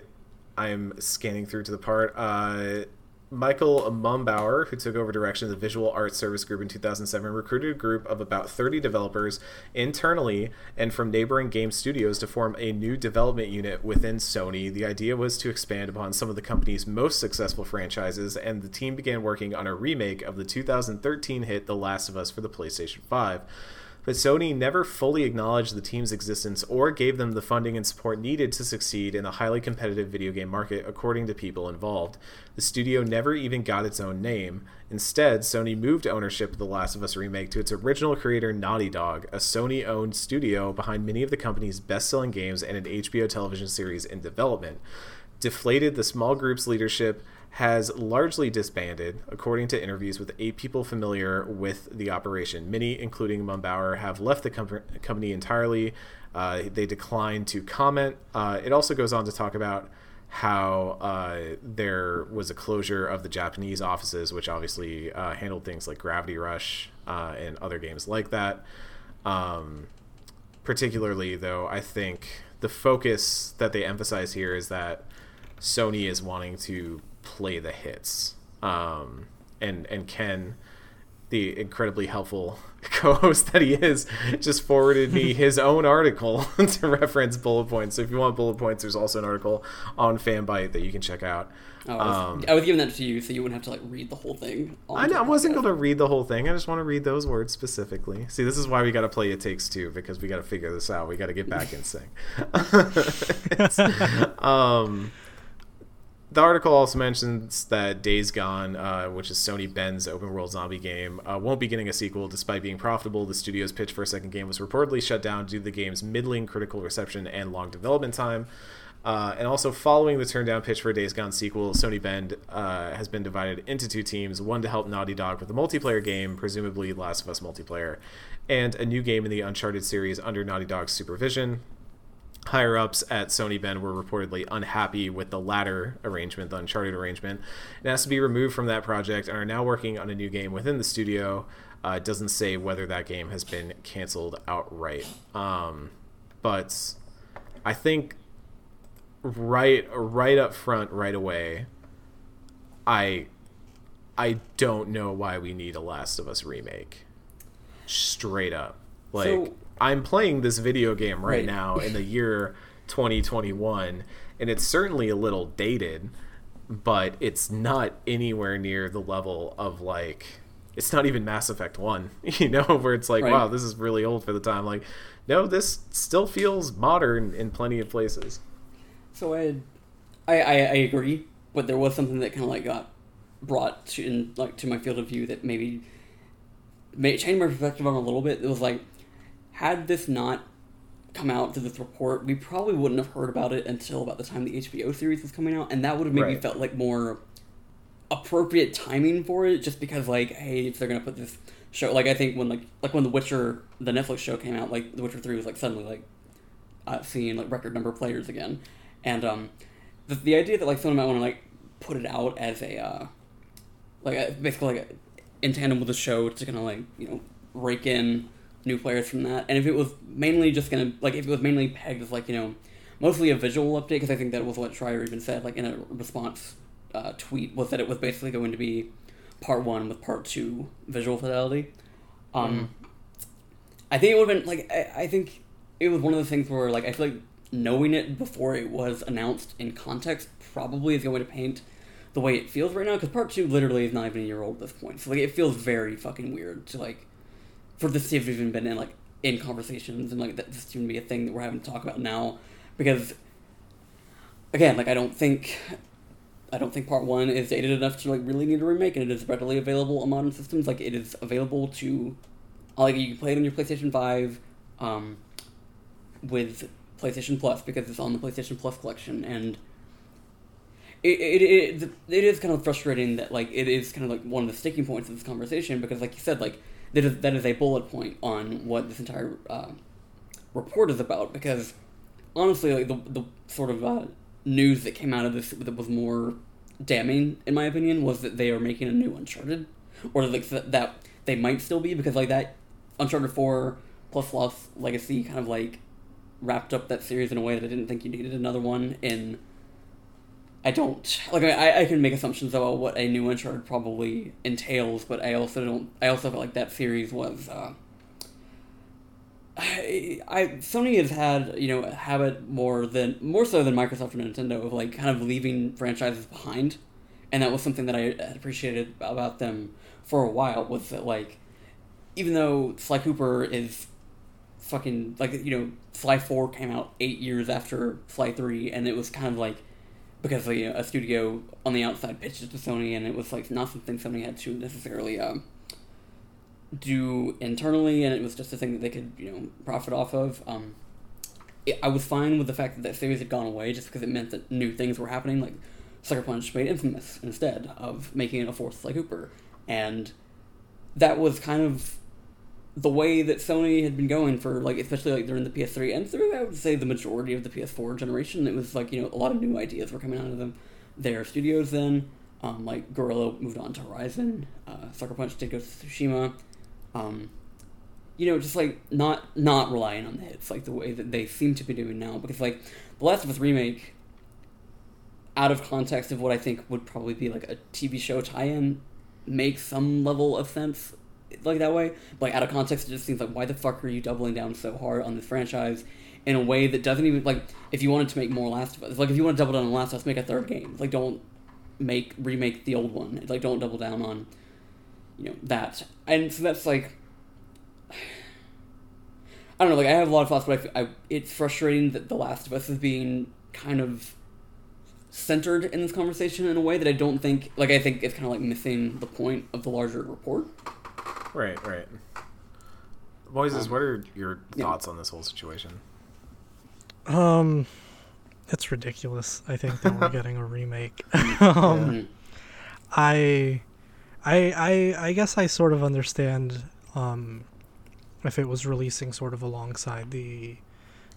I'm scanning through to the part. Uh, Michael Mumbauer, who took over direction of the Visual Arts Service Group in 2007, recruited a group of about 30 developers internally and from neighboring game studios to form a new development unit within Sony. The idea was to expand upon some of the company's most successful franchises, and the team began working on a remake of the 2013 hit The Last of Us for the PlayStation 5 but Sony never fully acknowledged the team's existence or gave them the funding and support needed to succeed in the highly competitive video game market, according to people involved. The studio never even got its own name. Instead, Sony moved ownership of The Last of Us remake to its original creator, Naughty Dog, a Sony owned studio behind many of the company's best selling games and an HBO television series in development. Deflated, the small group's leadership has largely disbanded, according to interviews with eight people familiar with the operation. Many, including Mumbauer, have left the com- company entirely. Uh, they declined to comment. Uh, it also goes on to talk about how uh, there was a closure of the Japanese offices, which obviously uh, handled things like Gravity Rush uh, and other games like that. Um, particularly, though, I think the focus that they emphasize here is that Sony is wanting to play the hits. Um, and and Ken, the incredibly helpful co-host that he is, just forwarded me his own article to reference bullet points. So if you want bullet points, there's also an article on Fanbyte that you can check out. Oh, I, was, Um, I was giving that to you so you wouldn't have to like read the whole thing. I, know, I wasn't going to read the whole thing. I just want to read those words specifically. See, this is why we got to play It Takes Two because we got to figure this out. We got to get back in sync. Um, the article also mentions that Days Gone, uh, which is Sony Bend's open world zombie game, uh, won't be getting a sequel despite being profitable. The studio's pitch for a second game was reportedly shut down due to the game's middling critical reception and long development time. Uh, and also, following the turn down pitch for Days Gone sequel, Sony Bend uh, has been divided into two teams one to help Naughty Dog with a multiplayer game, presumably Last of Us multiplayer, and a new game in the Uncharted series under Naughty Dog's supervision. Higher ups at Sony Bend were reportedly unhappy with the latter arrangement, the Uncharted arrangement, and asked to be removed from that project and are now working on a new game within the studio. Uh, it doesn't say whether that game has been canceled outright. Um, but I think right right up front right away i i don't know why we need a last of us remake straight up like So- i'm playing this video game right, Right. now in the year 2021 and it's certainly a little dated but it's not anywhere near the level of like it's not even Mass Effect 1, you know, where it's like, Right. wow, this is really old for the time. Like, no, this still feels modern in plenty of places. So I, I, I, agree, but there was something that kind of like got brought to in like to my field of view that maybe made changed my perspective on a little bit. It was like, had this not come out to this report, we probably wouldn't have heard about it until about the time the HBO series was coming out, and that would have maybe Right. felt like more appropriate timing for it, just because like, hey, if they're gonna put this show, like I think when like like when The Witcher, the Netflix show came out, like The Witcher Three was like suddenly like uh, seeing like record number of players again, and um, the, the idea that like someone might want to like put it out as a uh, like a, basically like a, in tandem with the show to kind of like you know rake in new players from that, and if it was mainly just gonna like if it was mainly pegged as like you know mostly a visual update because I think that was what Schreier even said like in a response uh, tweet was that it was basically going to be part one with part two visual fidelity. Um, I think it would have been like I, I think it was one of the things where like I feel like knowing it before it was announced in context probably is going to paint the way it feels right now because part two literally is not even a year old at this point. So like it feels very fucking weird to like for this to have even been in like in conversations and like that this to be a thing that we're having to talk about now because again like I don't think I don't think part one is dated enough to like really need a remake, and it is readily available on modern systems. Like it is available to, like you can play it on your PlayStation Five, um, with PlayStation Plus because it's on the PlayStation Plus collection, and it it, it it is kind of frustrating that like it is kind of like one of the sticking points of this conversation because like you said like that is that is a bullet point on what this entire uh, report is about because honestly, like the the sort of uh, news that came out of this that was more damning, in my opinion, was that they are making a new Uncharted, or like that, they might still be because like that Uncharted Four plus Lost Legacy kind of like wrapped up that series in a way that I didn't think you needed another one in. I don't like. I, I can make assumptions about what a new Uncharted probably entails, but I also don't. I also feel like that series was. Uh, I, I Sony has had you know a habit more than more so than Microsoft and Nintendo of like kind of leaving franchises behind, and that was something that I appreciated about them for a while. Was that like, even though Sly Cooper is fucking like you know Sly Four came out eight years after Sly Three, and it was kind of like because you know, a studio on the outside pitched it to Sony, and it was like not something Sony had to necessarily um, do internally, and it was just a thing that they could you know profit off of. Um, it, I was fine with the fact that that series had gone away, just because it meant that new things were happening. Like Sucker Punch made Infamous instead of making it a fourth Sly Cooper, and that was kind of the way that Sony had been going for like especially like during the PS3 and through I would say the majority of the PS4 generation. It was like you know a lot of new ideas were coming out of them. Their studios then, um, like Guerrilla moved on to Horizon, uh, Sucker Punch did go to Tsushima. Um, you know, just like not not relying on the hits like the way that they seem to be doing now. Because like the Last of Us remake, out of context of what I think would probably be like a TV show tie-in, makes some level of sense like that way. But like out of context, it just seems like why the fuck are you doubling down so hard on this franchise in a way that doesn't even like if you wanted to make more Last of Us, like if you want to double down on Last of Us, make a third game. Like don't make remake the old one. Like don't double down on you know that. And so that's like I don't know. Like I have a lot of thoughts, but I, I it's frustrating that The Last of Us is being kind of centered in this conversation in a way that I don't think like I think it's kind of like missing the point of the larger report. Right, right. Moises, Um, what are your yeah. thoughts on this whole situation? Um, it's ridiculous. I think that we're getting a remake. um. I, I, I, I guess I sort of understand um, if it was releasing sort of alongside the,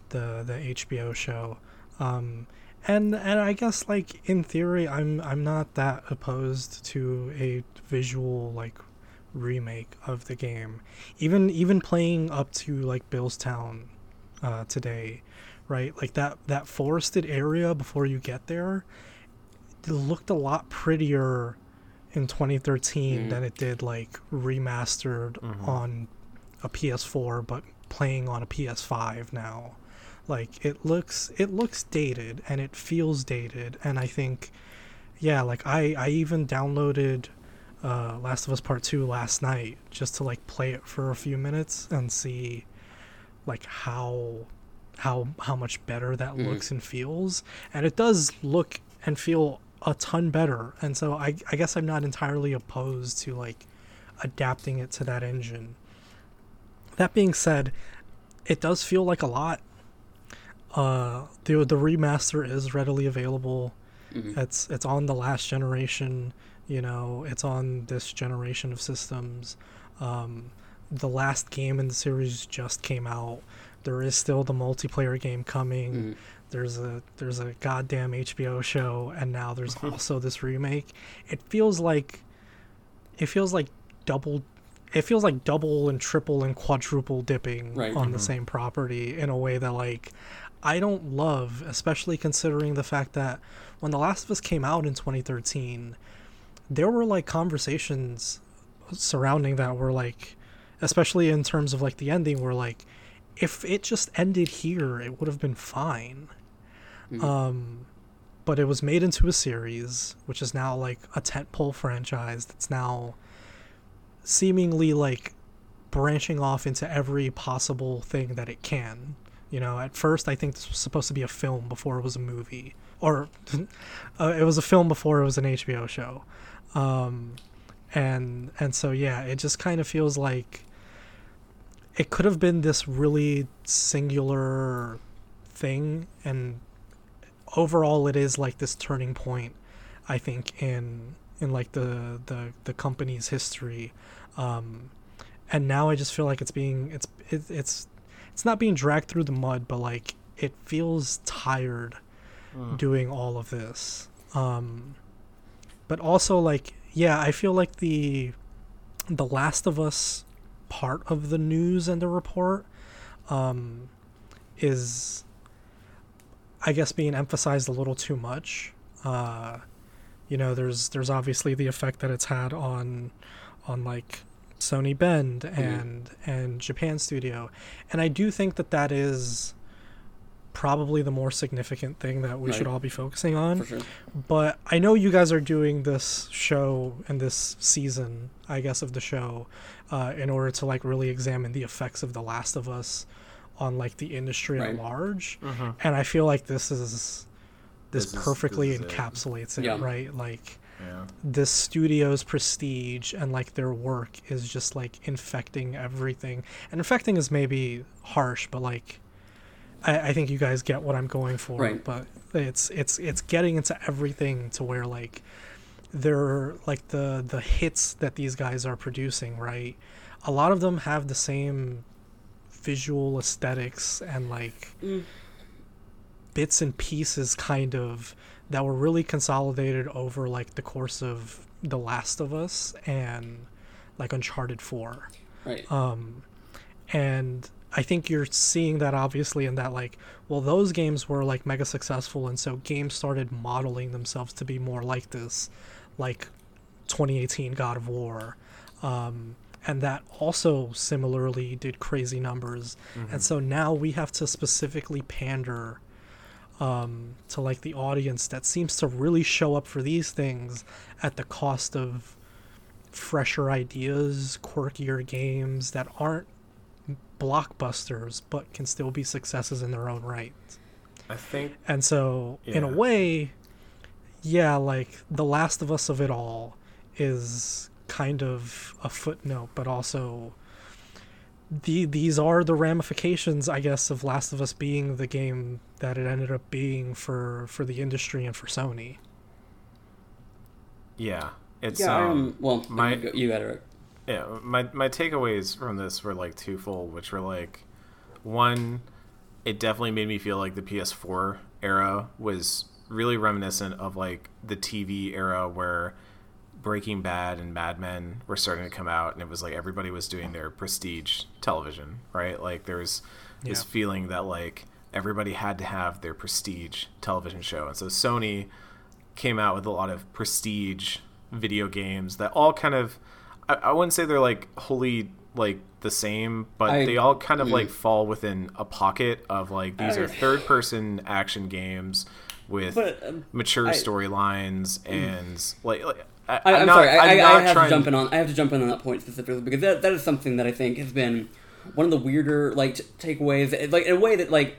the the HBO show, um, and and I guess like in theory, I'm I'm not that opposed to a visual like remake of the game, even even playing up to like Billstown, uh, today, right? Like that that forested area before you get there, looked a lot prettier in 2013 Mhm. than it did like remastered Mhm. on a PS4 but playing on a PS5 now. Like it looks it looks dated and it feels dated and I think yeah, like I I even downloaded uh Last of Us Part 2 last night just to like play it for a few minutes and see like how how how much better that Mhm. looks and feels. And it does look and feel a ton better. And so I, I guess i'm not entirely opposed to like adapting it to that engine. That being said it does feel like a lot. Uh the the remaster is readily available. Mhm. it's it's on the last generation you know it's on this generation of systems um the last game in the series just came out there is still the multiplayer game coming Mhm. there's a there's a goddamn HBO show and now there's also this remake it feels like it feels like double it feels like double and triple and quadruple dipping Right. on the Mhm. same property in a way that like I don't love especially considering the fact that when The Last of Us came out in 2013 there were like conversations surrounding that were like especially in terms of like the ending were like if it just ended here it would have been fine. Mhm. um but it was made into a series which is now like a tentpole franchise that's now seemingly like branching off into every possible thing that it can. You know at first i think this was supposed to be a film before it was a movie or uh, it was a film before it was an hbo show um and and so yeah it just kind of feels like it could have been this really singular thing and overall it is like this turning point i think in in like the the the company's history. Um and now i just feel like it's being it's it, it's it's not being dragged through the mud but like it feels tired doing all of this. Um but also like yeah i feel like the the last of us part of the news and the report um is i guess being emphasized a little too much. Uh you know there's there's obviously the effect that it's had on on like sony bend and and japan studio. And i do think that that is probably the more significant thing that we should all be focusing on for sure. but I know you guys are doing this show and this season, I guess, of the show, uh, in order to like really examine the effects of The Last of Us on like the industry Right. at large. Mhm. And I feel like this is this, This is- perfectly this is it. encapsulates it, Yeah. right? Like Yeah. this studio's prestige and like their work is just like infecting everything. And infecting is maybe harsh, but like I, I think you guys get what I'm going for. Right. But it's it's it's getting into everything to where like they're like the the hits that these guys are producing, right? A lot of them have the same visual aesthetics and like Mm. bits and pieces kind of that were really consolidated over like the course of The Last of Us and like Uncharted 4. Right. Um and I think you're seeing that obviously in that like well those games were like mega successful and so games started modeling themselves to be more like this like 2018 God of War. Um and that also similarly did crazy numbers. And so now we have to specifically pander um, to like the audience that seems to really show up for these things at the cost of fresher ideas, quirkier games that aren't blockbusters but can still be successes in their own right. I think And so, in a way, yeah, like The Last of Us of it all is kind of a footnote, but also the these are the ramifications, I guess, of Last of Us being the game that it ended up being for for the industry and for Sony. Yeah, it's Yeah, um, um, well, my- you, go- you got it. Yeah. My my takeaways from this were like twofold, which were like, one, it definitely made me feel like the PS4 era was really reminiscent of like the TV era where Breaking Bad and Mad Men were starting to come out, and it was like everybody was doing their prestige television, right? Like there was this Yeah. feeling that like everybody had to have their prestige television show, and so Sony came out with a lot of prestige video games that all kind of I, I wouldn't say they're like wholly like the same, but I- they all kind of mm. like fall within a pocket of like these I- are third person action games with But, um, mature storylines and like, like I, not- sorry. I, I'm I, I have trying- to jump in on. I have to jump in on that point specifically because that, that is something that I think has been one of the weirder like takeaways. Like in a way that like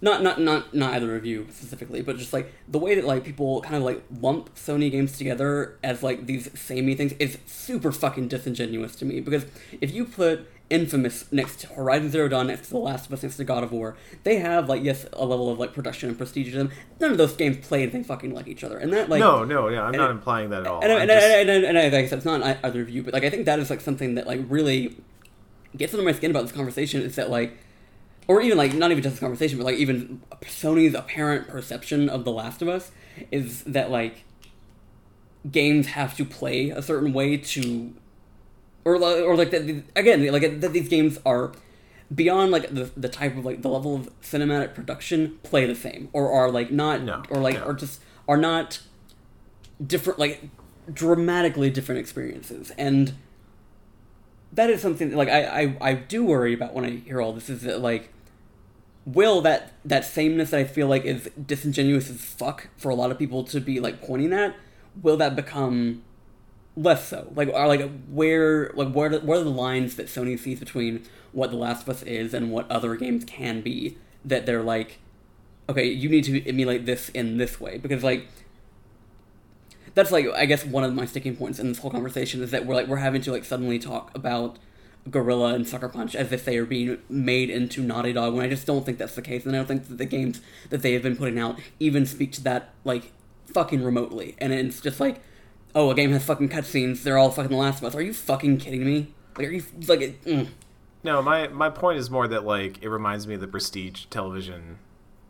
not not not not either of you specifically, but just like the way that like people kind of like lump Sony games together as like these samey things is super fucking disingenuous to me because if you put Infamous next to Horizon Zero Dawn next to The Last of Us next to God of War, they have like yes a level of like production and prestige to them. None of those games play anything fucking like each other, and that like no, no, yeah, I'm not it- implying that at all. and, and, just- and, and, and, I like I said, it's not either of you, but like I think that is like something that like really gets under my skin about this conversation is that like, or even like not even just this conversation, but like even Sony's apparent perception of The Last of Us is that like games have to play a certain way to, or or like that again like that these games are beyond like the, the type of like the level of cinematic production play the same or are like not No, or like no. are just are not different like dramatically different experiences and that is something that, like I, I i do worry about when i hear all this is that like will that that sameness that i feel like is disingenuous as fuck for a lot of people to be like pointing at will that become less so? Like are like where like where are- are the lines that sony sees between what the last of us is and what other games can be that they're like okay you need to emulate this in this way? Because like that's like I guess one of my sticking points in this whole conversation is that we're like we're having to like suddenly talk about Guerrilla and Sucker Punch as if they are being made into Naughty Dog when I just don't think that's the case and I don't think that the games that they have been putting out even speak to that like fucking remotely and it's just like oh a game has fucking cutscenes they're all fucking The Last of Us are you fucking kidding me like are you like it- mm. No, my my point is more that like it reminds me of the prestige television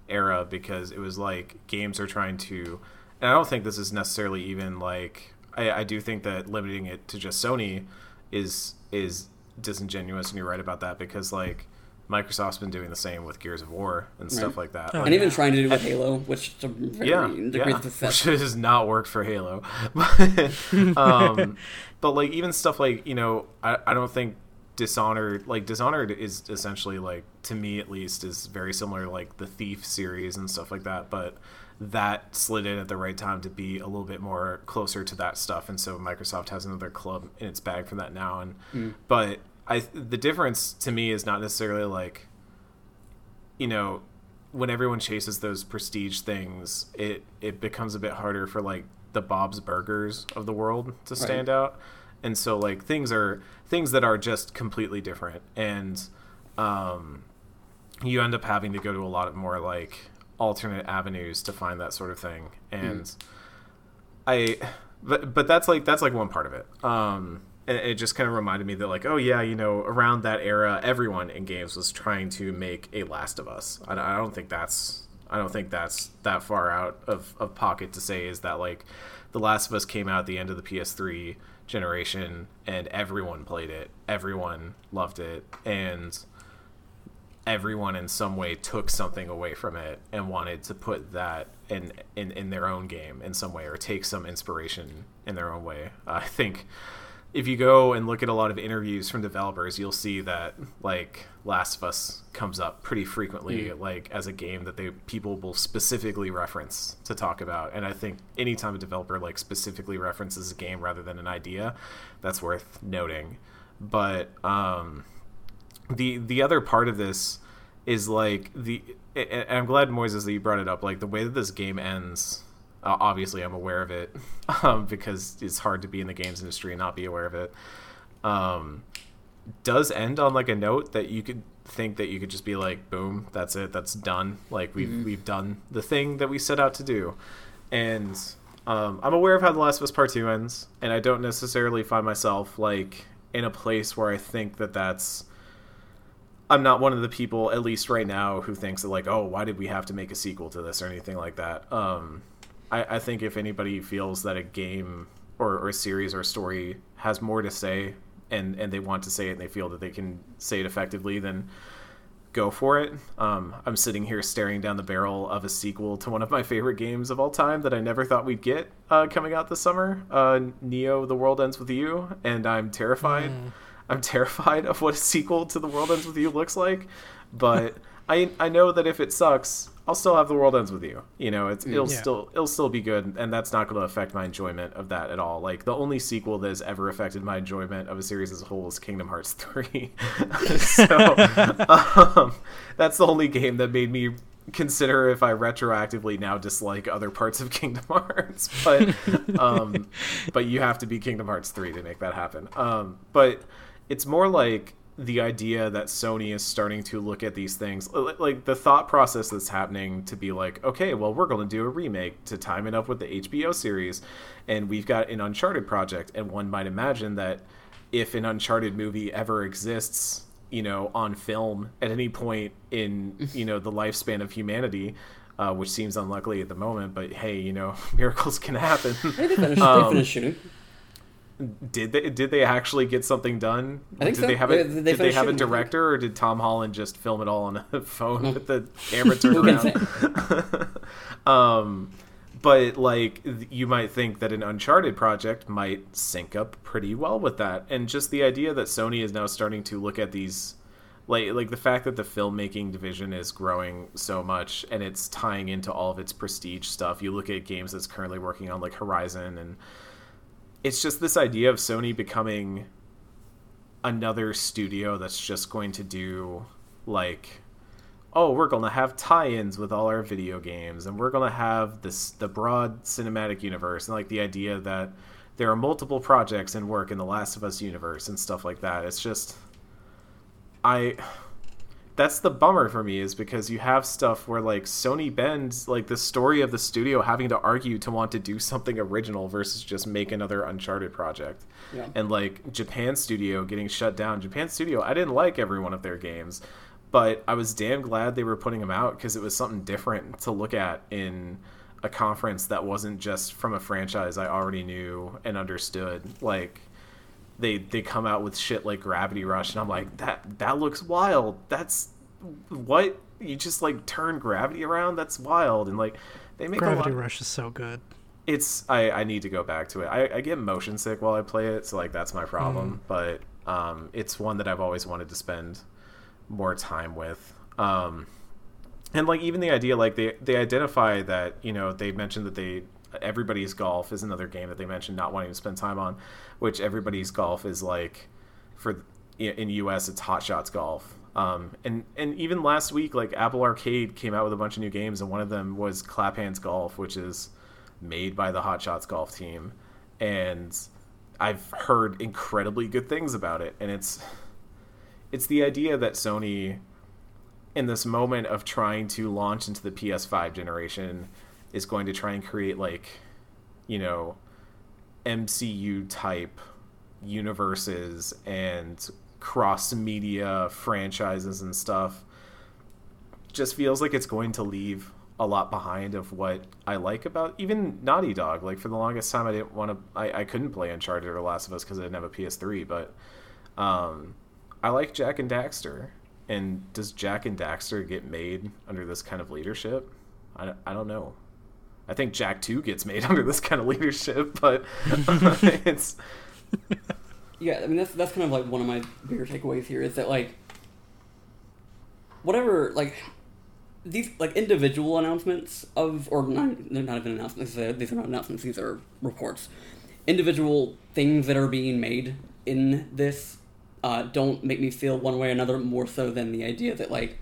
era because it was like games are trying to and I don't think this is necessarily even like I, I do think that limiting it to just Sony is is disingenuous and you're right about that because like Microsoft's been doing the same with Gears of War and stuff like that. Oh, Like, and even trying to do with Halo which to yeah, degrees yeah, of which has not worked for Halo. but, um, but like even stuff like you know, I, I don't think Dishonored like Dishonored is essentially like to me at least is very similar to, like the Thief series and stuff like that. But that slid in at the right time to be a little bit more closer to that stuff, and so Microsoft has another club in its bag for that now. And but I the difference to me is not necessarily like you know when everyone chases those prestige things, it it becomes a bit harder for like the Bob's Burgers of the world to stand out, and so like things are things that are just completely different, and um, you end up having to go to a lot of more like alternate avenues to find that sort of thing, and I, but but that's like that's like one part of it. Um, and it just kind of reminded me that like oh yeah you know around that era everyone in games was trying to make a last of us. I, I don't think that's i don't think that's that far out of, of pocket to say is that like the last of us came out at the end of the ps3 generation and everyone played it. Everyone loved it. And everyone in some way took something away from it and wanted to put that in in, in their own game in some way or take some inspiration in their own way i think if you go and look at a lot of interviews from developers, you'll see that like Last of Us comes up pretty frequently, like as a game that they people will specifically reference to talk about. And I think anytime a developer like specifically references a game rather than an idea, that's worth noting. But um, the the other part of this is like the and I'm glad Moises that you brought it up. Like the way that this game ends, Uh, obviously, I'm aware of it um, because it's hard to be in the games industry and not be aware of it. Um, does end on like a note that you could think that you could just be like, boom, that's it, that's done. Like we've Mhm. we've done the thing that we set out to do, and um, I'm aware of how The Last of Us Part Two ends, and I don't necessarily find myself like in a place where I think that that's. I'm not one of the people, at least right now, who thinks that like, oh, why did we have to make a sequel to this or anything like that. Um, I, I think if anybody feels that a game or, or a series or a story has more to say and and they want to say it and they feel that they can say it effectively, then go for it. Um, I'm sitting here staring down the barrel of a sequel to one of my favorite games of all time that I never thought we'd get uh, coming out this summer, uh, Neo: The World Ends with You, and I'm terrified. I'm terrified of what a sequel to The World Ends with You looks like, but I I know that if it sucks, I'll still have The World Ends with You. You know, it's it'll Yeah. still it'll still be good, and that's not going to affect my enjoyment of that at all. Like the only sequel that has ever affected my enjoyment of a series as a whole is Kingdom Hearts three. so um, that's the only game that made me consider if I retroactively now dislike other parts of Kingdom Hearts. But um, but you have to be Kingdom Hearts three to make that happen. Um, but it's more like the idea that Sony is starting to look at these things like the thought process that's happening to be like okay well we're going to do a remake to time it up with the HBO series and we've got an uncharted project and one might imagine that if an uncharted movie ever exists you know on film at any point in you know the lifespan of humanity uh, which seems unlikely at the moment but hey you know miracles can happen Hey, they finished, Um, they finished shooting. Did they did they actually get something done? I think did so. they have a They- they did they have a shooting, I think. director or did Tom Holland just film it all on a phone with the camera turned around? um, but like you might think that an Uncharted project might sync up pretty well with that, and just the idea that Sony is now starting to look at these. Like, like the fact that the filmmaking division is growing so much and it's tying into all of its prestige stuff. You look at games that's currently working on like Horizon and it's just this idea of Sony becoming another studio that's just going to do like oh we're going to have tie-ins with all our video games and we're going to have this the broad cinematic universe and like the idea that there are multiple projects in work in the Last of Us universe and stuff like that. It's just I that's the bummer for me is because you have stuff where like Sony Bend's like the story of the studio having to argue to want to do something original versus just make another Uncharted project. Yeah. And like Japan Studio getting shut down. Japan Studio, I didn't like every one of their games, but I was damn glad they were putting them out because it was something different to look at in a conference that wasn't just from a franchise I already knew and understood. Like they they come out with shit like Gravity Rush, and I'm like, that that looks wild. That's what you just like turn gravity around. That's wild, and like they make Gravity a lot. Rush is so good. It's I I need to go back to it. I, I get motion sick while I play it, so like that's my problem. But um, it's one that I've always wanted to spend more time with. Um, and like even the idea like they they identify that you know they mentioned that they everybody's golf is another game that they mentioned not wanting to spend time on which everybody's golf is like for in us it's hot shots golf. Um, and and even last week like apple arcade came out with a bunch of new games and one of them was Clap Hanz Golf which is made by the hot shots golf team. And i've heard incredibly good things about it and it's it's the idea that sony in this moment of trying to launch into the PS5 generation is going to try and create like you know MCU type universes and cross media franchises and stuff just feels like it's going to leave a lot behind of what I like about even Naughty Dog. Like for the longest time, I didn't want to. I, I couldn't play Uncharted or Last of Us because I didn't have a PS3. But um, I like Jak and Daxter. And does Jak and Daxter get made under this kind of leadership? I, I don't know. I think Jak 2 gets made under this kind of leadership, but it's Yeah, I mean that's that's kind of like one of my bigger takeaways here is that like whatever like these like individual announcements of or not they're not even announcements they're- these are not announcements these are reports. Individual things that are being made in this uh, don't make me feel one way or another more so than the idea that like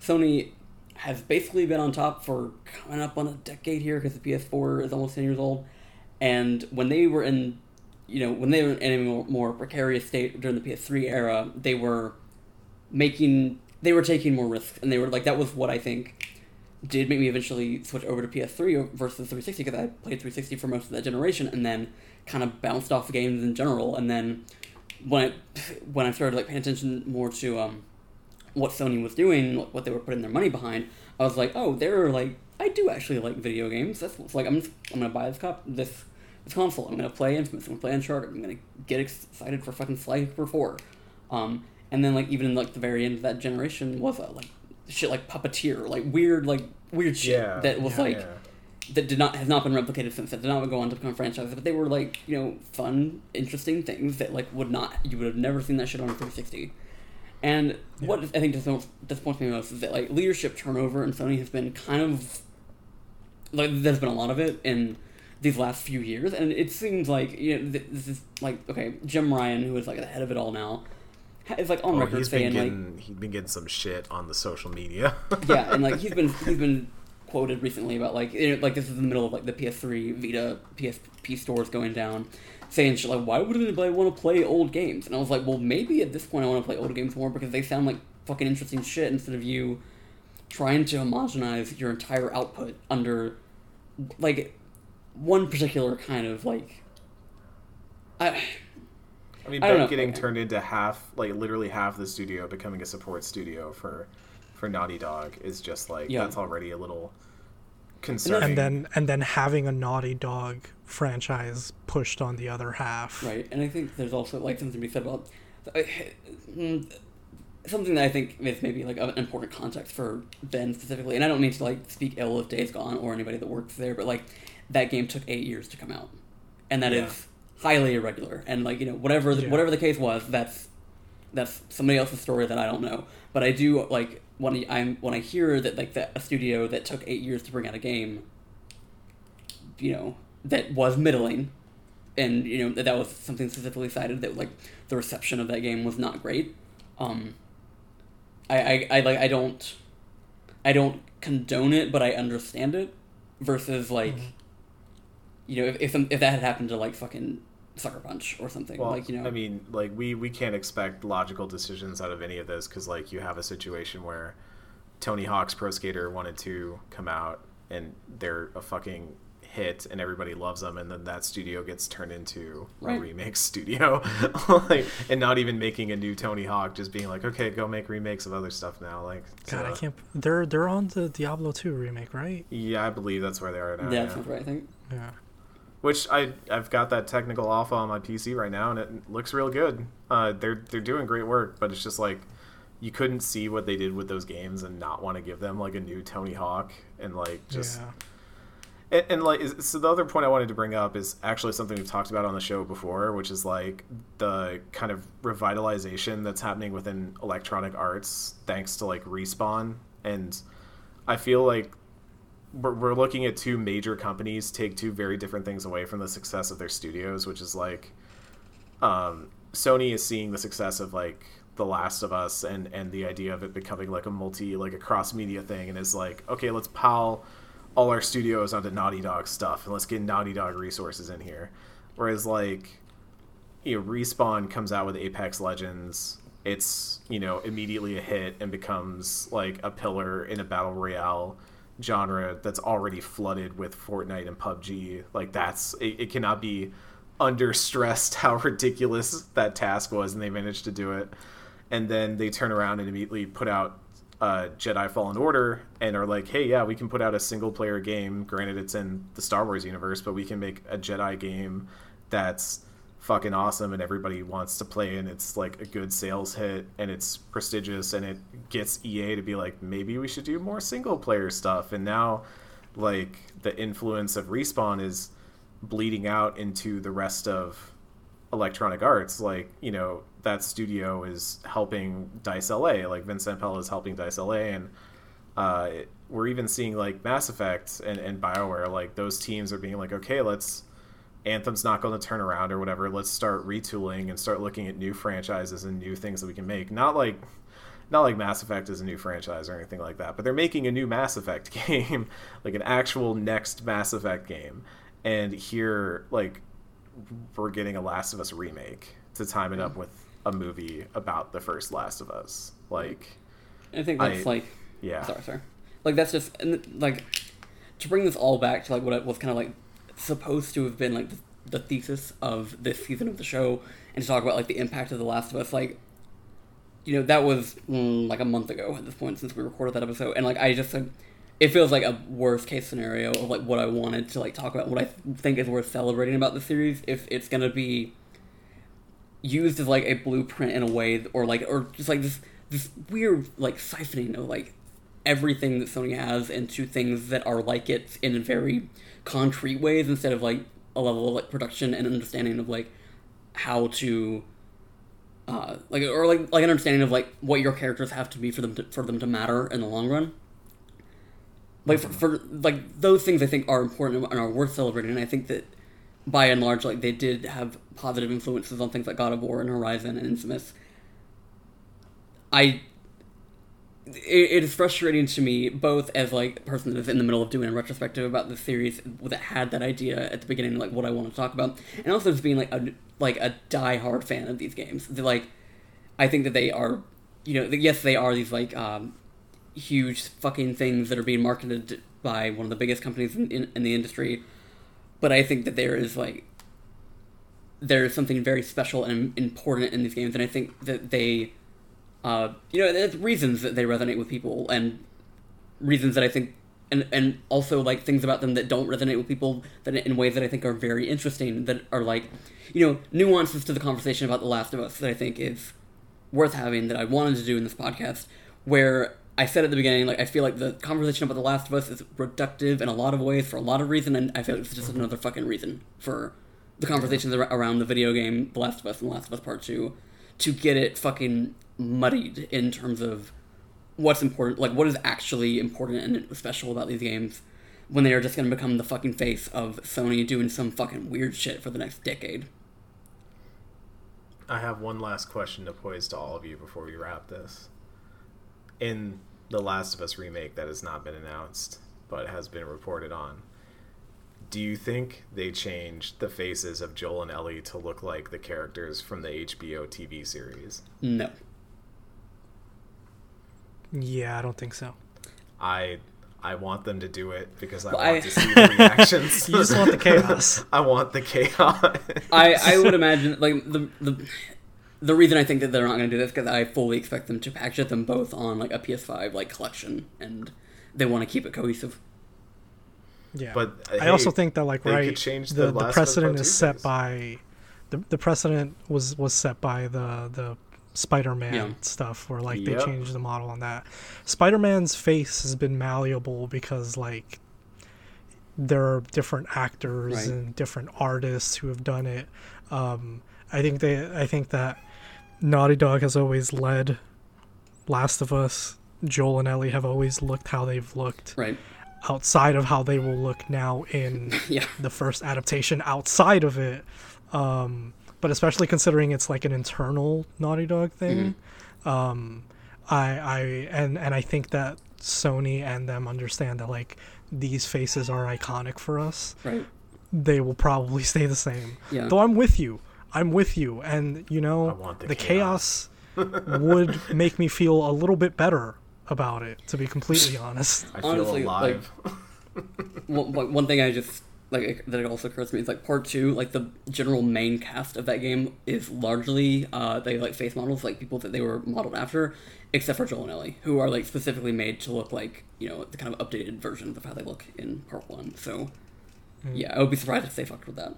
Sony has basically been on top for coming up on a decade here because the PS4 is almost ten years old, and when they were in, you know, when they were in a more, more precarious state during the PS3 era, they were making they were taking more risks, and they were like that was what I think did make me eventually switch over to PS3 versus 360 because I played 360 for most of that generation, and then kind of bounced off games in general, and then when I, when I started like paying attention more to um, what Sony was doing, what they were putting their money behind, I was like, oh, they're like, I do actually like video games. That's like I'm just, I'm gonna buy this cop this this console. I'm gonna play Infamous. I'm gonna play Uncharted. I'm gonna get excited for fucking Sly Cooper Four. Um, and then like even like the very end of that generation was uh, like shit like Puppeteer, like weird like weird shit Yeah, that was yeah, like yeah. that did not has not been replicated since. That did not go on to become franchises, but they were like you know fun, interesting things that like would not you would have never seen that shit on a 360. And what I think disappoints me most is that like leadership turnover in Sony has been kind of like there's been a lot of it in these last few years, and it seems like you know this is like okay, Jim Ryan, who is like the head of it all now, is like on Oh, record saying like he's been getting some shit on the social media. yeah, and like he's been he's been quoted recently about like you know, like this is in the middle of like the PS3, Vita, PSP stores going down, saying shit like why would anybody want to play old games? And I was like, well, maybe at this point I want to play old games more because they sound like fucking interesting shit instead of you trying to homogenize your entire output under like one particular kind of like. I, I mean, I don't know. getting turned into half, like literally half the studio becoming a support studio for for Naughty Dog is just like Yeah. that's already a little concerning. and then and then having a Naughty Dog franchise pushed on the other half. Right, and I think there's also like something to be said about mm, something that I think is maybe like an important context for Bend specifically. And I don't mean to like speak ill of Days Gone or anybody that works there, but like that game took eight years to come out, and that is Yeah. highly irregular. And like you know whatever the, Yeah. whatever the case was, that's that's somebody else's story that I don't know. But I do like when I, I'm when I hear that like that a studio that took eight years to bring out a game, you know, that was middling, and you know that that was something specifically cited that like the reception of that game was not great. Um, I, I, I like I don't, I don't condone it, but I understand it. Versus like, Mm-hmm. you know, if if, some, if that had happened to like fucking Sucker Punch or something, well, like you know, I mean, like we we can't expect logical decisions out of any of this because like you have a situation where Tony Hawk's Pro Skater wanted to come out and they're a fucking hit and everybody loves them and then that studio gets turned into Right. a remake studio like and not even making a new Tony Hawk just being like okay go make remakes of other stuff now like God, I can't. They're they're on the Diablo 2 remake, right? yeah I believe that's where they are now yeah, yeah. that right. I think. Yeah. which I I've got that technical alpha on my PC right now, and it looks real good. Uh, they're they're doing great work, but it's just like you couldn't see what they did with those games and not want to give them like a new Tony Hawk and like just yeah. And, and like so the other point I wanted to bring up is actually something we've talked about on the show before, which is like the kind of revitalization that's happening within electronic arts thanks to like respawn. And I feel like we're, we're looking at two major companies take two very different things away from the success of their studios, which is like um, Sony is seeing the success of like The Last of Us and and the idea of it becoming like a multi like a cross media thing, and is like okay, let's pile all our studios onto Naughty Dog stuff and let's get Naughty Dog resources in here. Whereas like you know, Respawn comes out with Apex Legends, it's you know immediately a hit and becomes like a pillar in a battle royale genre that's already flooded with Fortnite and PUBG. Like that's it, it cannot be under stressed how ridiculous that task was, and they managed to do it. And then they turn around and immediately put out uh, Jedi Fallen Order and are like, hey, yeah, we can put out a single player game. Granted, it's in the Star Wars universe, but we can make a Jedi game that's fucking awesome and everybody wants to play and it's like a good sales hit and it's prestigious and it gets EA to be like maybe we should do more single player stuff and now like the influence of respawn is bleeding out into the rest of electronic arts like you know that studio is helping dice la like Vince Zampella is helping dice la and uh, it- we're even seeing like mass effect and, and bioware like those teams are being like okay let's Anthem's not going to turn around or whatever. Let's start retooling and start looking at new franchises and new things that we can make. Not like not like Mass Effect is a new franchise or anything like that, but they're making a new Mass Effect game, like an actual next Mass Effect game. And here, like, we're getting a Last of Us remake to time it up with a movie about the first Last of Us. Like, I think that's I- like yeah, sorry, sorry. Like that's just and like to bring this all back to like what it was kind of like supposed to have been like the, the thesis of this season of the show, and to talk about like the impact of The Last of Us. Like, you know, that was mm, like a month ago at this point since we recorded that episode, and like I just like, it feels like a worst case scenario of like what I wanted to like talk about, what I think is worth celebrating about the series if it's gonna be used as like a blueprint in a way or like or just like this this weird like siphoning of like everything that Sony has into things that are like it in very concrete ways instead of like a level of like production and understanding of like how to uh like or like like an understanding of like what your characters have to be for them to, for them to matter in the long run. Like for, for like those things i think are important and are worth celebrating and i think that by and large like they did have positive influences on things like god of war and horizon and infamous i it, it is frustrating to me both as like a person that is in the middle of doing a retrospective about the series that had that idea at the beginning like what i want to talk about and also just being like a like a die-hard fan of these games. They're, like i think that they are you know yes they are these like um huge fucking things that are being marketed by one of the biggest companies in, in, in the industry but i think that there is like there is something very special and important in these games and i think that they uh, you know, there's reasons that they resonate with people, and reasons that I think, and and also like things about them that don't resonate with people that in ways that I think are very interesting, that are like, you know, nuances to the conversation about The Last of Us that I think is worth having that I wanted to do in this podcast, where I said at the beginning, like I feel like the conversation about The Last of Us is reductive in a lot of ways for a lot of reason, and I feel like it's just another fucking reason for the conversations ar- around the video game The Last of Us and The Last of Us Part Two to get it fucking muddied in terms of what's important, like what is actually important and special about these games when they are just going to become the fucking face of Sony doing some fucking weird shit for the next decade. I have one last question to pose to all of you before we wrap this. In the Last of Us remake that has not been announced but has been reported on, do you think they changed the faces of Joel and Ellie to look like the characters from the HBO TV series? No. Yeah, I don't think so. I I want them to do it because I Well, want I- to see the reactions. You just want the chaos. I want the chaos. I, I would imagine like the the the reason I think that they're not going to do this because I fully expect them to package them both on like a PS5 like collection and they want to keep it cohesive. Yeah, But, uh, I also think that like they could right, change the, the the, Last of Us precedent is set by the the precedent was was set by the the Spider-Man Yeah. stuff where like Yep. they changed the model on that. Spider-Man's face has been malleable because like there are different actors Right. and different artists who have done it. Um, I think they I think that Naughty Dog has always led Last of Us. Joel and Ellie have always looked how they've looked Right. outside of how they will look now in Yeah. the first adaptation outside of it. Um, but especially considering it's like an internal Naughty Dog thing, um, I, I and and I think that Sony and them understand that like these faces are iconic for us. Right. They will probably stay the same. Yeah. Though I'm with you. I'm with you, and you I know want the the chaos would make me feel a little bit better about it. To be completely honest. I feel Honestly, like- one, one, one one thing I just like that it also occurs to me is like part two, like the general main cast of that game is largely uh they like face models, like people that they were modeled after, except for Joel and Ellie, who are like specifically made to look like you know the kind of updated versions of how they look in part one. So yeah, I would be surprised if they fucked with that.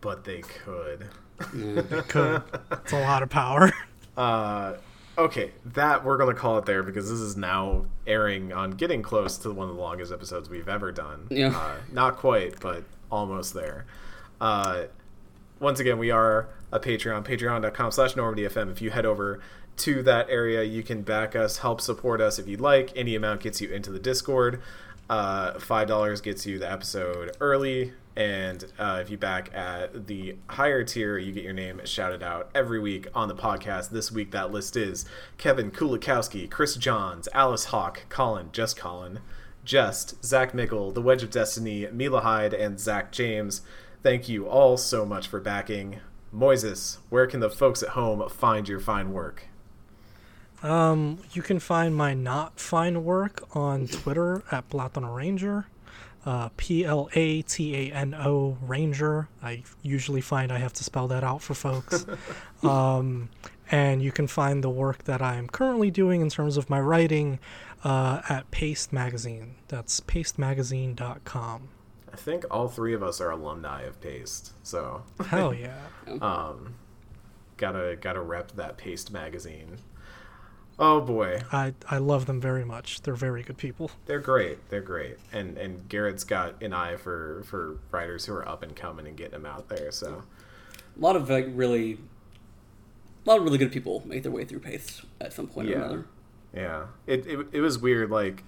But they could. They could. It's a lot of power. Uh, okay, that we're gonna call it there because this is now airing on getting close to one of the longest episodes we've ever done. Yeah. Uh, not quite, but almost there. Uh, once again, we are a Patreon, patreon.com slash NormandyFM. If you head over to that area, you can back us, help support us if you'd like. Any amount gets you into the Discord. Uh, Five dollars gets you the episode early, and uh, if you back at the higher tier, you get your name shouted out every week on the podcast. This week, that list is Kevin Kulikowski, Chris Johns, Alice Hawk, Colin, just Colin, Just, Zach Mickle, The Wedge of Destiny, Mila Hyde, and Zach James. Thank you all so much for backing. Moises, where can the folks at home find your fine work? Um, you can find my not fine work on Twitter at Platano Ranger, uh, P L A T A N O Ranger. I usually find I have to spell that out for folks. um, and you can find the work that I'm currently doing in terms of my writing uh, at Paste Magazine. That's pastemagazine.com. I think all three of us are alumni of Paste, so Hell yeah. um, gotta gotta rep that Paste magazine. Oh boy, I, I love them very much. They're very good people. they're great. They're great, and and Garrett's got an eye for for writers who are up and coming and getting them out there. So A lot of like really, a lot of really good people make their way through Paste at some point or another. yeah, it, it it was weird. Like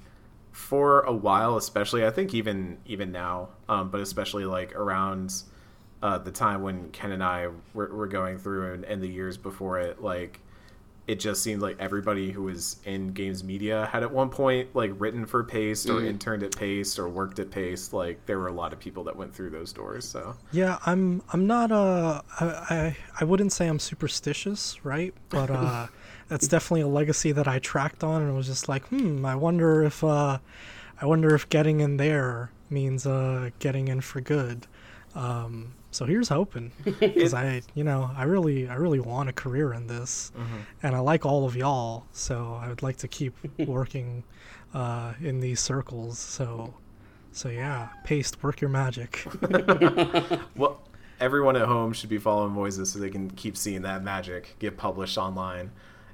for a while, especially I think even even now, um, but especially like around uh, the time when Ken and I were, were going through and, and the years before it, like it just seemed like everybody who was in games media had at one point like written for Paste or Mm. interned at Paste or worked at Paste. Like there were a lot of people that went through those doors. So Yeah, I'm I'm not uh I I, I wouldn't say I'm superstitious, right? But uh that's definitely a legacy that I tracked on and was just like, hmm, I wonder if uh I wonder if getting in there means uh getting in for good. Um so here's hoping because I you know I really I really want a career in this and I like all of y'all so I would like to keep working uh in these circles. So so yeah paste work your magic. Well, everyone at home should be following Moises so they can keep seeing that magic get published online.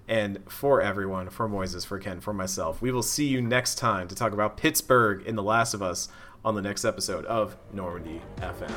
And for everyone, for Moises, for Ken, for myself, we will see you next time to talk about Pittsburgh in The Last of Us on the next episode of Normandy FM.